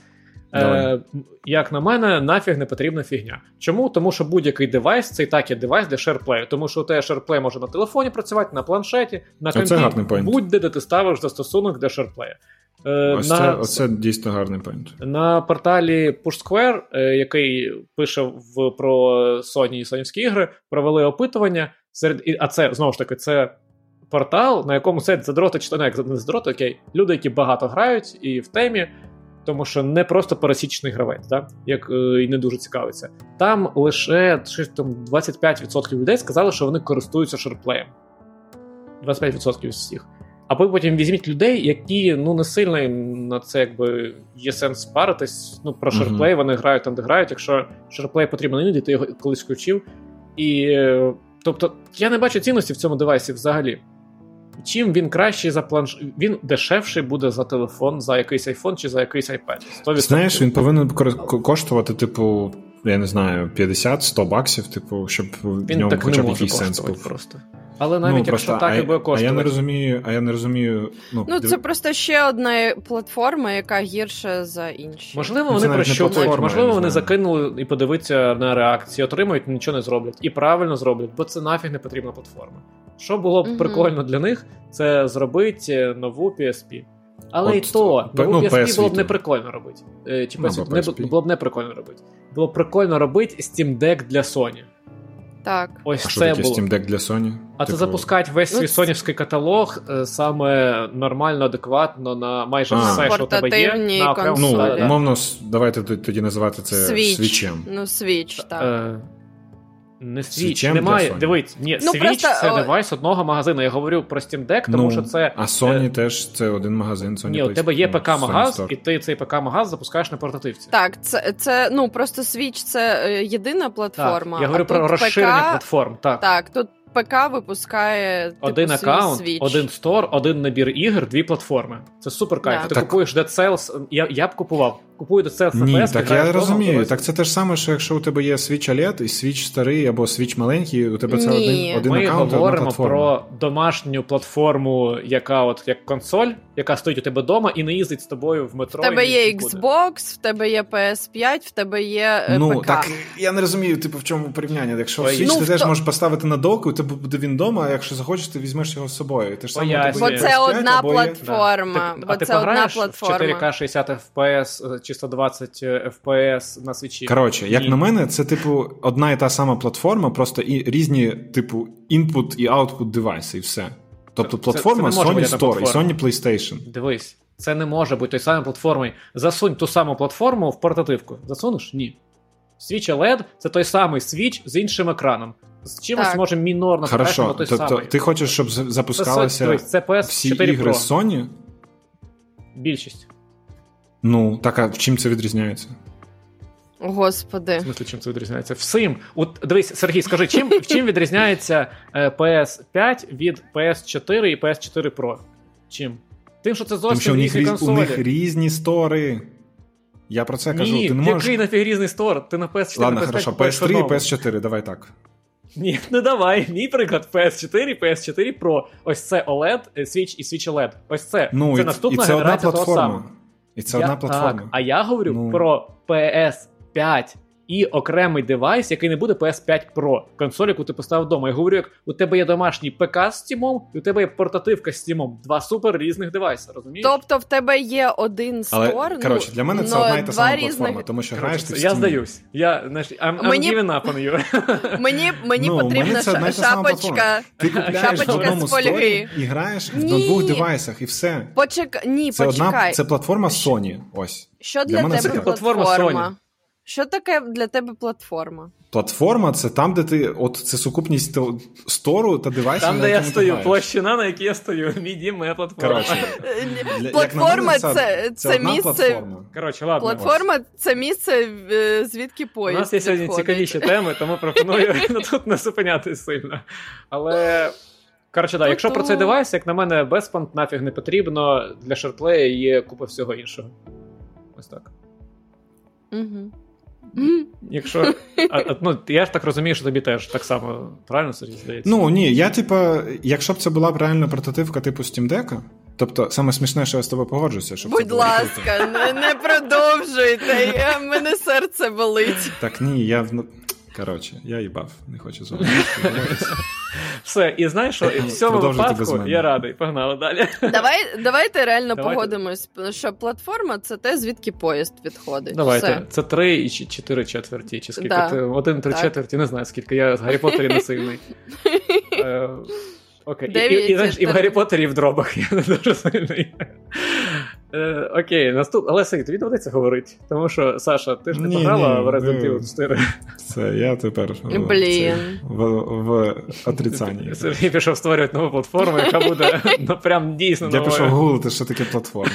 е, як на мене, нафіг не потрібна фігня. Чому? Тому що будь-який девайс це і так є девайс для SharePlay. Тому що у тебе SharePlay може на телефоні працювати, на планшеті, на компі, будь-де де ти ставиш застосунок для SharePlay. Е, Ось на, це, оце дійсно гарний point. На порталі Push Square, е, який пише в, про Sony і сонівські ігри, провели опитування. Серед, А це знову ж таки, це портал, на якому сидять задроти, чи не задроти, окей, люди, які багато грають і в темі, тому що не просто пересічний гравець, да? як е, і не дуже цікавиться. Там лише там 25% людей сказали, що вони користуються шерплеєм. 25% з всіх. Або потім візьміть людей, які ну не сильно на це якби є сенс паритись. Ну про шерплей вони грають там, де грають. Якщо шерплей потрібен іноді, ти його колись включив. І тобто я не бачу цінності в цьому девайсі взагалі. Чим він кращий за планш... Він дешевший буде за телефон, за якийсь iPhone чи за якийсь iPad. 100%. Знаєш, він повинен коштувати, типу, я не знаю, 50-100 баксів, типу, щоб в він ньому так хоча б якийсь сенс був. просто. Але навіть ну, якщо просто, так а, і буде коштувати. А я не розумію, а я не розумію. Ну, ну це просто ще одна платформа, яка гірша за інші. Можливо, вони прощупують, можливо, вони закинули і подивиться на реакції, отримають, нічого не зроблять. І правильно зроблять, бо це нафіг не потрібна платформа. Що було б угу. прикольно для них, це зробити нову PSP. Але От, і то, нову ну, PSP було б не прикольно робити. Чи ну, не, було б не прикольно робити. Було б прикольно робити Steam Deck для Sony. Так. Ось а це таке було. Steam Deck для Sony? А типу... це запускати весь свій ну, сонівський каталог е, саме нормально, адекватно на майже а. все, що у тебе є. На окрем... Ну, умовно, давайте тоді називати це Switch. Switch'ем. Ну, Switch, так. Е... Не Switch, немає. Дивись, ні, ну, Switch просто... це девайс одного магазину. Я говорю про Steam Deck, тому ну, що це. А Sony е... теж це один магазин. Sony Ні, у тебе є ПК-магаз, і ти цей ПК-магаз запускаєш на портативці. Так, це це ну просто Switch це е, єдина платформа. Так, Я говорю а про розширення ПК... платформ. Так, Так, тут ПК випускає типу, один аккаунт, Switch. один стор, один набір ігор, дві платформи. Це супер кайф. Да. Ти так. купуєш Dead Cells, Я я б купував. Купую Dead Cells Ні, FPS, так я розумію. Так це те ж саме, що якщо у тебе є Switch OLED і Switch старий або Switch маленький, у тебе це Ні. один один Ми аккаунт, говоримо одна про домашню платформу, яка от як консоль, яка стоїть у тебе вдома і не їздить з тобою в метро. В тебе є Xbox, в тебе є PS5, в тебе є е, ну, ПК. так я не розумію, типу, в чому порівняння. Якщо Switch Ну, ти теж то- можеш поставити на док, у тебе буде він вдома, а якщо захочеш, ти візьмеш його з собою. Те ж саме у. Бо це PS5 одна або є- платформа. Так, Бо а ти це одна платформа. 4К 60 FPS чи 120 FPS на Switch'і? Коротше, як Ні. на мене, це типу одна і та сама платформа, просто і різні, типу, інпут і аутпут девайси, і все. Тобто платформа це може Sony Store і. Sony PlayStation. Дивись, це не може бути той самою платформою. Засунь ту саму платформу в портативку. Засунеш? Ні. Switch OLED – це той самий Switch з іншим екраном. З чимось Так. може мінорно Хорошо, той тобто самий. ти хочеш, щоб запускалися це PS4 всі ігри Pro. з Sony? Більшість. Ну, так а в чим це відрізняється? Господи. В смислі, чим це відрізняється? Всім. От дивись, Сергій, скажи, чим, чим відрізняється е, PS5 від PS4 і PS4 Pro? Чим? Тим, що це зовсім що у них, різні консолі. у них різні стори. Я про це кажу. Ні, ти не який можеш... нафіг різний стор? Ти на PS4 Ладно, на PS5 хорошо, PS3 і. PS4, давай так. Ні, не давай. Мій приклад PS4, PS4 Pro. Ось це OLED, е, Switch і Switch OLED. Ось це. Ну, це і, наступна і це одна генерація того саме. самого. І це Я- одна платформа. Так, а я говорю Ну. про PS5 і окремий девайс, який не буде PS5 Pro, консоль, яку ти поставив вдома. Я говорю, як у тебе є домашній ПК з Steam, і у тебе є портативка з Steam. Два супер різних девайси, розумієш? Тобто в тебе є один Але, стор, коротше, ну, для мене це одна і та сама різних... платформа, тому що граєш ти в я Steam. здаюсь. Я, знаєш, I'm, I'm Мені- giving up on you. Мені, мені Ну, потрібна мене це ша- шапочка. Ти купляєш Шапочка в одному з фольги. сторі і граєш Ні. на двох девайсах, і все. Почек... Ні, Це почекай. одна це платформа Sony. Ось. Що для для, тебе це платформа платформа? Sony. Що таке для тебе платформа? Платформа це там, де ти. От це сукупність стору та девайсів. Там, на де я стою, граєш. площина, на якій я стою. Мій дім, моя платформа. Коротше, для- Платформа мене, це, це, одна місце. платформа. Коротше, ладно. Платформа це місце, е, звідки У нас є сьогодні відходить. цікавіші теми, тому пропоную ну, тут не зупинятись сильно. Але. Коротше, да, якщо про цей девайс, як на мене, безпант нафіг не потрібно. Для шерплея є купа всього іншого. Ось так. Мгм. Якщо. А, а, ну, я ж так розумію, що тобі теж так само, правильно Сергій, здається? Ну ні, я типа, якщо б це була б реальна портативка типу Steam Deck, тобто саме смішне, що я з тобою погоджуюся, щоб Будь ласка, не, не продовжуйте. Я, мене серце болить. Так ні, я ну, коротше, я їбав, не хочу з вами. Все, і знаєш, що і в цьому випадку я радий. Погнали далі. Давай, давайте реально Давайте. погодимось, що платформа це те, звідки поїзд відходить. Давайте. Все. Це три і чотири четверті, чи скільки Да. ти? Один три Так. четверті, не знаю скільки. Я з Гаррі Поттері не сильний. Окей. І, і, і, знаєш, і в Гаррі Поттері, і в дробах я не дуже сильний. Е, Окей, наступ... Але Сергій, тобі доведеться говорити. Тому що, Саша, ти ж не пограла в Resident Evil 4. Це я тепер Блін. в, в отрицанні. Сергій пішов створювати нову платформу, яка буде ну, прям дійсно новою. Я пішов гуглити, що таке платформа.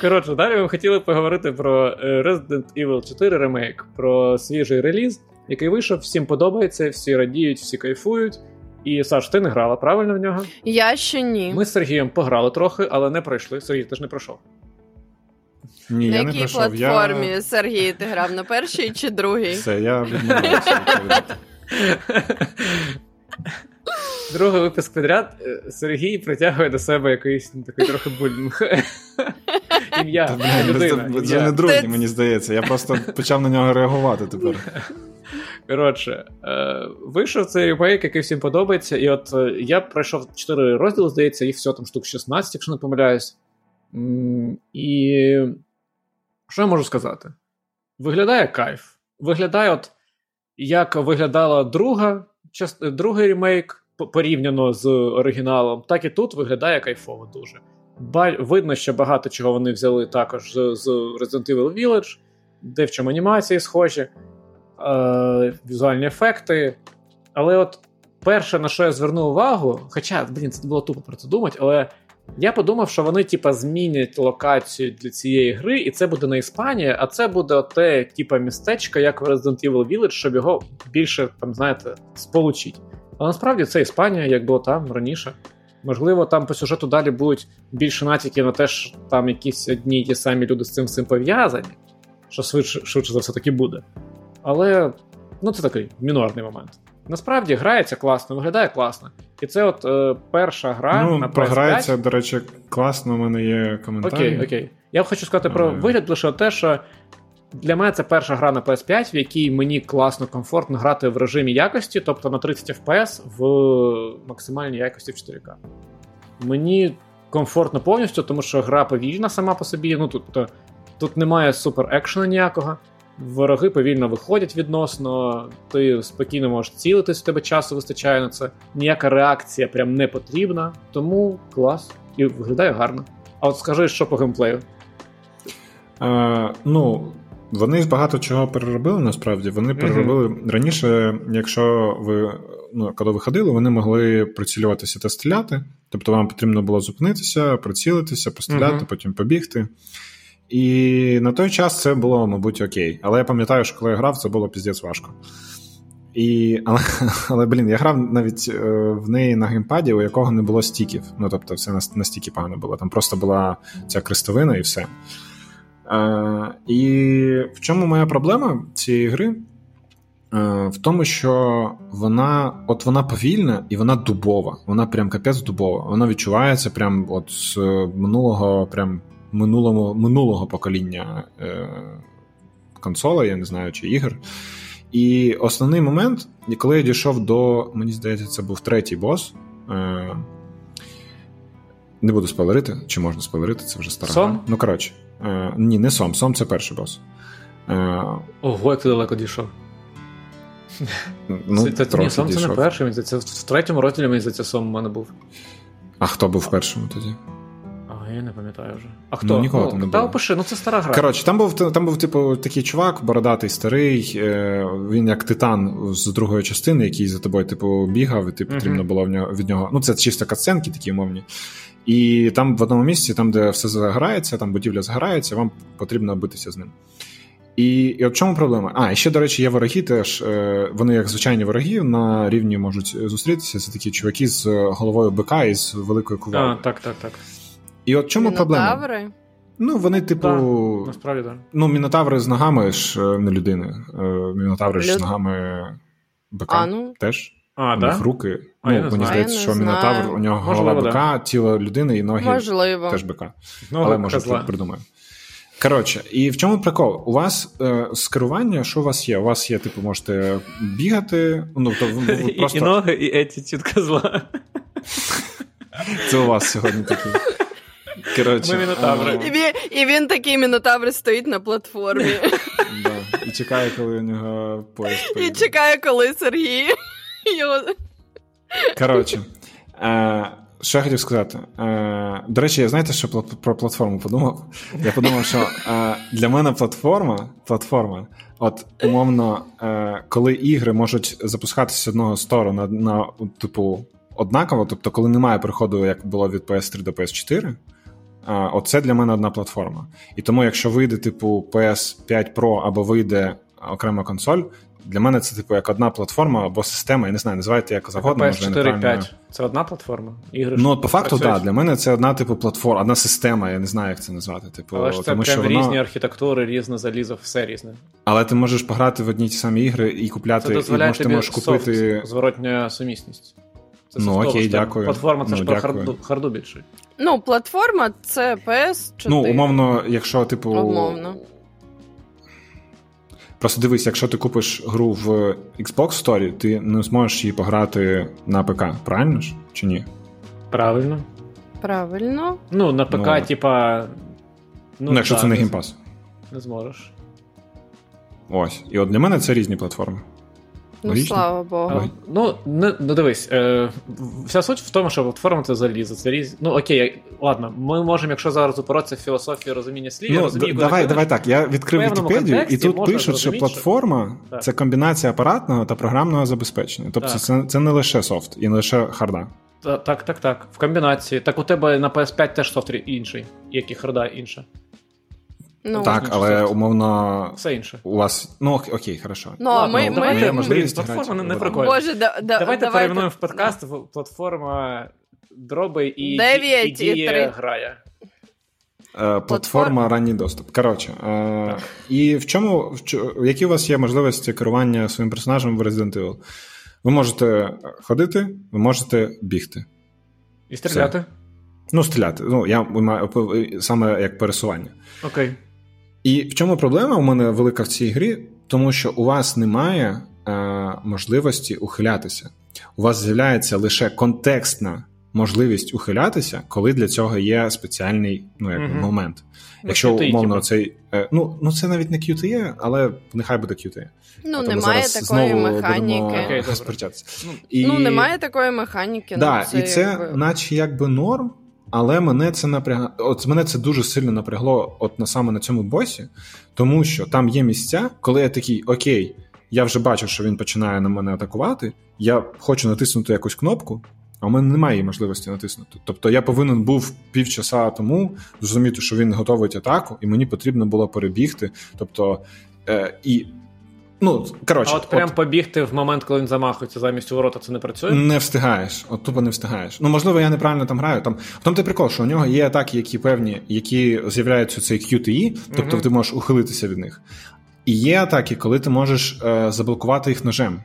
Коротше, далі ми хотіли поговорити про е, Resident Evil 4 ремейк, про свіжий реліз, який вийшов, всім подобається, всі радіють, всі кайфують. І Саш, ти не грала правильно в нього? Я ще ні. Ми з Сергієм пограли трохи, але не пройшли. Сергій, ти ж не пройшов. Ні, На я якій не пройшов. платформі я... Сергій ти грав на першій чи другій? Все, я відмовляюся. Другий випуск підряд Сергій притягує до себе якийсь такий трохи булінг. Ім'я. Це не другий, мені здається. Я просто почав на нього реагувати тепер. Коротше, е, вийшов цей ремейк, який всім подобається. І от е, я пройшов 4 розділи, здається, їх всього там штук 16, якщо не помиляюсь. І що я можу сказати? Виглядає кайф. Виглядає, от як виглядала друга, другий ремейк порівняно з оригіналом, так і тут виглядає кайфово дуже. Видно, що багато чого вони взяли також з Resident Evil Village, де в чому анімації схожі, е... візуальні ефекти. Але от перше, на що я звернув увагу, хоча, блін, це було тупо про це думати, але я подумав, що вони, типа, змінять локацію для цієї гри, і це буде не Іспанія, а це буде те, типа, містечко, як в Resident Evil Village, щоб його більше, там, знаєте, сполучити. Але насправді це Іспанія, як було там раніше. Можливо, там по сюжету далі будуть більше натяки на те, що там якісь одні ті самі люди з цим всім пов'язані, що швидше, швидше за все таки буде. Але ну, це такий мінорний момент. Насправді грається класно, виглядає класно. І це от е, перша гра ну, на PS5. програється, до речі, класно, у мене є коментарі. Окей, окей. Я хочу сказати про вигляд лише те, що для мене це перша гра на PS5, в якій мені класно, комфортно грати в режимі якості, тобто на 30 FPS в максимальній якості в 4К. Мені комфортно повністю, тому що гра повільна сама по собі. Ну, Тут тут немає супер екшена ніякого. Вороги повільно виходять відносно, ти спокійно можеш цілитись, у тебе часу вистачає на це. Ніяка реакція прям не потрібна, тому клас. І виглядає гарно. А от скажи, що по геймплею? Е, ну, вони багато чого переробили насправді. Вони переробили mm-hmm. раніше, якщо ви ну, коли ви ходили, вони могли прицілюватися та стріляти. Тобто вам потрібно було зупинитися, прицілитися, постріляти, mm-hmm. потім побігти. І на той час це було, мабуть, окей. Але я пам'ятаю, що коли я грав, це було піздець важко. І, Але, але блін, я грав навіть е, в неї на геймпаді, у якого не було стіків. Ну, тобто, все настільки погано було. Там просто була ця крестовина і все. Е, І в чому моя проблема цієї гри? Е, в тому, що вона от вона повільна і вона дубова. Вона прям капець дубова. Вона відчувається прям от з минулого прям минулого минулого покоління е, консолей, я не знаю, чи ігор. І основний момент, коли я дійшов до, мені здається, це був третій бос. Е, Не буду спойлерити, чи можна спойлерити, це вже стара. Сом? Ну, коротше. Е, Ні, не Сом. Сом це перший бос. Е, Ого, як ти далеко дійшов. Ну, це, трохи ні, Сом дійшов. це не перший, це в третьому розділі, мені здається, Сом у мене був. А хто був в першому тоді? Я не пам'ятаю вже. А хто? Ну, нікого ну, там не Та було. опиши, ну це стара гра. Коротше, там був там був, типу, такий чувак, бородатий, старий. Е, Він як титан з другої частини, який за тобою, типу, бігав, і ти потрібно було в нього від нього. Ну, це чисто катсценки такі умовні. І там в одному місці, там, де все загорається, там будівля загорається, вам потрібно битися з ним. І і от чому проблема? А, і ще, до речі, є вороги теж. Вони, як звичайні вороги, на рівні можуть зустрітися. Це такі чуваки з головою бика і з великою кувалою. А, так, так, так. І от чому Мінотаври? проблема? Ну, вони, типу. Да, насправді, так. Ну, мінотаври з ногами ж не людини. Мінотаври ж з ногами бика а, ну. теж. А, у да? них руки. А, ну, мені здається, що мінотавр у нього Можливо, голова бика, да. тіло людини і ноги Можливо. теж бика. Ну, Але може придумаю. Коротше, і в чому прикол? У вас е, з керування, що у вас є? У вас є, типу, можете бігати. Ну, то ви, ви просто... І, і ноги, і етітюд козла. Це у вас сьогодні такий. Коротше, Ми мінотаври. І він, і він такий мінотавр стоїть на платформі. да. І чекає, коли у нього поїзд І чекає, коли Сергій його Коротше, е, що я хотів сказати? Е, До речі, я знаєте, що про платформу подумав? Я подумав, що е, для мене платформа, платформа, от умовно, е, коли ігри можуть запускатися з одного стору на, на типу, однаково, тобто, коли немає переходу, як було від PS3 до PS4. Оце для мене одна платформа. І тому, якщо вийде, типу, PS5 Pro або вийде окрема консоль, для мене це типу як одна платформа або система, я не знаю, називайте як завгодно. PS4 5 це одна платформа? Ігри Ну, от по факту, так. Да, для мене це одна типу платформа, одна система, я не знаю, як це назвати. Типу, Але ж це тому, прям що різні воно... архітектури, різне залізо, все різне. Але ти можеш пограти в одні ті самі ігри і купляти, це і можеш, ти можеш купити. Софт, зворотня сумісність. Це ну, окей, дякую. Платформа це ну, ж про харду, харду більше. Ну, платформа це PS4. Ну, умовно, якщо, типу. Умовно. Просто дивись, якщо ти купиш гру в Xbox Store, ти не зможеш її пограти на ПК, правильно ж? Чи ні? Правильно. Правильно. Ну, на ПК, ну, типа. Ну, ну якщо да, це не Game Pass. Не зможеш. Ось. І от для мене це різні платформи. Ну, Логічно? слава Богу. А, ну, не, ну дивись, е, вся суть в тому, що платформа це залізо. Це різ... Ну окей, ладно, ми можемо, якщо зараз упоротися в філософію розуміння слів, ну, я розумію, д- давай, давай так. Я відкрив Вікіпедію, і тут пишуть, що платформа що... це комбінація апаратного та програмного забезпечення. Тобто це, це не лише софт і не лише харда. Так, так, так. В комбінації. Так у тебе на PS5 теж софт інший, як і харда інша. Ну, Так, але умовно. Все інше. У вас. Ну, окей, хорошо. Ну, Ладно, ми, давайте, ми... Блін, платформа не прикольна. Боже, да, да, давайте перейменуємо в подкаст платформа дроби і, 9 і, і діє грає. Е, платформа ранній доступ. Коротше, е, і в чому в, які у вас є можливості керування своїм персонажем в Resident Evil? Ви можете ходити, ви можете бігти. І стріляти? Все. Ну, стріляти. Ну, я маю саме як пересування. Окей. І в чому проблема у мене велика в цій грі? Тому що у вас немає е, можливості ухилятися. У вас з'являється лише контекстна можливість ухилятися, коли для цього є спеціальний ну, як, mm момент. Ну, Якщо QTE, умовно типу. цей. Е, ну, ну це навіть не QTE, але нехай буде QTE. Ну, немає такої механіки. Ну, і... ну, немає такої механіки. Да, ну, це І це, якби... наче якби норм. Але мене це напрягло, от мене це дуже сильно напрягло, от на саме на цьому босі, тому що там є місця, коли я такий окей, я вже бачу, що він починає на мене атакувати. Я хочу натиснути якусь кнопку, а у мене немає можливості натиснути. Тобто я повинен був півчаса тому зрозуміти, що він готовить атаку, і мені потрібно було перебігти. Тобто, е, і Ну, коротше, А от прям от... побігти в момент, коли він замахується замість ворота, це не працює? Не встигаєш, от тупо не встигаєш. Ну, можливо, я неправильно там граю. Там в тому ти прикол, що у нього є атаки, які певні, які з'являються цей QTE, тобто uh ти можеш ухилитися від них. І є атаки, коли ти можеш е, заблокувати їх ножем.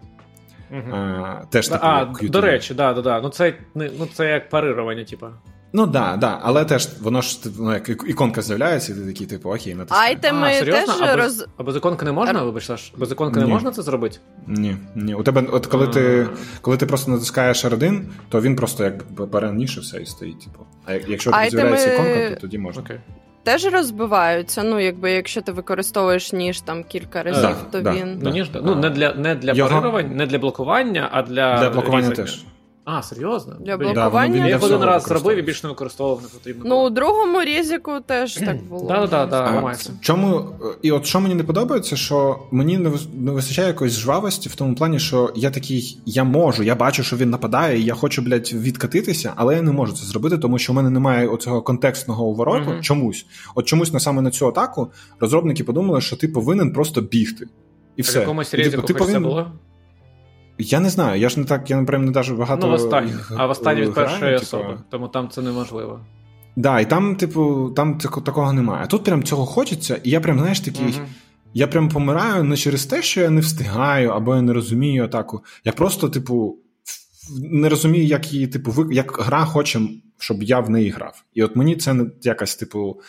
uh Е, теж типу, А, До речі, да, да, да. Ну це ну, це як парирування, типу. Ну да, да, але теж воно ж ну, як іконка з'являється, і ти такий, типу, окей, натискай. Айтеми а, серйозно? теж а, роз... а без іконки не можна, вибач, Саш? Без іконки не можна це зробити? Ні, ні. У тебе, от коли ти коли ти просто натискаєш R1, то він просто як все і стоїть. Типу. А якщо Айтеми... з'являється іконка, то тоді можна. Окей. Теж розбиваються. Ну, якби якщо ти використовуєш ніж там кілька разів, да, то да, він. Ну, ніж, ну, не для не для Його... парирувань, не для блокування, а для. Для блокування різання. теж. А, серйозно? Для блокування? Да, я один раз зробив і більше не використовував, не потрібно. Ну, у другому різику теж так було. Так, так, так. Чому, І от що мені не подобається, що мені не вистачає якоїсь жвавості в тому плані, що я такий, я можу, я бачу, що він нападає, і я хочу, блядь, відкатитися, але я не можу це зробити, тому що в мене немає оцього контекстного увороту mm-hmm. чомусь. От чомусь на саме на цю атаку розробники подумали, що ти повинен просто бігти. І все. В якомусь різику ти повинен... було? Я не знаю, я ж не так, я наприклад, не даже багато. Ну, в останній, а в останній від першої типу... особи, тому там це неможливо. Да, і там, типу, там такого немає. А тут прям цього хочеться, і я прям, знаєш, такий. uh Я прям помираю не через те, що я не встигаю, або я не розумію атаку. Я просто, типу, не розумію, як її, типу, як гра хоче, щоб я в неї грав. І от мені це якась, типу,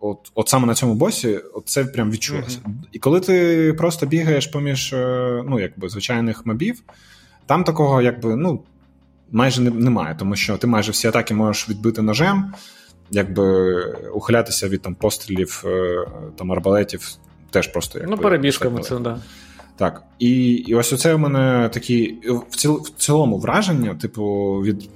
от от саме на цьому босі, от це прям відчулося. Mm-hmm. І коли ти просто бігаєш поміж е, ну, якби, звичайних мобів, там такого якби, ну, майже немає, тому що ти майже всі атаки можеш відбити ножем, якби ухилятися від там пострілів, е, там арбалетів, теж просто якби, Ну, перебіжками це, да. Так. І і ось оце у мене такі в, ціл, в цілому враження, типу, від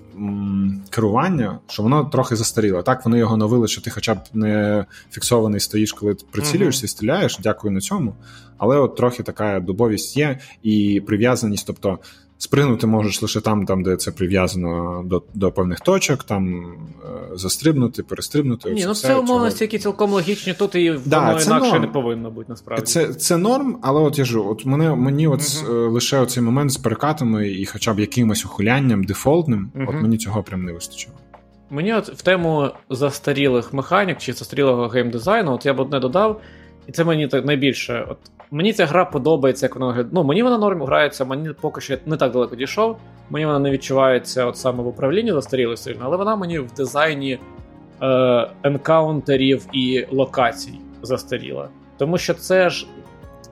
керування, що воно трохи застаріло. Так, вони його новили, що ти хоча б не фіксований стоїш, коли прицілюєшся і стріляєш. Дякую на цьому. Але от трохи така дубовість є і прив'язаність. Тобто Спригнути можеш лише там, там, де це прив'язано до до певних точок, там е, застрибнути, перестрибнути. Ні, ну це умовності, які цілком логічні, тут і да, воно інакше норм. не повинно бути насправді. Це це норм, але от я жу, от мене мені от uh лише оцей момент з перекатами і хоча б якимось ухилянням дефолтним, uh от мені цього прям не вистачило. Мені от в тему застарілих механік чи застарілого геймдизайну, от я б одне додав, і це мені так найбільше. От Мені ця гра подобається, як вона виглядає. Ну, мені вона норм грається, мені поки що не так далеко дійшов. Мені вона не відчувається от саме в управлінні застаріло сильно, але вона мені в дизайні е, енкаунтерів і локацій застаріла. Тому що це ж.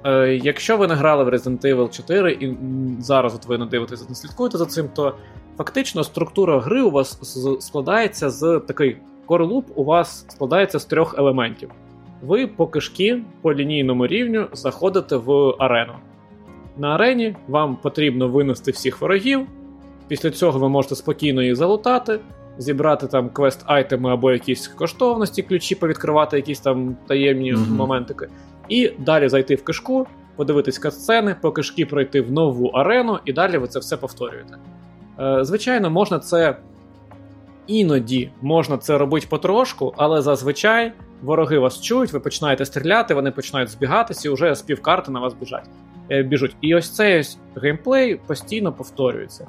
Е, Якщо ви не грали в Resident Evil 4 і зараз от ви не дивитеся, не слідкуєте за цим, то фактично структура гри у вас складається з такий корелуп у вас складається з трьох елементів ви по кишки по лінійному рівню заходите в арену. На арені вам потрібно винести всіх ворогів. Після цього ви можете спокійно їх залутати, зібрати там квест-айтеми або якісь коштовності, ключі, повідкривати якісь там таємні mm-hmm. моментики. І далі зайти в кишку, подивитись катсцени, по кишки пройти в нову арену, і далі ви це все повторюєте. Е, Звичайно, можна це іноді можна це робити потрошку, але зазвичай вороги вас чують, ви починаєте стріляти, вони починають збігатися, і вже з півкарти на вас біжать. Е, біжуть. І ось цей ось геймплей постійно повторюється.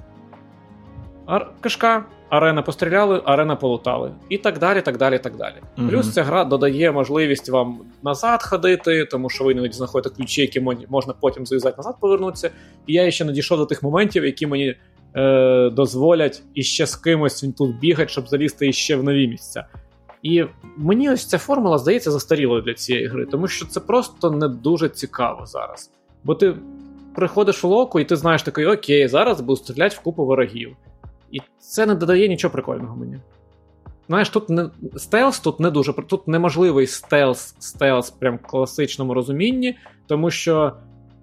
Ар- кишка, арена постріляли, арена полутали. І так далі. так далі, так далі. Угу. Плюс ця гра додає можливість вам назад ходити, тому що ви іноді знаходите ключі, які можна потім зав'язати назад повернутися. І я ще не дійшов до тих моментів, які мені е, дозволять іще з кимось він тут бігати, щоб залізти іще в нові місця. І мені ось ця формула здається застарілою для цієї гри, тому що це просто не дуже цікаво зараз. Бо ти приходиш в локу, і ти знаєш такий, окей, зараз буду стріляти в купу ворогів. І це не додає нічого прикольного мені. Знаєш, тут не стелс тут не дуже тут неможливий стелс, стелс прям в класичному розумінні, тому що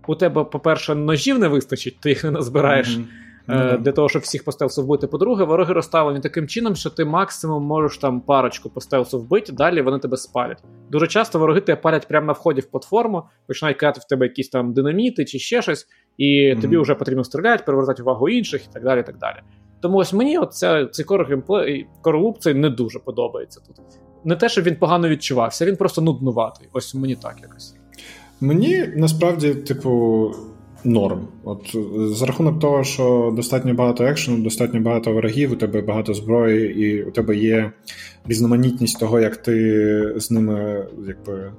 у тебе, по-перше, ножів не вистачить, ти їх не назбираєш. Mm-hmm. Mm-hmm. Для того, щоб всіх по стелсу вбити. По-друге, вороги розставлені таким чином, що ти максимум можеш там парочку по стелсу вбити, далі вони тебе спалять. Дуже часто вороги тебе палять прямо на вході в платформу, починають кидати в тебе якісь там динаміти чи ще щось, і mm-hmm. тобі вже потрібно стріляти, перевертати увагу інших і так далі. і так далі. Тому ось мені оця, цей королуп цей не дуже подобається тут. Не те, щоб він погано відчувався, він просто нуднуватий. Ось мені так якось. Мені насправді, типу, норм. От За рахунок того, що достатньо багато екшену, достатньо багато ворогів, у тебе багато зброї, і у тебе є різноманітність того, як ти з ними якби.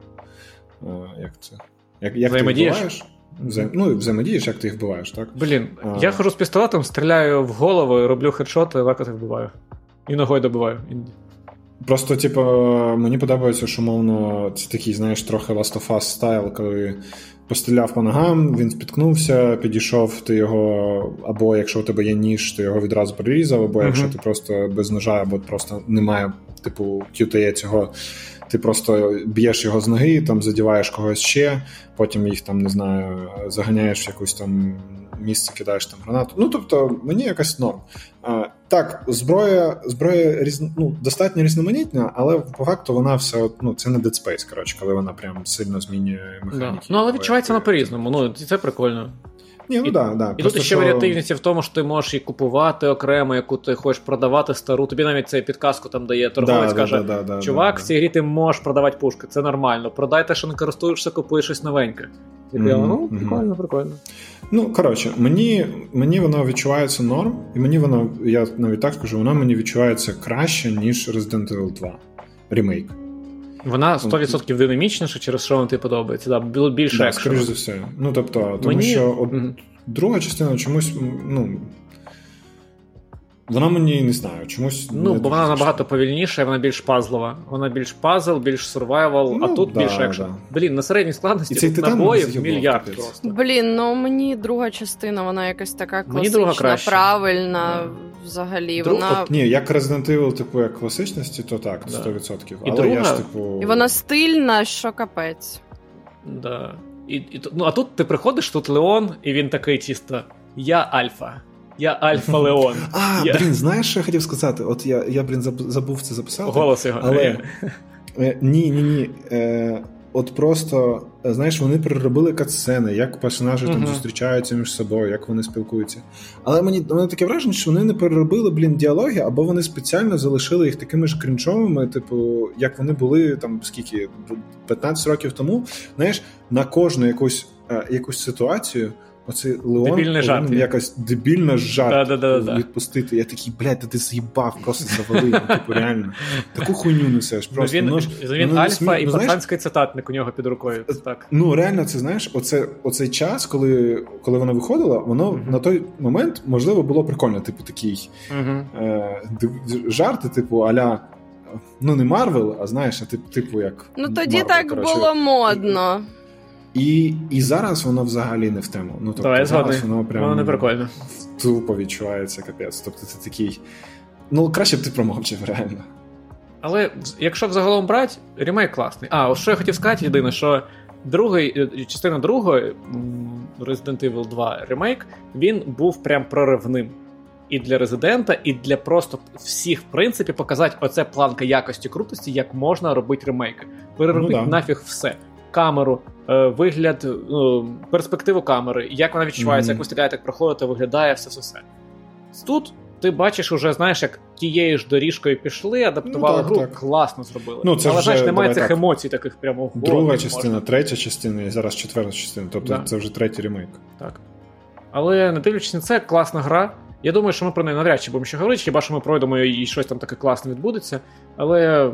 Е, як це? Як, як ти вбиваєш? Взаєм... Ну, взаємодієш, як ти їх вбиваєш, так? Блін, а... я хожу з пістолетом, стріляю в голову, роблю хедшоти, їх вбиваю. І ногою добиваю. Просто, типу, мені подобається, що мовно, це такий, знаєш, трохи Last of Us стайл, коли постріляв по ногам, він спіткнувся, підійшов, ти його, або якщо у тебе є ніж, ти його відразу прирізав, або uh-huh. якщо ти просто без ножа, або просто немає, типу, QTE цього. Ти просто б'єш його з ноги, там задіваєш когось ще, потім їх там не знаю, заганяєш в якусь там місце, кидаєш там гранату. Ну тобто мені якась норм. А, Так, зброя зброя різ... ну, достатньо різноманітна, але по факту вона все ну, це не Dead Space, коротше, коли вона прям сильно змінює механіки. Да. Ну але відчувається вона по-різному. Ну це прикольно. Ні, ну да, да. І Просто тут ще що... варіативність в тому, що ти можеш її купувати окремо, яку ти хочеш продавати стару. Тобі навіть цей підказку там дає торговець, да, каже: да, да, Чувак, в цій грі ти можеш продавати пушки, це нормально. Продай те, що не користуєшся, купуєш щось новеньке. І mm-hmm. ну, прикольно, прикольно. Ну, коротше, мені мені воно відчувається норм, і мені воно, я навіть так скажу, воно мені відчувається краще, ніж Resident Evil 2 ремейк. Вона 100% динамічніша, через що вона тобі подобається. Да, Було більше да, скоріш за все. Ну, тобто, тому Мені... що от, mm-hmm. друга частина чомусь, ну. Вона мені не знаю, чомусь. Ну, бо вона набагато повільніша, вона більш пазлова. Вона більш пазл, більш сурвайвал, ну, а тут да, більш екшен. Да. Блін, на середній складності І тут набоїв мільярд просто. Блін, ну мені друга частина, вона якась така класична, правильна. Да. Взагалі, Друг... вона... От, ні, як Resident Evil, типу, як класичності, то так, 100%. І Але друга... я ж, типу... І вона стильна, що капець. Да. І, і, ну, А тут ти приходиш, тут Леон, і він такий чисто: Я Альфа. Я Альфа Леон. А, я... блін, знаєш, що я хотів сказати? От я, я блін, забув це записати. Голос його. Але... Е, ні, ні, ні. Е, От просто, знаєш, вони переробили катсцени, як персонажі uh-huh. там зустрічаються між собою, як вони спілкуються. Але мені мене таке враження, що вони не переробили, блін, діалоги, або вони спеціально залишили їх такими ж крінчовими, типу, як вони були там скільки 15 років тому. Знаєш, на кожну якусь, е, якусь ситуацію. Оцей Леон Дебільний жарт. якось дебільна жарт да, да, да, відпустити. Я такий, блядь, та ти з'їбав, просто завалив, ну, типу реально. Таку хуйню несеш. Ну, просто. Він, ну, він альфа смі... і ну, пацанський цитатник у нього під рукою. так. Ну, реально, це знаєш, оце, оцей час, коли коли вона виходила, воно uh-huh. на той момент, можливо, було прикольно, типу, такий uh-huh. е, жарти, типу, аля. Ну, не Marvel, а знаєш, а типу, типу як. Ну тоді Marvel, так коротше. було модно. І і зараз воно взагалі не в тему. Ну, тобто, Давай, зараз воно прям воно не прикольно. Тупо відчувається капець. Тобто це такий. Ну, краще б ти промовчав, реально. Але якщо взагалом брати, ремейк класний. А, що я хотів сказати, єдине, що другий, е, частина другої Resident Evil 2 ремейк, він був прям проривним. І для резидента, і для просто всіх, в принципі, показати оце планка якості крутості, як можна робити ремейки. Переробити ну, да. нафіг все. Камеру, Е, вигляд, ну, перспективу камери, як вона відчувається, mm-hmm. як ви стріляєте, як проходите, виглядає все все все Тут ти бачиш, уже знаєш, як тією ж доріжкою пішли, адаптували ну, так, гру, так. класно зробили. Ну, це Але вже, знаєш, немає цих так. емоцій, таких прямо друга частина, можна. третя частина і зараз четверта частина. Тобто да. це вже третій ремейк. Так. Але не дивлячись на це, класна гра. Я думаю, що ми про неї навряд чи будемо ще говорити, хіба що ми пройдемо і щось там таке класне відбудеться. Але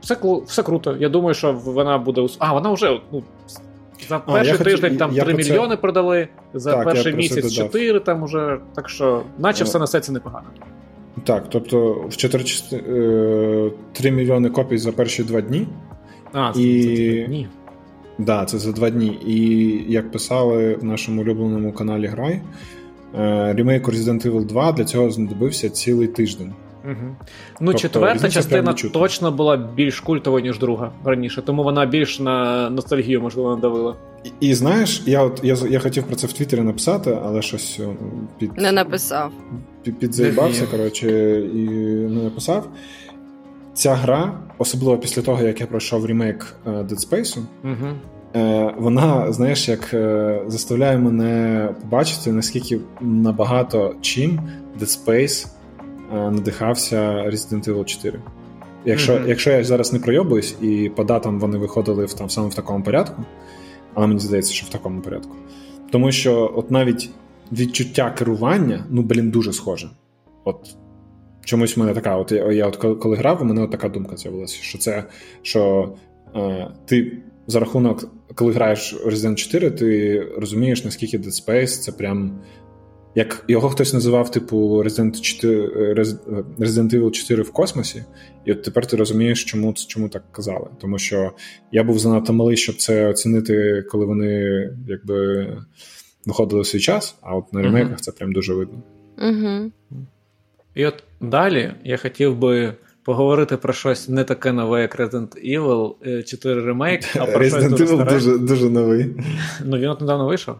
все все круто. Я думаю, що вона буде. А, вона вже ну, за перший а, тиждень хотів, там 3 мільйони це... продали, за так, перший місяць 4 там уже. Так що, наче все несеться непогано. Так, тобто в 4 3 мільйони копій за перші 2 дні. А, це і... за 2 дні. Да, це за 2 дні. І як писали в нашому улюбленому каналі Грай, е, ремейк Resident Evil 2 для цього знадобився цілий тиждень. Угу. Ну, тобто, четверта частина точно була більш культовою, ніж друга раніше, тому вона більш на ностальгію, можливо, надавила. І, і знаєш, я от я я хотів про це в Твіттері написати, але щось під не написав. Під, підзаїбався, коротше, і не написав. Ця гра, особливо після того, як я пройшов ремейк е, Dead Space, угу. вона, знаєш, як е, заставляє мене побачити, наскільки набагато чим Dead Space надихався Resident Evil 4. Якщо mm-hmm. якщо я зараз не пройобуюсь, і по датам вони виходили в там саме в такому порядку, але мені здається, що в такому порядку. Тому що от навіть відчуття керування, ну, блін, дуже схоже. От чомусь в мене така, от я, я от коли грав, у мене от така думка з'явилася, що це що е, ти за рахунок, коли граєш Resident 4, ти розумієш, наскільки Dead Space це прям як його хтось називав, типу, Resident 4, Resident Evil 4 в космосі, і от тепер ти розумієш, чому чому так казали. Тому що я був занадто малий, щоб це оцінити, коли вони якби виходили в свій час, а от на ремейках uh-huh. це прям дуже видно. Uh-huh. І от далі я хотів би. Поговорити про щось не таке нове, як Resident Evil 4 ремейк, а про Resident щось Evil дуже дуже новий. Ну він от недавно вийшов.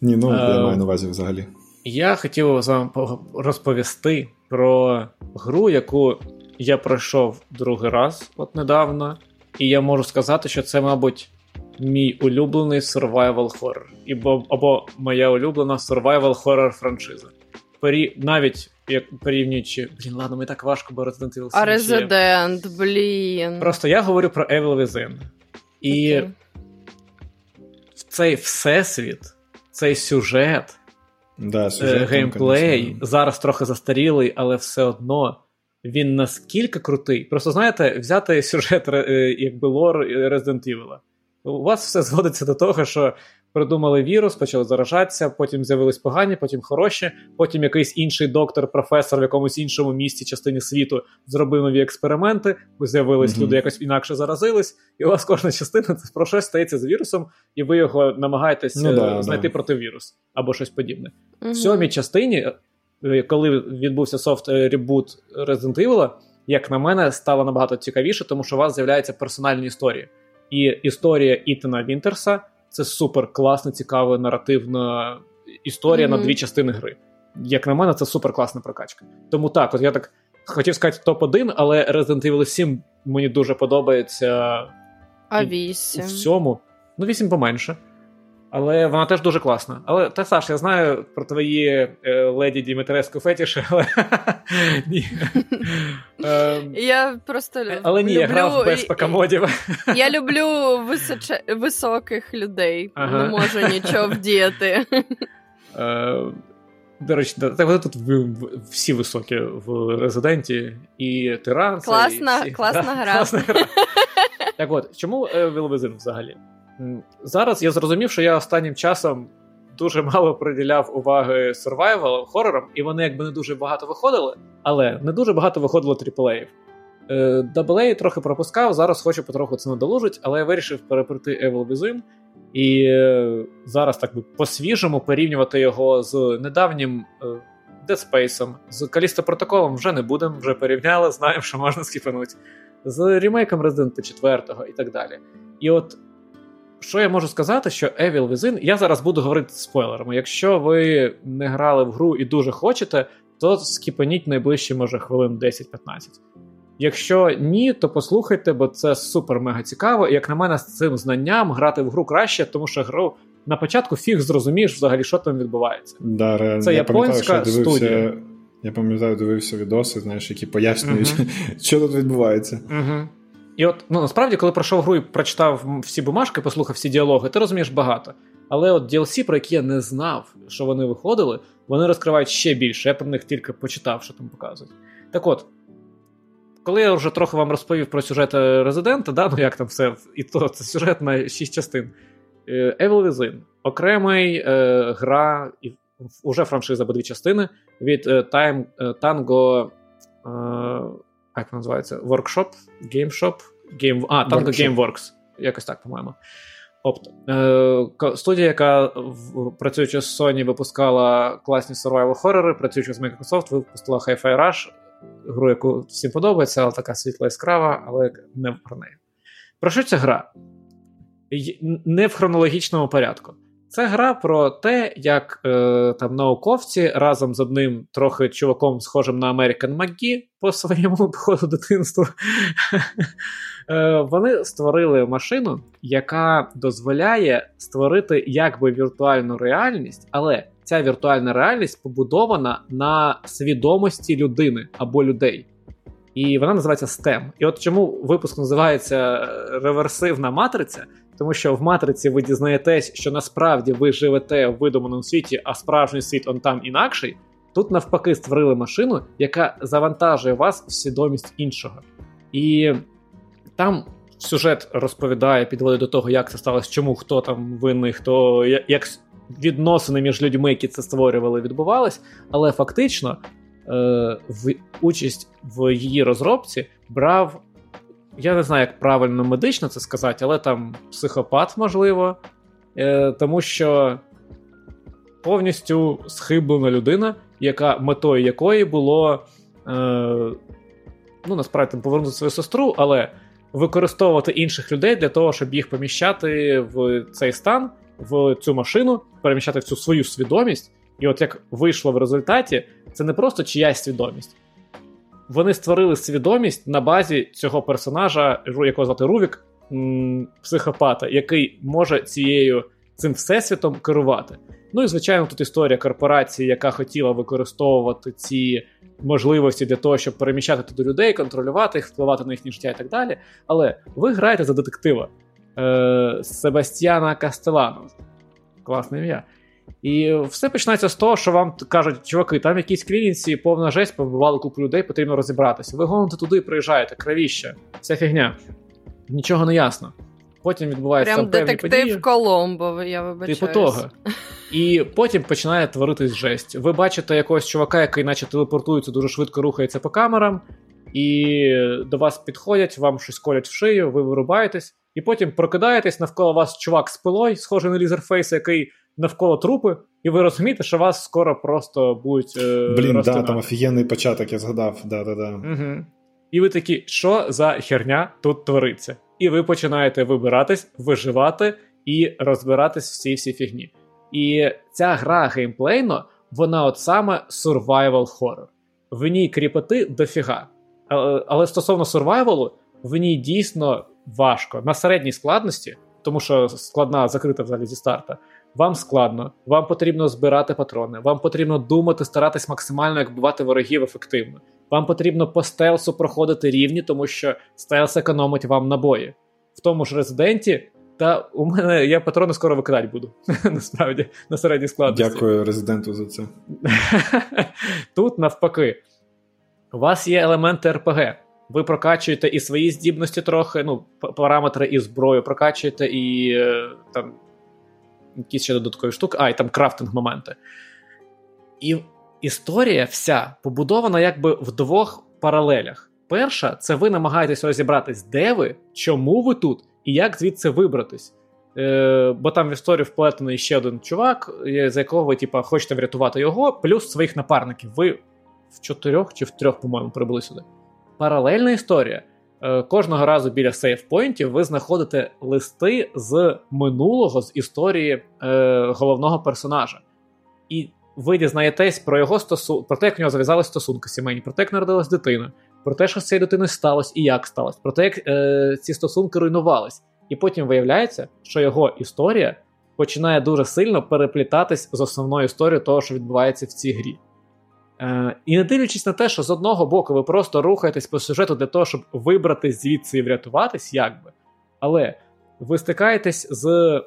Ні, ну я е, маю на увазі взагалі. Я хотів з вам розповісти про гру, яку я пройшов другий раз от недавно, і я можу сказати, що це, мабуть, мій улюблений survival horror. Або, або моя улюблена survival horror франшиза. Порі... Навіть як порівнюючи, блін, ладно, мені так важко, бо Resident Evil 7 А Resident, блін. Просто я говорю про Evil Within. І okay. цей всесвіт, цей сюжет. Да, е, сюжет, геймплей конечно. зараз трохи застарілий, але все одно він наскільки крутий. Просто знаєте, взяти сюжет е, якби лор Resident Evil. У вас все зводиться до того, що придумали вірус, почали заражатися, потім з'явились погані, потім хороші. Потім якийсь інший доктор, професор в якомусь іншому місті, частині світу зробив нові експерименти, з'явились mm-hmm. люди, якось інакше заразились, і у вас кожна частина це про щось стається з вірусом, і ви його намагаєтесь ну, да, знайти да. противірус або щось подібне. Mm-hmm. В сьомій частині, е, коли відбувся софт ребут Resident Evil, як на мене, стало набагато цікавіше, тому що у вас з'являються персональні історії. І історія Ітана Вінтерса це супер класна, цікава наративна історія mm-hmm. на дві частини гри. Як на мене, це супер класна прокачка. Тому так, от я так хотів сказати топ-1, але Resident Evil 7 мені дуже подобається. А 8? У всьому. Ну, 8 поменше. Але вона теж дуже класна. Але та Саш, я знаю про твої е, леді Дімитреску фетіші, але ні. Ем, я просто Але ні, я грав без покамодів. Я люблю високих людей, не можу нічого вдіяти. Е, до речі, вони тут всі високі в резиденті, і тиран. Класна, гра. Так от, чому Вілвезин взагалі? Зараз я зрозумів, що я останнім часом дуже мало приділяв уваги survival хорорам, і вони якби не дуже багато виходили, але не дуже багато виходило тріплеїв. AA трохи пропускав, зараз хочу потроху це надолужить, але я вирішив переприти Evil Within і е, зараз так би по-свіжому порівнювати його з недавнім е, Dead Space, з Калісто протоколом вже не будемо, вже порівняли, знаємо, що можна скіпанути, з ремейком Resident 4 і так далі. І от що я можу сказати, що Evil Within, я зараз буду говорити спойлерами. Якщо ви не грали в гру і дуже хочете, то скіпаніть найближчі, може, хвилин 10-15. Якщо ні, то послухайте, бо це супер-мега цікаво. І як на мене, з цим знанням грати в гру краще, тому що гру на початку фіг зрозумієш взагалі, що там відбувається. Да, реально. Це я японська що дивився, студія. Я пам'ятаю, дивився відоси, знаєш, які пояснюють, uh-huh. що тут відбувається. Uh-huh. І от ну насправді, коли пройшов гру і прочитав всі бумажки, послухав всі діалоги, ти розумієш багато. Але от DLC, про які я не знав, що вони виходили, вони розкривають ще більше. Я про них тільки почитав, що там показують. Так от, коли я вже трохи вам розповів про сюжет Резидента, да, ну як там все, і то це сюжет на 6 частин. Е, Evil Within окремий е, гра, і вже франшиза по дві частини від е, Time, е, Tango. Як називається? Workshop? Game Shop? Game... А, Tango Workshop. Gameworks. Якось так, по-моєму. Тобто, е, студія, яка в, працюючи з Sony, випускала класні survival хорори, працюючи з Microsoft, випустила Hi-Fi Rush, гру, яку всім подобається, але така світла яскрава, але не про неї. Про що ця гра? Не в хронологічному порядку. Це гра про те, як е, там науковці разом з одним трохи чуваком, схожим на American McGee по своєму походу дитинству, е, вони створили машину, яка дозволяє створити якби віртуальну реальність, але ця віртуальна реальність побудована на свідомості людини або людей. І вона називається STEM. І от чому випуск називається реверсивна матриця? Тому що в матриці ви дізнаєтесь, що насправді ви живете в видуманому світі, а справжній світ он там інакший. Тут навпаки створили машину, яка завантажує вас в свідомість іншого. І там сюжет розповідає, підводить до того, як це сталося, чому хто там винний, хто як відносини між людьми, які це створювали, відбувались. Але фактично е, в участь в її розробці брав я не знаю, як правильно медично це сказати, але там психопат, можливо, е, тому що повністю схиблена людина, яка метою якої було е, ну, насправді там повернути свою сестру, але використовувати інших людей для того, щоб їх поміщати в цей стан, в цю машину, переміщати в цю свою свідомість. І от як вийшло в результаті, це не просто чиясь свідомість вони створили свідомість на базі цього персонажа, якого звати Рувік, психопата, який може цією цим всесвітом керувати. Ну і звичайно, тут історія корпорації, яка хотіла використовувати ці можливості для того, щоб переміщати туди людей, контролювати їх, впливати на їхнє життя і так далі. Але ви граєте за детектива е, Себастьяна Кастелану. Класне ім'я. І все починається з того, що вам кажуть, чуваки, там якісь клініці, повна жесть, побивали купу людей, потрібно розібратися. Ви гоните туди, приїжджаєте, кравіще, вся фігня. Нічого не ясно. Потім відбувається Прям там детектив події. Коломбо, я вибачаюсь. Типу того. І потім починає творитись жесть. Ви бачите якогось чувака, який наче телепортується, дуже швидко рухається по камерам, і до вас підходять, вам щось колять в шию, ви вирубаєтесь, і потім прокидаєтесь навколо вас чувак з пилою, схожий на лізерфейс, який навколо трупи, і ви розумієте, що вас скоро просто будуть. Е, Блін, да, там офігенний початок, я згадав. Да-да-да. Угу. І ви такі, що за херня тут твориться? І ви починаєте вибиратись, виживати і розбиратись в цій всій фігні. І ця гра геймплейно, вона от саме survival horror. В ній кріпоти дофіга. Але стосовно сурвайвалу, в ній дійсно важко. На середній складності, тому що складна закрита взагалі зі старта. Вам складно, вам потрібно збирати патрони, вам потрібно думати, старатись максимально як бувати ворогів ефективно. Вам потрібно по стелсу проходити рівні, тому що стелс економить вам набої. В тому ж резиденті, та у мене я патрони скоро викидати буду. Насправді, на середній складності. Дякую резиденту за це. Тут навпаки, у вас є елементи РПГ. Ви прокачуєте і свої здібності трохи, ну, параметри і зброю прокачуєте, і е, там якісь ще додаткові штуки, а і там крафтинг моменти. І історія вся побудована якби в двох паралелях. Перша, це ви намагаєтесь розібратись, де ви, чому ви тут, і як звідси вибратись. Е, Бо там в історію вплетений ще один чувак, за якого ви типа, хочете врятувати його, плюс своїх напарників. Ви в чотирьох чи в трьох, по-моєму, прибули сюди. Паралельна історія. Е, кожного разу біля сейфпойнтів ви знаходите листи з минулого з історії е, головного персонажа. І ви дізнаєтесь про його стосунки, про те, як в нього зав'язали стосунки сімейні, про те, як народилась дитина, про те, що з цією дитиною сталося і як сталося, про те, як е, ці стосунки руйнувались. І потім виявляється, що його історія починає дуже сильно переплітатись з основною історією того, що відбувається в цій грі. Е, І не дивлячись на те, що з одного боку ви просто рухаєтесь по сюжету для того, щоб вибрати звідси і врятуватись, як би. Але ви стикаєтесь з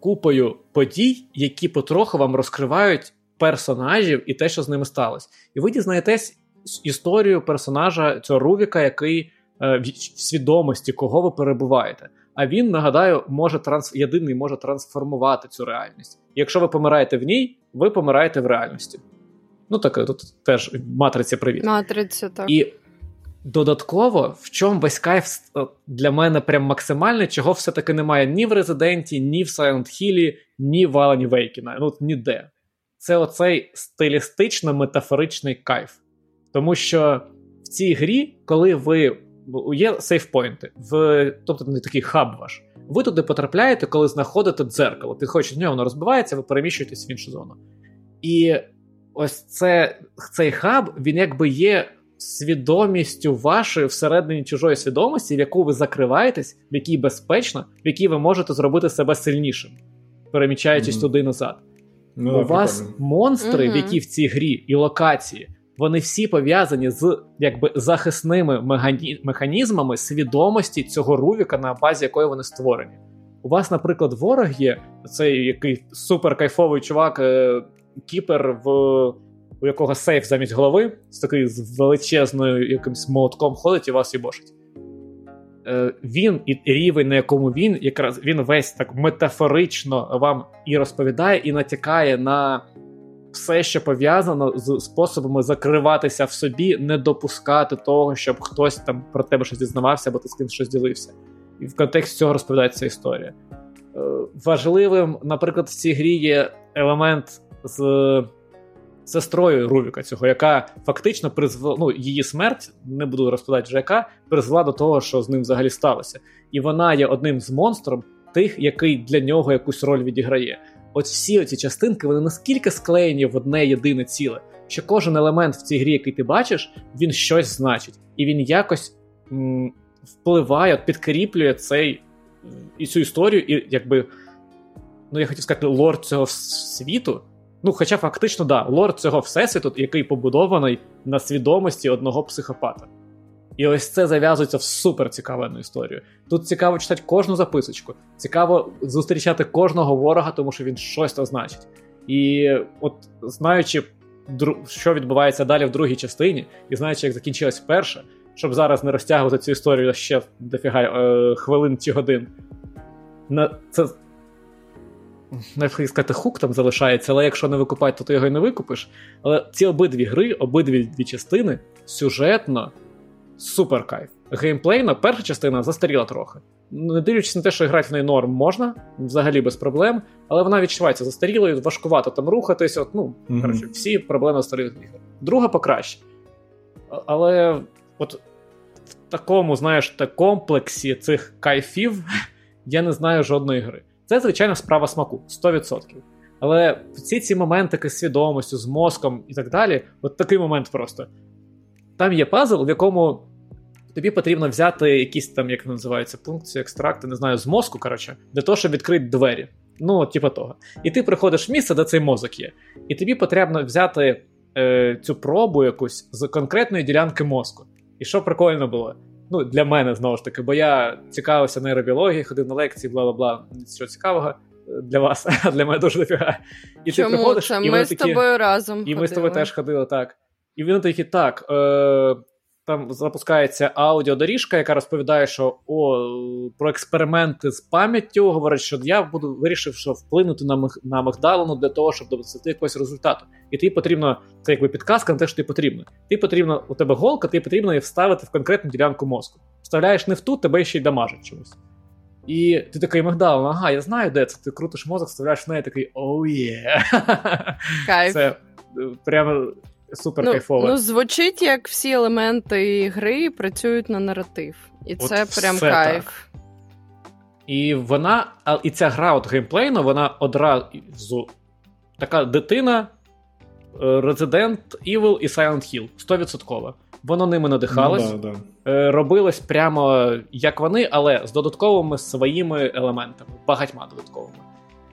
купою подій, які потроху вам розкривають персонажів і те, що з ними сталося. І ви дізнаєтесь історію персонажа цього Рувіка, який е, в свідомості, кого ви перебуваєте. А він, нагадаю, може транс... єдиний може трансформувати цю реальність. Якщо ви помираєте в ній, ви помираєте в реальності. Ну таке, тут теж матриця привіт. Матриця, так. І додатково, в чому весь кайф для мене прям максимальний, чого все-таки немає ні в Резиденті, ні в Silent Hill, ні в Alan Wake, ну ніде. Це оцей стилістично метафоричний кайф. Тому що в цій грі, коли ви є сейфпойнти, в, тобто не такий хаб ваш, ви туди потрапляєте, коли знаходите дзеркало. Підходячи до нього, воно розбивається, ви переміщуєтесь в іншу зону. І ось це, цей хаб, він якби є свідомістю вашої всередині чужої свідомості, в яку ви закриваєтесь, в якій безпечно, в якій ви можете зробити себе сильнішим, перемічаючись mm-hmm. туди назад. Ну, У прикольно. вас монстри, mm-hmm. в які в цій грі і локації, вони всі пов'язані з якби захисними механі... механізмами свідомості цього Рувіка, на базі якої вони створені. У вас, наприклад, ворог є цей який супер кайфовий чувак, е, кіпер в у якого сейф замість голови, з такий з величезною якимсь молотком ходить і вас їбошить. Е, Він і рівень, на якому він, якраз він весь так метафорично вам і розповідає, і натякає на все, що пов'язано з способами закриватися в собі, не допускати того, щоб хтось там про тебе щось дізнавався, або ти з ким щось ділився. І в контексті цього розповідається історія. Е, важливим, наприклад, в цій грі є елемент з сестрою Рувіка цього, яка фактично призвела ну, її смерть, не буду розповідати вже яка, призвела до того, що з ним взагалі сталося. І вона є одним з монстром тих, який для нього якусь роль відіграє. От всі ці частинки вони наскільки склеєні в одне єдине ціле, що кожен елемент в цій грі, який ти бачиш, він щось значить, і він якось м- впливає, підкріплює цей і цю історію, і якби. Ну, я хотів сказати, лорд цього світу, Ну, хоча фактично, да, лорд цього всесвіту, який побудований на свідомості одного психопата. І ось це зав'язується в супер цікаву історію. Тут цікаво читати кожну записочку, цікаво зустрічати кожного ворога, тому що він щось то значить. І от знаючи, що відбувається далі в другій частині, і знаючи, як закінчилась перша, щоб зараз не розтягувати цю історію ще дофіга е, хвилин чи годин. На це не сказати, хук там залишається, але якщо не викупати, то ти його і не викупиш. Але ці обидві гри, обидві дві частини сюжетно супер кайф. Геймплейно перша частина застаріла трохи. Не дивлячись на те, що грати в неї норм можна, взагалі без проблем, але вона відчувається застарілою, важкувато там рухатись. От, ну, mm-hmm. коротше, всі проблеми старих ігор. Друга покраще. Але от в такому, знаєш, та комплексі цих кайфів я не знаю жодної гри. Це, звичайно, справа смаку 100%. Але всі ці моменти з свідомістю, з мозком і так далі, от такий момент просто. Там є пазл, в якому тобі потрібно взяти якісь там, як називаються, функції, екстракти, не знаю, з мозку, коротше, для того, щоб відкрити двері. Ну, типу того. І ти приходиш в місце, де цей мозок є. І тобі потрібно взяти е, цю пробу якусь з конкретної ділянки мозку. І що прикольно було? Ну, для мене знову ж таки, бо я цікавився нейробіологією, ходив на лекції, бла бла бла. Що цікавого е, для вас, а для мене дуже дофіга. І Чому ти приходиш, це? і ми з такі, тобою разом. І ходили. ми з тобою теж ходили, так. І вони такі, так. Е, там запускається аудіодоріжка, яка розповідає, що о, про експерименти з пам'яттю. Говорить, що я буду вирішив, що вплинути на мих, на Магдалину для того, щоб досягти якогось результату. І тобі потрібно, це якби підказка на те, що тобі потрібно. Ти потрібно, у тебе голка, тобі потрібно її вставити в конкретну ділянку мозку. Вставляєш не в ту, тебе ще й дамажить чомусь. І ти такий Магдалин, ага, я знаю, де це. Ти крутиш мозок, вставляєш в неї такий оу є. Кайф. Це е, прямо супер ну, кайфово. Ну, звучить як всі елементи гри працюють на наратив. І От це прям кайф. Так. І вона, і ця гра от геймплейно, вона одразу така дитина, е, Resident Evil і Silent Hill 100%. Воно ними надихалось. Ну, да, да. Е, робилось прямо як вони, але з додатковими своїми елементами, багатьма додатковими.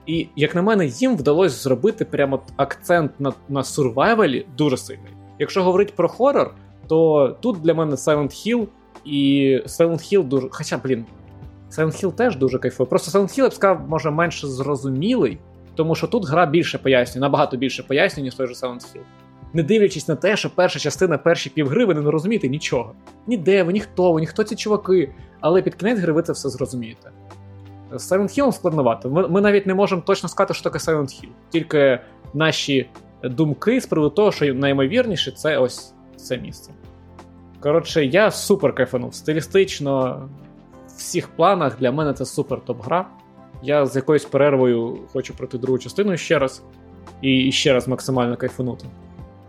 І, як на мене, їм вдалося зробити прямо акцент на на сурвайвалі дуже сильний. Якщо говорити про хорор, то тут для мене Silent Hill і Silent Hill дуже. Хоча, блін, Silent Hill теж дуже кайфовий. Просто Silent Hill, я б сказав, може менше зрозумілий, тому що тут гра більше пояснює, набагато більше пояснює, ніж той же Silent Hill. Не дивлячись на те, що перша частина, перші півгри, ви не розумієте нічого. Ніде ви, ніхто ви, ніхто ці чуваки. Але під кінець гри ви це все зрозумієте. З Silent Hill складновато. Ми, ми навіть не можемо точно сказати, що таке Silent Hill. Тільки наші думки з приводу того, що наймовірніше це ось це місце. Коротше, я супер кайфанув. Стилістично, в всіх планах для мене це супер топ-гра. Я з якоюсь перервою хочу пройти другу частину ще раз, і ще раз максимально кайфанути.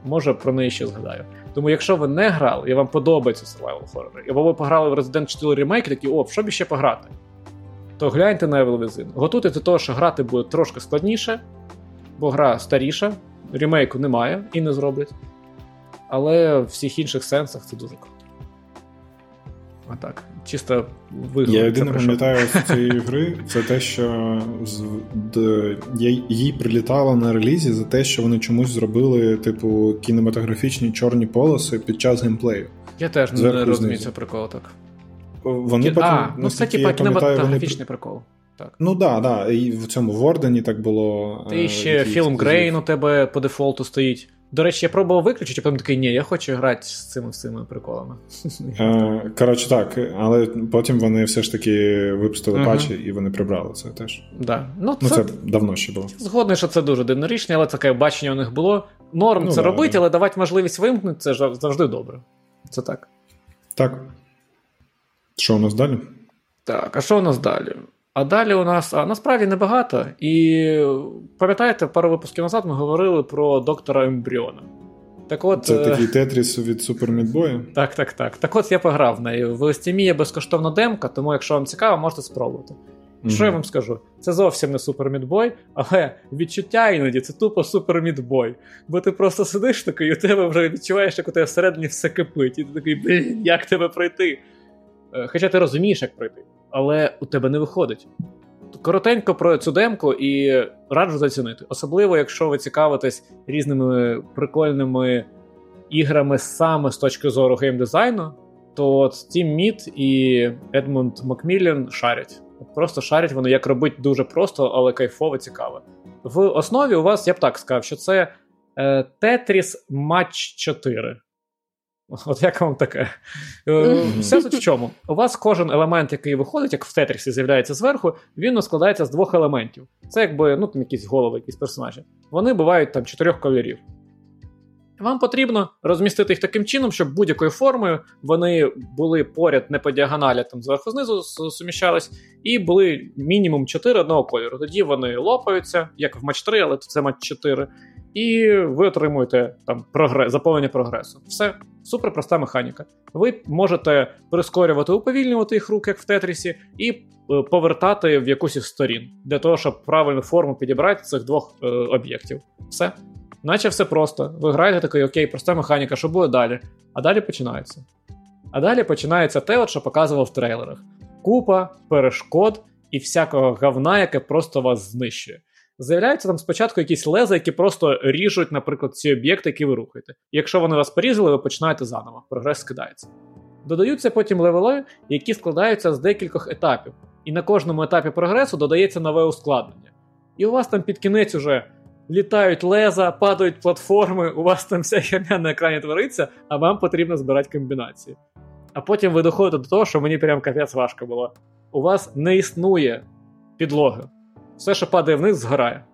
Може, про неї ще згадаю. Тому, якщо ви не грали і вам подобається survival horror, або ви пограли в Resident 4 Remake, такі, о, що б ще пограти? То гляньте на Evil Within. Готуйте до того, що грати буде трошки складніше, бо гра старіша, ремейку немає і не зроблять. Але в всіх інших сенсах це дуже круто. А так, чисто виграв. Я єдине пам'ятаю з цієї гри, це те, що з, д, їй прилітало на релізі за те, що вони чомусь зробили, типу, кінематографічні чорні полоси під час геймплею. Я теж не розумію цього приколу так. Вони потім, а, ну це типа кінематографічний вони... прикол. Так, Ну да, да. І в цьому Вордені так було. Ти е, ще фільм Грейн у тебе по дефолту стоїть. До речі, я пробував виключити, а потім такий, ні, я хочу грати з цими цими приколами. Е, коротше, так, але потім вони все ж таки випустили патчі і вони прибрали це теж. Да. Ну, ну Це давно ще було. Згодний, що це дуже дивне рішення, але таке бачення у них було. Норм ну, це да, робити, але давати можливість вимкнути це завжди добре. Це так. Так. Що у нас далі? Так, а що у нас далі? А далі у нас а насправді небагато. І пам'ятаєте, пару випусків назад ми говорили про доктора Ембріона. Так от, Це е, такий Тетріс від Super Meat Boy 'я? Так, так, так. Так от я пограв в неї. В Steam є безкоштовна демка, тому якщо вам цікаво, можете спробувати. Mm-hmm. Що я вам скажу? Це зовсім не Super Meat Boy, але відчуття іноді це тупо Super Meat Boy. Бо ти просто сидиш такий, і у тебе вже відчуваєш, як у тебе всередині все кипить. І ти такий, блін, як тебе пройти? Е, хоча ти розумієш, як пройти, але у тебе не виходить. Коротенько про цю демку і раджу зацінити. Особливо, якщо ви цікавитесь різними прикольними іграми саме з точки зору геймдизайну, то Steam Mead і Едмунд Макміллен шарять. Просто шарять вони, як робити дуже просто, але кайфово цікаво. В основі у вас, я б так сказав, що це Tetris Match 4. От як вам таке? Е, все суть в чому? У вас кожен елемент, який виходить, як в Тетрісі з'являється зверху, він складається з двох елементів. Це якби ну, там якісь голови, якісь персонажі. Вони бувають там чотирьох кольорів. Вам потрібно розмістити їх таким чином, щоб будь-якою формою вони були поряд не по діагоналі, там зверху знизу суміщались, і були мінімум 4 одного кольору. Тоді вони лопаються, як в матч 3, але це матч 4. І ви отримуєте там прогрес, заповнення прогресу. Все Супер проста механіка. Ви можете прискорювати, уповільнювати їх рук, як в Тетрісі, і е, повертати в якусь із сторін для того, щоб правильну форму підібрати цих двох е, об'єктів. Все. Наче все просто. Ви граєте такий, окей, проста механіка, що буде далі? А далі починається. А далі починається те, от, що показував в трейлерах: купа, перешкод і всякого говна, яке просто вас знищує. З'являються там спочатку якісь леза, які просто ріжуть, наприклад, ці об'єкти, які ви рухаєте. І якщо вони вас порізали, ви починаєте заново. Прогрес скидається. Додаються потім левели, які складаються з декількох етапів. І на кожному етапі прогресу додається нове ускладнення. І у вас там під кінець уже літають леза, падають платформи, у вас там вся херня на екрані твориться, а вам потрібно збирати комбінації. А потім ви доходите до того, що мені прям капець важко було. У вас не існує підлоги. Все, що падає вниз, згорає.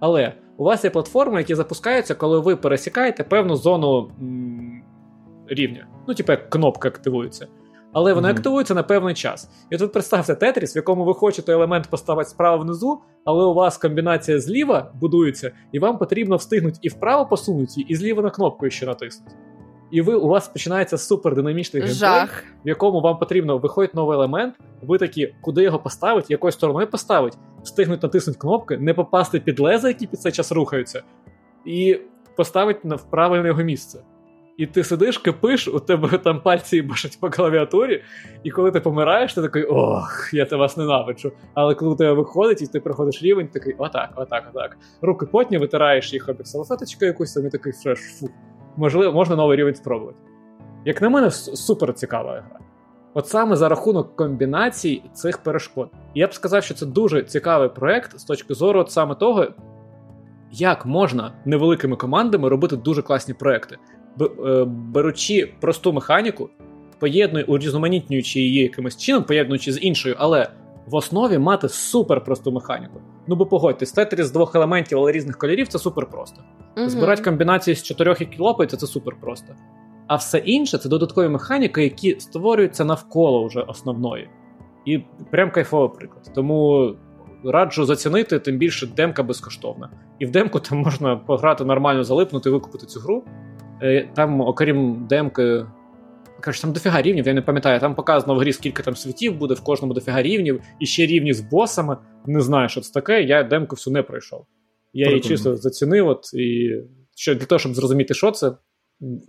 Але у вас є платформи, які запускаються, коли ви пересікаєте певну зону м- рівня. Ну, типу, як кнопка активується. Але вони mm-hmm. активуються на певний час. І тут представте Тетріс, в якому ви хочете елемент поставити справа внизу, але у вас комбінація зліва будується, і вам потрібно встигнути і вправо посунути, і зліва на кнопку ще натиснути. І ви у вас починається супердинамічний геймплей, в якому вам потрібно виходить новий елемент, ви такі, куди його поставити, якою стороною поставити, встигнуть натиснути кнопки, не попасти під леза, які під цей час рухаються, і поставити в правильне його місце. І ти сидиш, кипиш, у тебе там пальці башать по клавіатурі, і коли ти помираєш, ти такий ох, я тебе вас ненавиджу. Але коли у тебе виходить, і ти проходиш рівень, такий отак, отак, отак. Руки потні витираєш їх об салфеточку якусь, і такий фреш, фу. Можливо, можна новий рівень спробувати. Як на мене, супер цікава гра. От саме за рахунок комбінацій цих перешкод. Я б сказав, що це дуже цікавий проект з точки зору от саме того, як можна невеликими командами робити дуже класні проекти. Е, беручи просту механіку, поєднуючи, урізноманітнюючи її якимось чином, поєднуючи з іншою, але в основі мати супер просту механіку. Ну бо погодьтесь, тетріс з двох елементів, але різних кольорів це супер просто. Угу. Збирати комбінації з чотирьох, які лопаються, це супер просто. А все інше це додаткові механіки, які створюються навколо вже основної. І прям кайфовий приклад. Тому раджу зацінити, тим більше демка безкоштовна. І в демку там можна пограти нормально, залипнути, викупити цю гру. Е, там, окрім демки, Каже, там дофіга рівнів, я не пам'ятаю. Там показано в грі, скільки там світів буде, в кожному дофіга рівнів, і ще рівні з босами. Не знаю, що це таке. Я демку всю не пройшов. Я її чисто зацінив, от, і що для того, щоб зрозуміти, що це,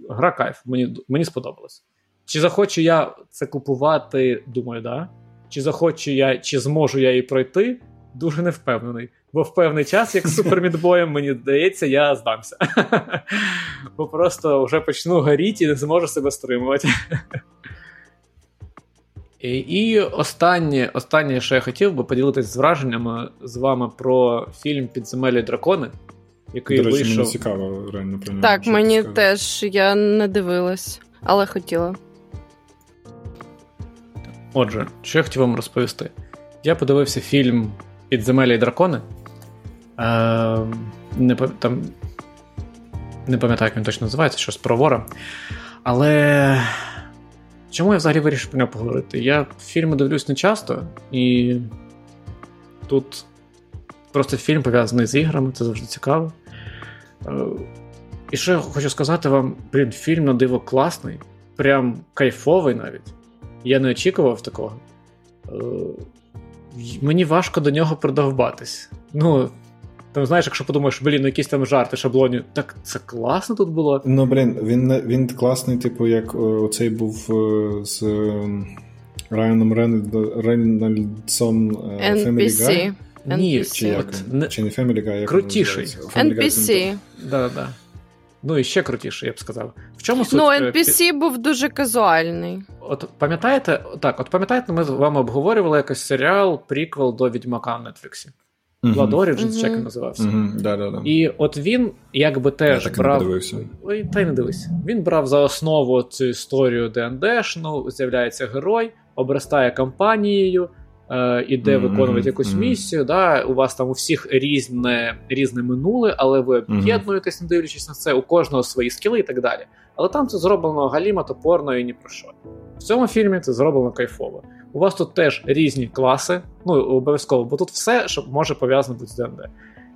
гра кайф, мені мені сподобалось. Чи захочу я це купувати? Думаю, да. Чи захочу я, чи зможу я її пройти? Дуже не впевнений. Бо в певний час, як з супермідбоєм, мені здається, я здамся. Бо просто вже почну горіти і не зможу себе стримувати. І, і останнє, останнє, що я хотів би поділитися з враженнями з вами про фільм Підземелі дракони, який До речі, вийшов. Мені цікаво реально про нього. Так, мені теж я не дивилась, але хотіла. Отже, що я хотів вам розповісти? Я подивився фільм Підземелі і дракони. Е, Не там, не пам'ятаю, як він точно називається, щось про вора. Але чому я взагалі вирішив про нього поговорити? Я фільми дивлюсь не часто, і тут просто фільм пов'язаний з іграми, це завжди цікаво. Е, і що я хочу сказати вам, блін, фільм на диво класний, прям кайфовий навіть. Я не очікував такого. Е, мені важко до нього продовбатись. Ну, там, знаєш, якщо подумаєш, блін, ну якісь там жарти, шаблоні, так це класно тут було. Ну, блін, він він класний, типу, як оцей був е, з Райаном Рейнольдсом е, Family Guy. Ні, чи, як, не... чи не Family Guy, як Крутіший. NPC. Да, да. Ну і ще крутіший, я б сказав. В чому суть? Ну, NPC був дуже казуальний. От пам'ятаєте, так, от пам'ятаєте, ми з вами обговорювали якийсь серіал, приквел до Відьмака на Нетфліксі. Blood Origins, як він називався. Да, да, да. І от він якби теж Я так брав. Не дивився. Ой, та й не дивись. Він брав за основу цю історію ДНДшну, з'являється герой, обростає кампанією, е, іде mm-hmm. виконувати якусь mm-hmm. місію. Да? У вас там у всіх різне різне минуле, але ви об'єднуєтесь, не дивлячись на це, у кожного свої скіли і так далі. Але там це зроблено галіма, топорно і ні про що. В цьому фільмі це зроблено кайфово. У вас тут теж різні класи, ну обов'язково, бо тут все, що може пов'язано бути з ДНД.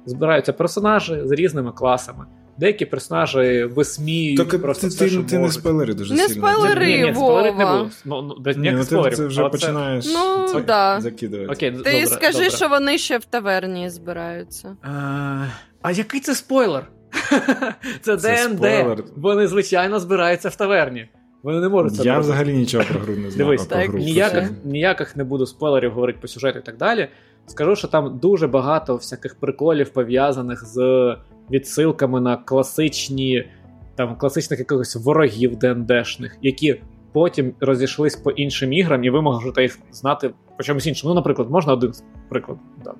Збираються персонажі з різними класами. Деякі персонажі висміюють так, просто ти, все, ти, що ти можуть. не спойлери дуже не сильно. Спойлери, ні, ні, спойлерів не було. Ну, ну, Ні, ну, ти, це вже починаєш Ну, це да. закидувати. Окей, Ти добре, скажи, добре. що вони ще в таверні збираються. А, а який це спойлер? це Це ДНД. Вони, звичайно, збираються в таверні. Вони не можуть це Я робити. взагалі нічого про гру не знаю. Дивись, так, гру ніяких, ніяких не буду спойлерів говорити по сюжету і так далі. Скажу, що там дуже багато всяких приколів пов'язаних з відсилками на класичні, там, класичних якихось ворогів ДНДшних, які потім розійшлись по іншим іграм, і ви можете їх знати по чомусь іншому. Ну, наприклад, можна один приклад дам.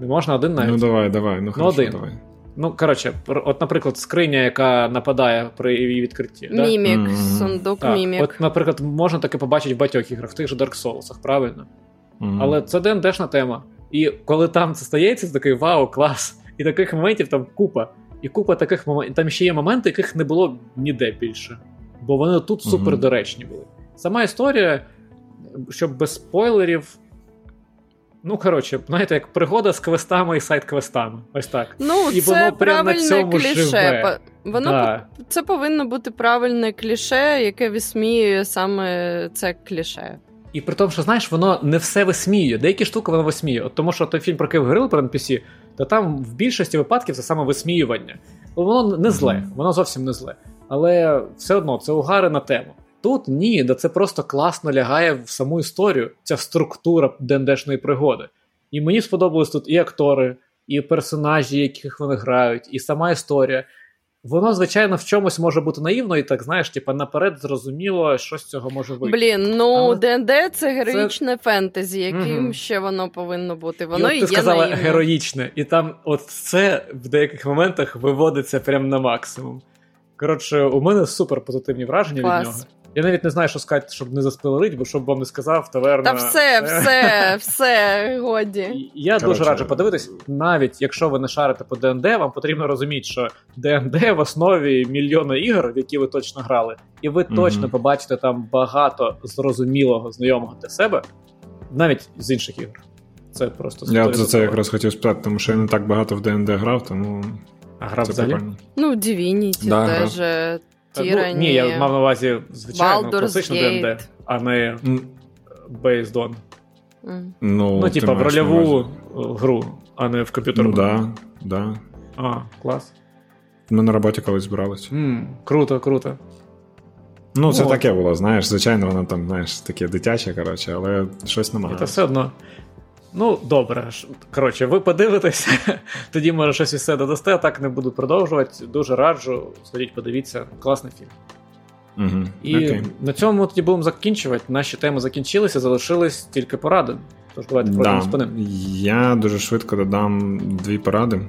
Не можна один навіть. Ну давай, давай, ну хорошо, один. давай. Ну, коротше, от, наприклад, скриня, яка нападає при її відкритті. Да? Мімік, Мгм. сундук Так, мімік. От, наприклад, можна таке побачити в багатьох іграх, в тих же Dark Souls, правильно? Мгм. Але це ДНДшна тема. І коли там це стається, це такий вау, клас. І таких моментів там купа. І купа таких моментів. Там ще є моменти, яких не було ніде більше. Бо вони тут супер доречні були. Сама історія, щоб без спойлерів. Ну, коротше, знаєте, як пригода з квестами і сайт-квестами. Ось так. Ну, І це воно прям на цьому кліше. живе. Воно Да. по- це повинно бути правильне кліше, яке висміює саме це кліше. І при тому, що знаєш, воно не все висміює. Деякі штуки воно висміює. От тому що той фільм, про який ви говорили про NPC, то там в більшості випадків це саме висміювання. Воно не зле, воно зовсім не зле. Але все одно це угари на тему. Тут ні, да це просто класно лягає в саму історію, ця структура дендешної пригоди. І мені сподобались тут і актори, і персонажі, яких вони грають, і сама історія. Воно, звичайно, в чомусь може бути наївно, і так знаєш, типа наперед зрозуміло, що з цього може вийти. Блін, ну Але ДНД це героїчне фентезі, яким Мгм. ще воно повинно бути. І Воно от і, ти є сказала наївне. героїчне, і там от це в деяких моментах виводиться прям на максимум. Коротше, у мене супер позитивні враження Клас. від нього. Я навіть не знаю, що сказати, щоб не заспойлерити, бо щоб вам не сказав, таверна. Та все, все, все, годі. Я Коротше, дуже раджу подивитись, навіть якщо ви не шарите по ДНД, вам потрібно розуміти, що ДНД в основі мільйона ігор, в які ви точно грали, і ви Мгм. точно побачите там багато зрозумілого, знайомого для себе, навіть з інших ігор. Це просто Я за це якраз хотів спитати, тому що я не так багато в ДНД грав, тому А грав це взагалі? прикольно. Ну, Divinity Да, теж, е, ну, ні, я мав на увазі, звичайно, класичну ДНД, а не Based on. М. Ну, Ну, типа, в рольову гру, а не в комп'ютерну. Ну, да, да. А, клас. Ми на роботі колись збирались. м круто, круто. Ну, це Ну, таке було, знаєш, звичайно, воно там, знаєш, таке дитяче, коротше, але щось намагається. це все одно. Ну, добре. Коротше, ви подивитесь, тоді може щось і все додасте, а так не буду продовжувати. Дуже раджу. Сходіть, подивіться, класний фільм. Угу. І Окей. на цьому ми тоді будемо закінчувати. Наші теми закінчилися, залишились тільки поради. Тож давайте Да. по ним. Я дуже швидко додам дві поради.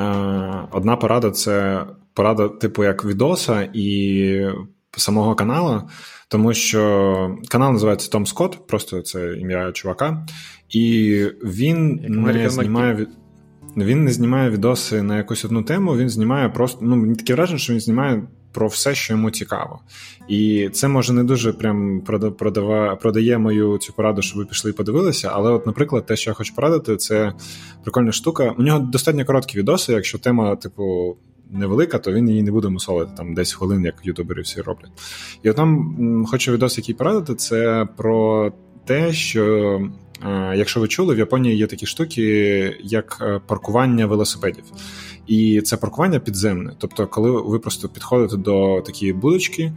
Е, одна порада це порада, типу, як відоса і самого каналу, тому що канал називається Том Скотт, просто це ім'я чувака, і він Як не знімає від. Він не знімає відоси на якусь одну тему, він знімає просто. Ну, мені таке враження, що він знімає про все, що йому цікаво. І це може не дуже прям прода- продава, продає мою цю пораду, щоб ви пішли і подивилися. Але, от, наприклад, те, що я хочу порадити, це прикольна штука. У нього достатньо короткі відоси. Якщо тема, типу, невелика, то він її не буде мусолити там 10 хвилин, як ютубери всі роблять. І от нам хочу відос, який порадити, це про те, що. е, Якщо ви чули, в Японії є такі штуки, як е, паркування велосипедів. І це паркування підземне. Тобто, коли ви просто підходите до такої будочки,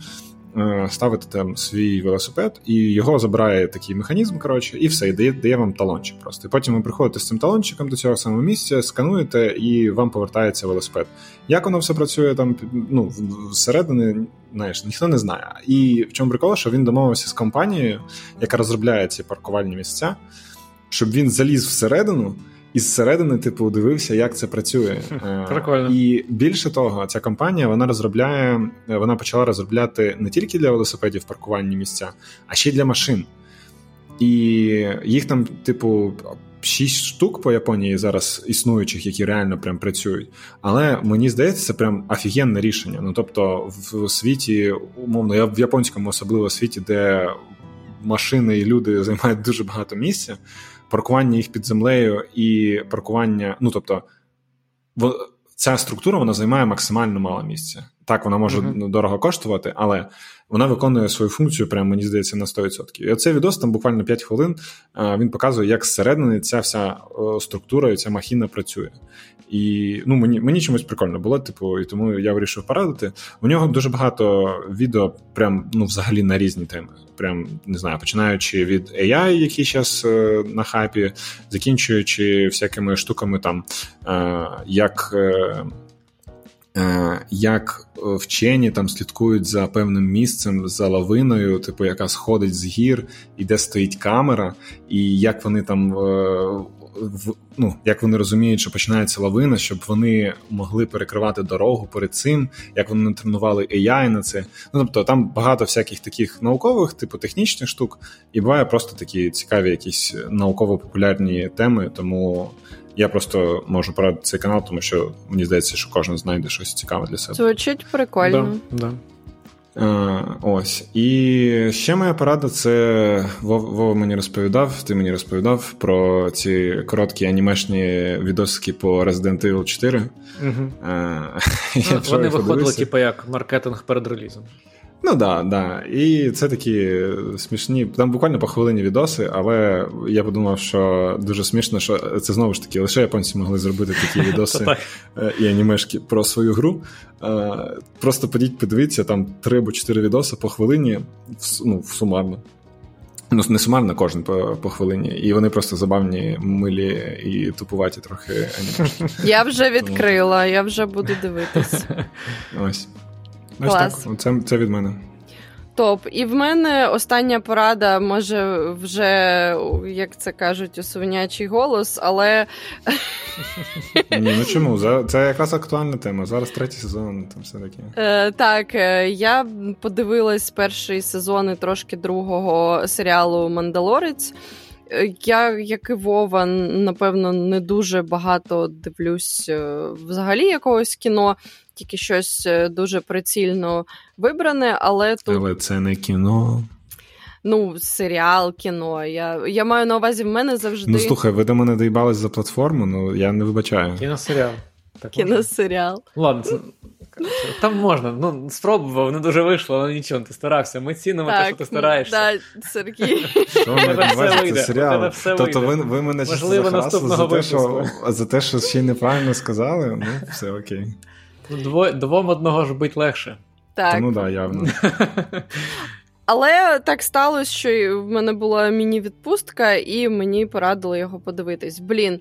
ставите там свій велосипед, і його забирає такий механізм, коротше, і все, і дає, дає вам талончик просто. І потім ви приходите з цим талончиком до цього самого місця, скануєте, і вам повертається велосипед. Як воно все працює там ну, в- всередині, знаєш, ніхто не знає. І в чому прикол, що він домовився з компанією, яка розробляє ці паркувальні місця, щоб він заліз всередину. І зсередини, типу, дивився, як це працює. Е, Прикольно. І більше того, ця компанія вона розробляє, е, вона почала розробляти не тільки для велосипедів паркувальні місця, а ще й для машин. І їх там, типу, шість штук по Японії зараз існуючих, які реально прям працюють. Але мені здається, це прям офігенне рішення. Ну тобто, в світі, умовно, я в японському особливо світі, де машини і люди займають дуже багато місця, паркування їх під землею і паркування, ну тобто. ця структура вона займає максимально мало місця. Так, вона може uh-huh. дорого коштувати, але вона виконує свою функцію, прямо мені здається, на 100%. І оцей відос там буквально 5 хвилин він показує, як зсередини ця вся структура і ця махіна працює. І ну, мені мені чомусь прикольно було, типу, і тому я вирішив порадити. У нього дуже багато відео, прям ну, взагалі на різні теми. Прям не знаю, починаючи від AI, який зараз е, на хайпі, закінчуючи всякими штуками, там е, як. Е, як вчені там слідкують за певним місцем, за лавиною, типу, яка сходить з гір, і де стоїть камера, і як вони там е, ну, як вони розуміють, що починається лавина, щоб вони могли перекривати дорогу перед цим, як вони тренували AI на це. Ну тобто там багато всяких таких наукових, типу технічних штук, і буває просто такі цікаві, якісь науково-популярні теми, тому. Я просто можу порадити цей канал, тому що мені здається, що кожен знайде щось цікаве для себе. Звучить прикольно. Да, да. Е, ось. І ще моя порада це Вова мені розповідав, ти мені розповідав про ці короткі анімешні відосики по Resident Evil 4. Угу. Е, ну, Вони виходили, типу, як маркетинг перед релізом. Ну да, да. І це такі смішні. Там буквально по хвилині відоси, але я подумав, що дуже смішно, що це знову ж таки лише японці могли зробити такі відоси е, і анімешки про свою гру. Е, просто подіть, подивіться, там три або чотири відоси по хвилині, ну, сумарно. Ну, не сумарно кожен по по хвилині, і вони просто забавні, милі і тупуваті трохи анімешки. Я вже відкрила, я вже буду дивитись. Ось. Ось так, це, це від мене. Топ. І в мене остання порада, може, вже, як це кажуть, у свинячий голос, але. Ні, ну чому? Це якраз актуальна тема. Зараз третій сезон, там все таке. Е, Так, е, я подивилась перший сезон і трошки другого серіалу Мандалорець. Е, я, як і Вова, напевно, не дуже багато дивлюсь взагалі якогось кіно тільки щось е, дуже прицільно вибране, але тут. Але це не кіно. Ну, серіал, кіно. Я я маю на увазі, в мене завжди. Ну, слухай, ви до мене доїбались за платформу, ну я не вибачаю. Кіносеріал. Кіносеріал. Ладно, це... Там можна, ну спробував, не дуже вийшло, але нічого, ти старався. Ми цінимо те, що ти стараєшся. Так, Сергій. Що ми це серіал? Тобто ви, ви мене Можливо, наступного за те, що, за те, що ще й неправильно сказали, ну все окей. Дво, двом одного ж бить легше. Так. Тому да, явно. Але так сталося, що в мене була міні-відпустка, і мені порадили його подивитись. Блін.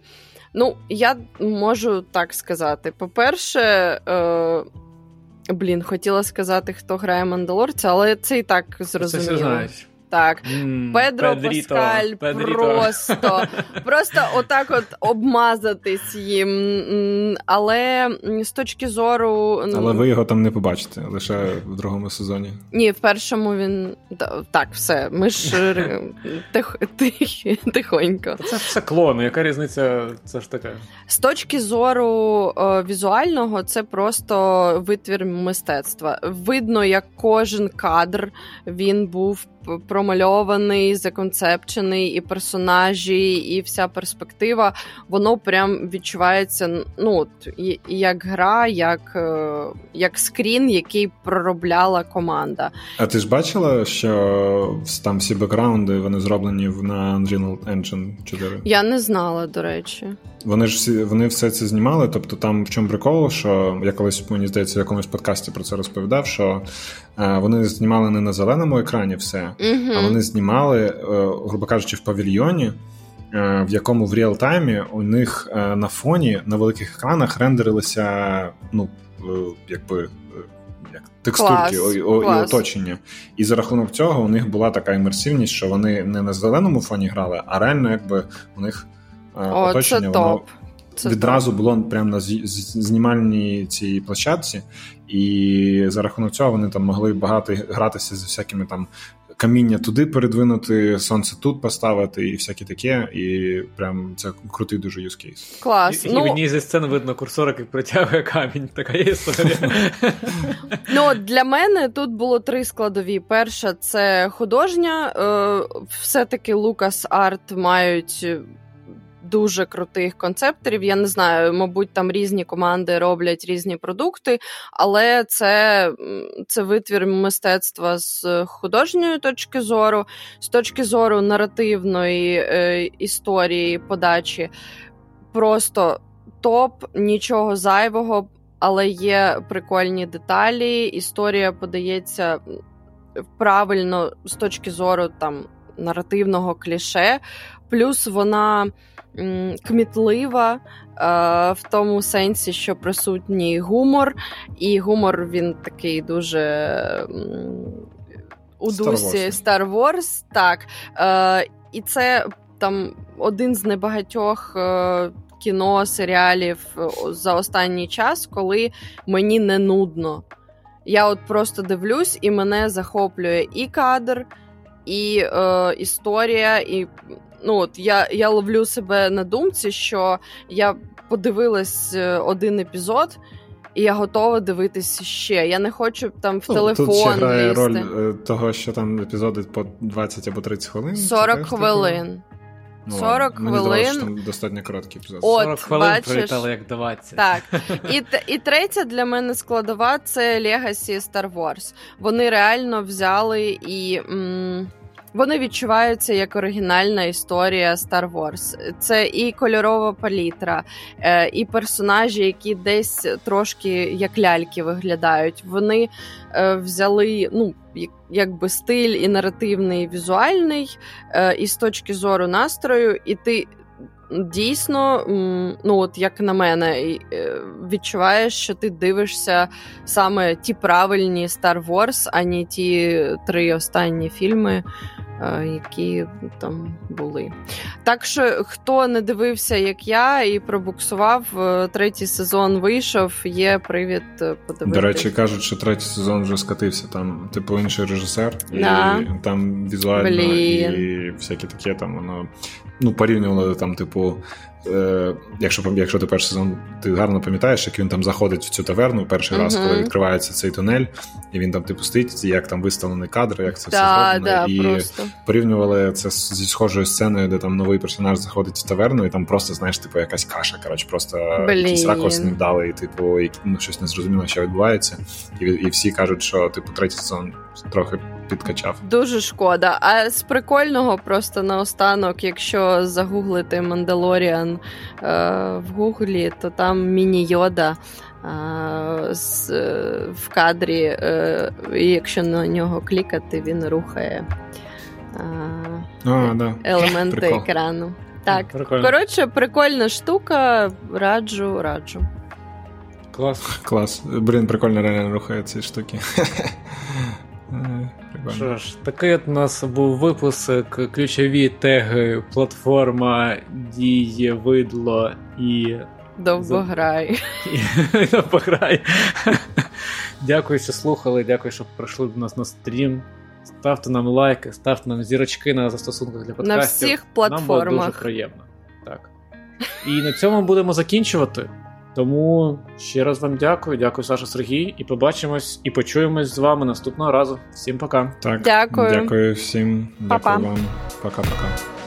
Ну, я можу так сказати. По-перше, е, блін, хотіла сказати, хто грає Мандалорця, але це і так зрозуміло. Це все знаєш. Так, mm, Педро Педріто, Паскаль Педріто. просто просто отак от обмазатись їм. Але з точки зору. Але ви його там не побачите лише в другому сезоні. Ні, в першому він так, все. Ми ж тих, тих, тихонько. Це все клони. Яка різниця? Це ж таке? З точки зору о, візуального, це просто витвір мистецтва. Видно, як кожен кадр він був промальований, законцепчений, і персонажі, і вся перспектива, воно прям відчувається ну, як гра, як е, як скрін, який проробляла команда. А ти ж бачила, що там всі бекграунди вони зроблені на Unreal Engine 4? Я не знала, до речі. Вони ж всі вони все це знімали. Тобто, там в чому прикол, що я колись мені здається в якомусь подкасті про це розповідав. Що вони знімали не на зеленому екрані все, uh а вони знімали, е, грубо кажучи, в павільйоні. Е, в якому в реал-таймі у них е, на фоні на великих екранах рендерилися ну, якби як текстурки клас, і, клас. і оточення. І за рахунок цього у них була така імерсивність, що вони не на зеленому фоні грали, а реально якби у них о, оточення це воно це відразу було прямо на знімальній цій площадці, і за рахунок цього вони там могли багато гратися з всякими там. Каміння туди передвинути, сонце тут поставити, і всяке таке, і прям це крутий дуже юзкейс. Клас. І, ну, і в одній зі сцен видно курсор, який притягує камінь. Така є історія. Ну, Для мене тут було три складові. Перша це художня. Е, все-таки Лукас Арт мають дуже крутих концепторів. Я не знаю, мабуть, там різні команди роблять різні продукти, але це, це витвір мистецтва з художньої точки зору, з точки зору наративної е, історії подачі. Просто топ, нічого зайвого, але є прикольні деталі. Історія подається правильно з точки зору там наративного кліше, плюс вона кмітлива. Е, в тому сенсі, що присутній гумор, і гумор він такий дуже у дусі Star Wars. Так. Е, І це там один з небагатьох е, кіно, серіалів за останній час, коли мені не нудно. Я от просто дивлюсь, і мене захоплює і кадр, і е, історія, і ну от я я ловлю себе на думці, що я подивилась е, один епізод. І я готова дивитися ще. Я не хочу там в ну, телефон. Тут ще грає лізти. роль е, того, що там епізоди по 20 або 30 хвилин. 40 хвилин. Ну, 40 хвилин. Здавалося, що там достатньо короткий епізод. От, 40 хвилин бачиш, пролітали як 20. Так. І і третя для мене складова це Legacy Star Wars. Вони реально взяли і. М- вони відчуваються як оригінальна історія Star Wars. Це і кольорова палітра, е, і персонажі, які десь трошки як ляльки виглядають. Вони е, взяли ну, якби стиль і наративний, і візуальний, е, і з точки зору настрою, і ти. Дійсно, ну от як на мене, відчуваєш, що ти дивишся саме ті правильні Star Wars, а не ті три останні фільми, Е, які там були. Так що, хто не дивився, як я, і пробуксував, е, третій сезон вийшов, є привід е, подивитися. До речі, кажуть, що третій сезон вже скатився. Там, типу, інший режисер, да. і там візуально Блін. і всякі таке там воно ну, порівнювали там, типу. Е, якщо якщо ти перший сезон ти гарно пам'ятаєш, як він там заходить в цю таверну перший uh-huh. раз, коли відкривається цей тунель, і він там типу стоїть, як там виставлений кадр, як це да, все зроблено. Да, і просто. порівнювали це зі схожою сценою, де там новий персонаж заходить в таверну, і там просто, знаєш, типу, якась каша. Коротше, просто Блін. якийсь ракурс не вдалий, типу, і, ну, щось незрозуміло, що відбувається. І і всі кажуть, що типу третій сезон трохи підкачав. Дуже шкода. А з прикольного просто наостанок, якщо загуглити Мандалоріан е, в Гуглі, то там міні-йода. Е, з, е, в кадрі, е, і якщо на нього клікати, він рухає е, а, да. елементи Прикол. екрану. Так, Прикольно. коротше, прикольна штука, раджу, раджу. Клас. Клас. Блін, прикольно реально рухає ці штуки. Що ж, такий от у нас був випуск, ключові теги, платформа, діє, видло і. Довгограй. Довгограй. Дякую, що слухали, дякую, що прийшли до нас на стрім. Ставте нам лайки, ставте нам зірочки на застосунках для подкастів. На всіх платформах. Нам буде дуже приємно. Так. І на цьому будемо закінчувати. Тому ще раз вам дякую. Дякую, Саша Сергій. І побачимось і почуємось з вами наступного разу. Всім пока. Так, дякую. Дякую всім. Дякую вам. Пока-пока.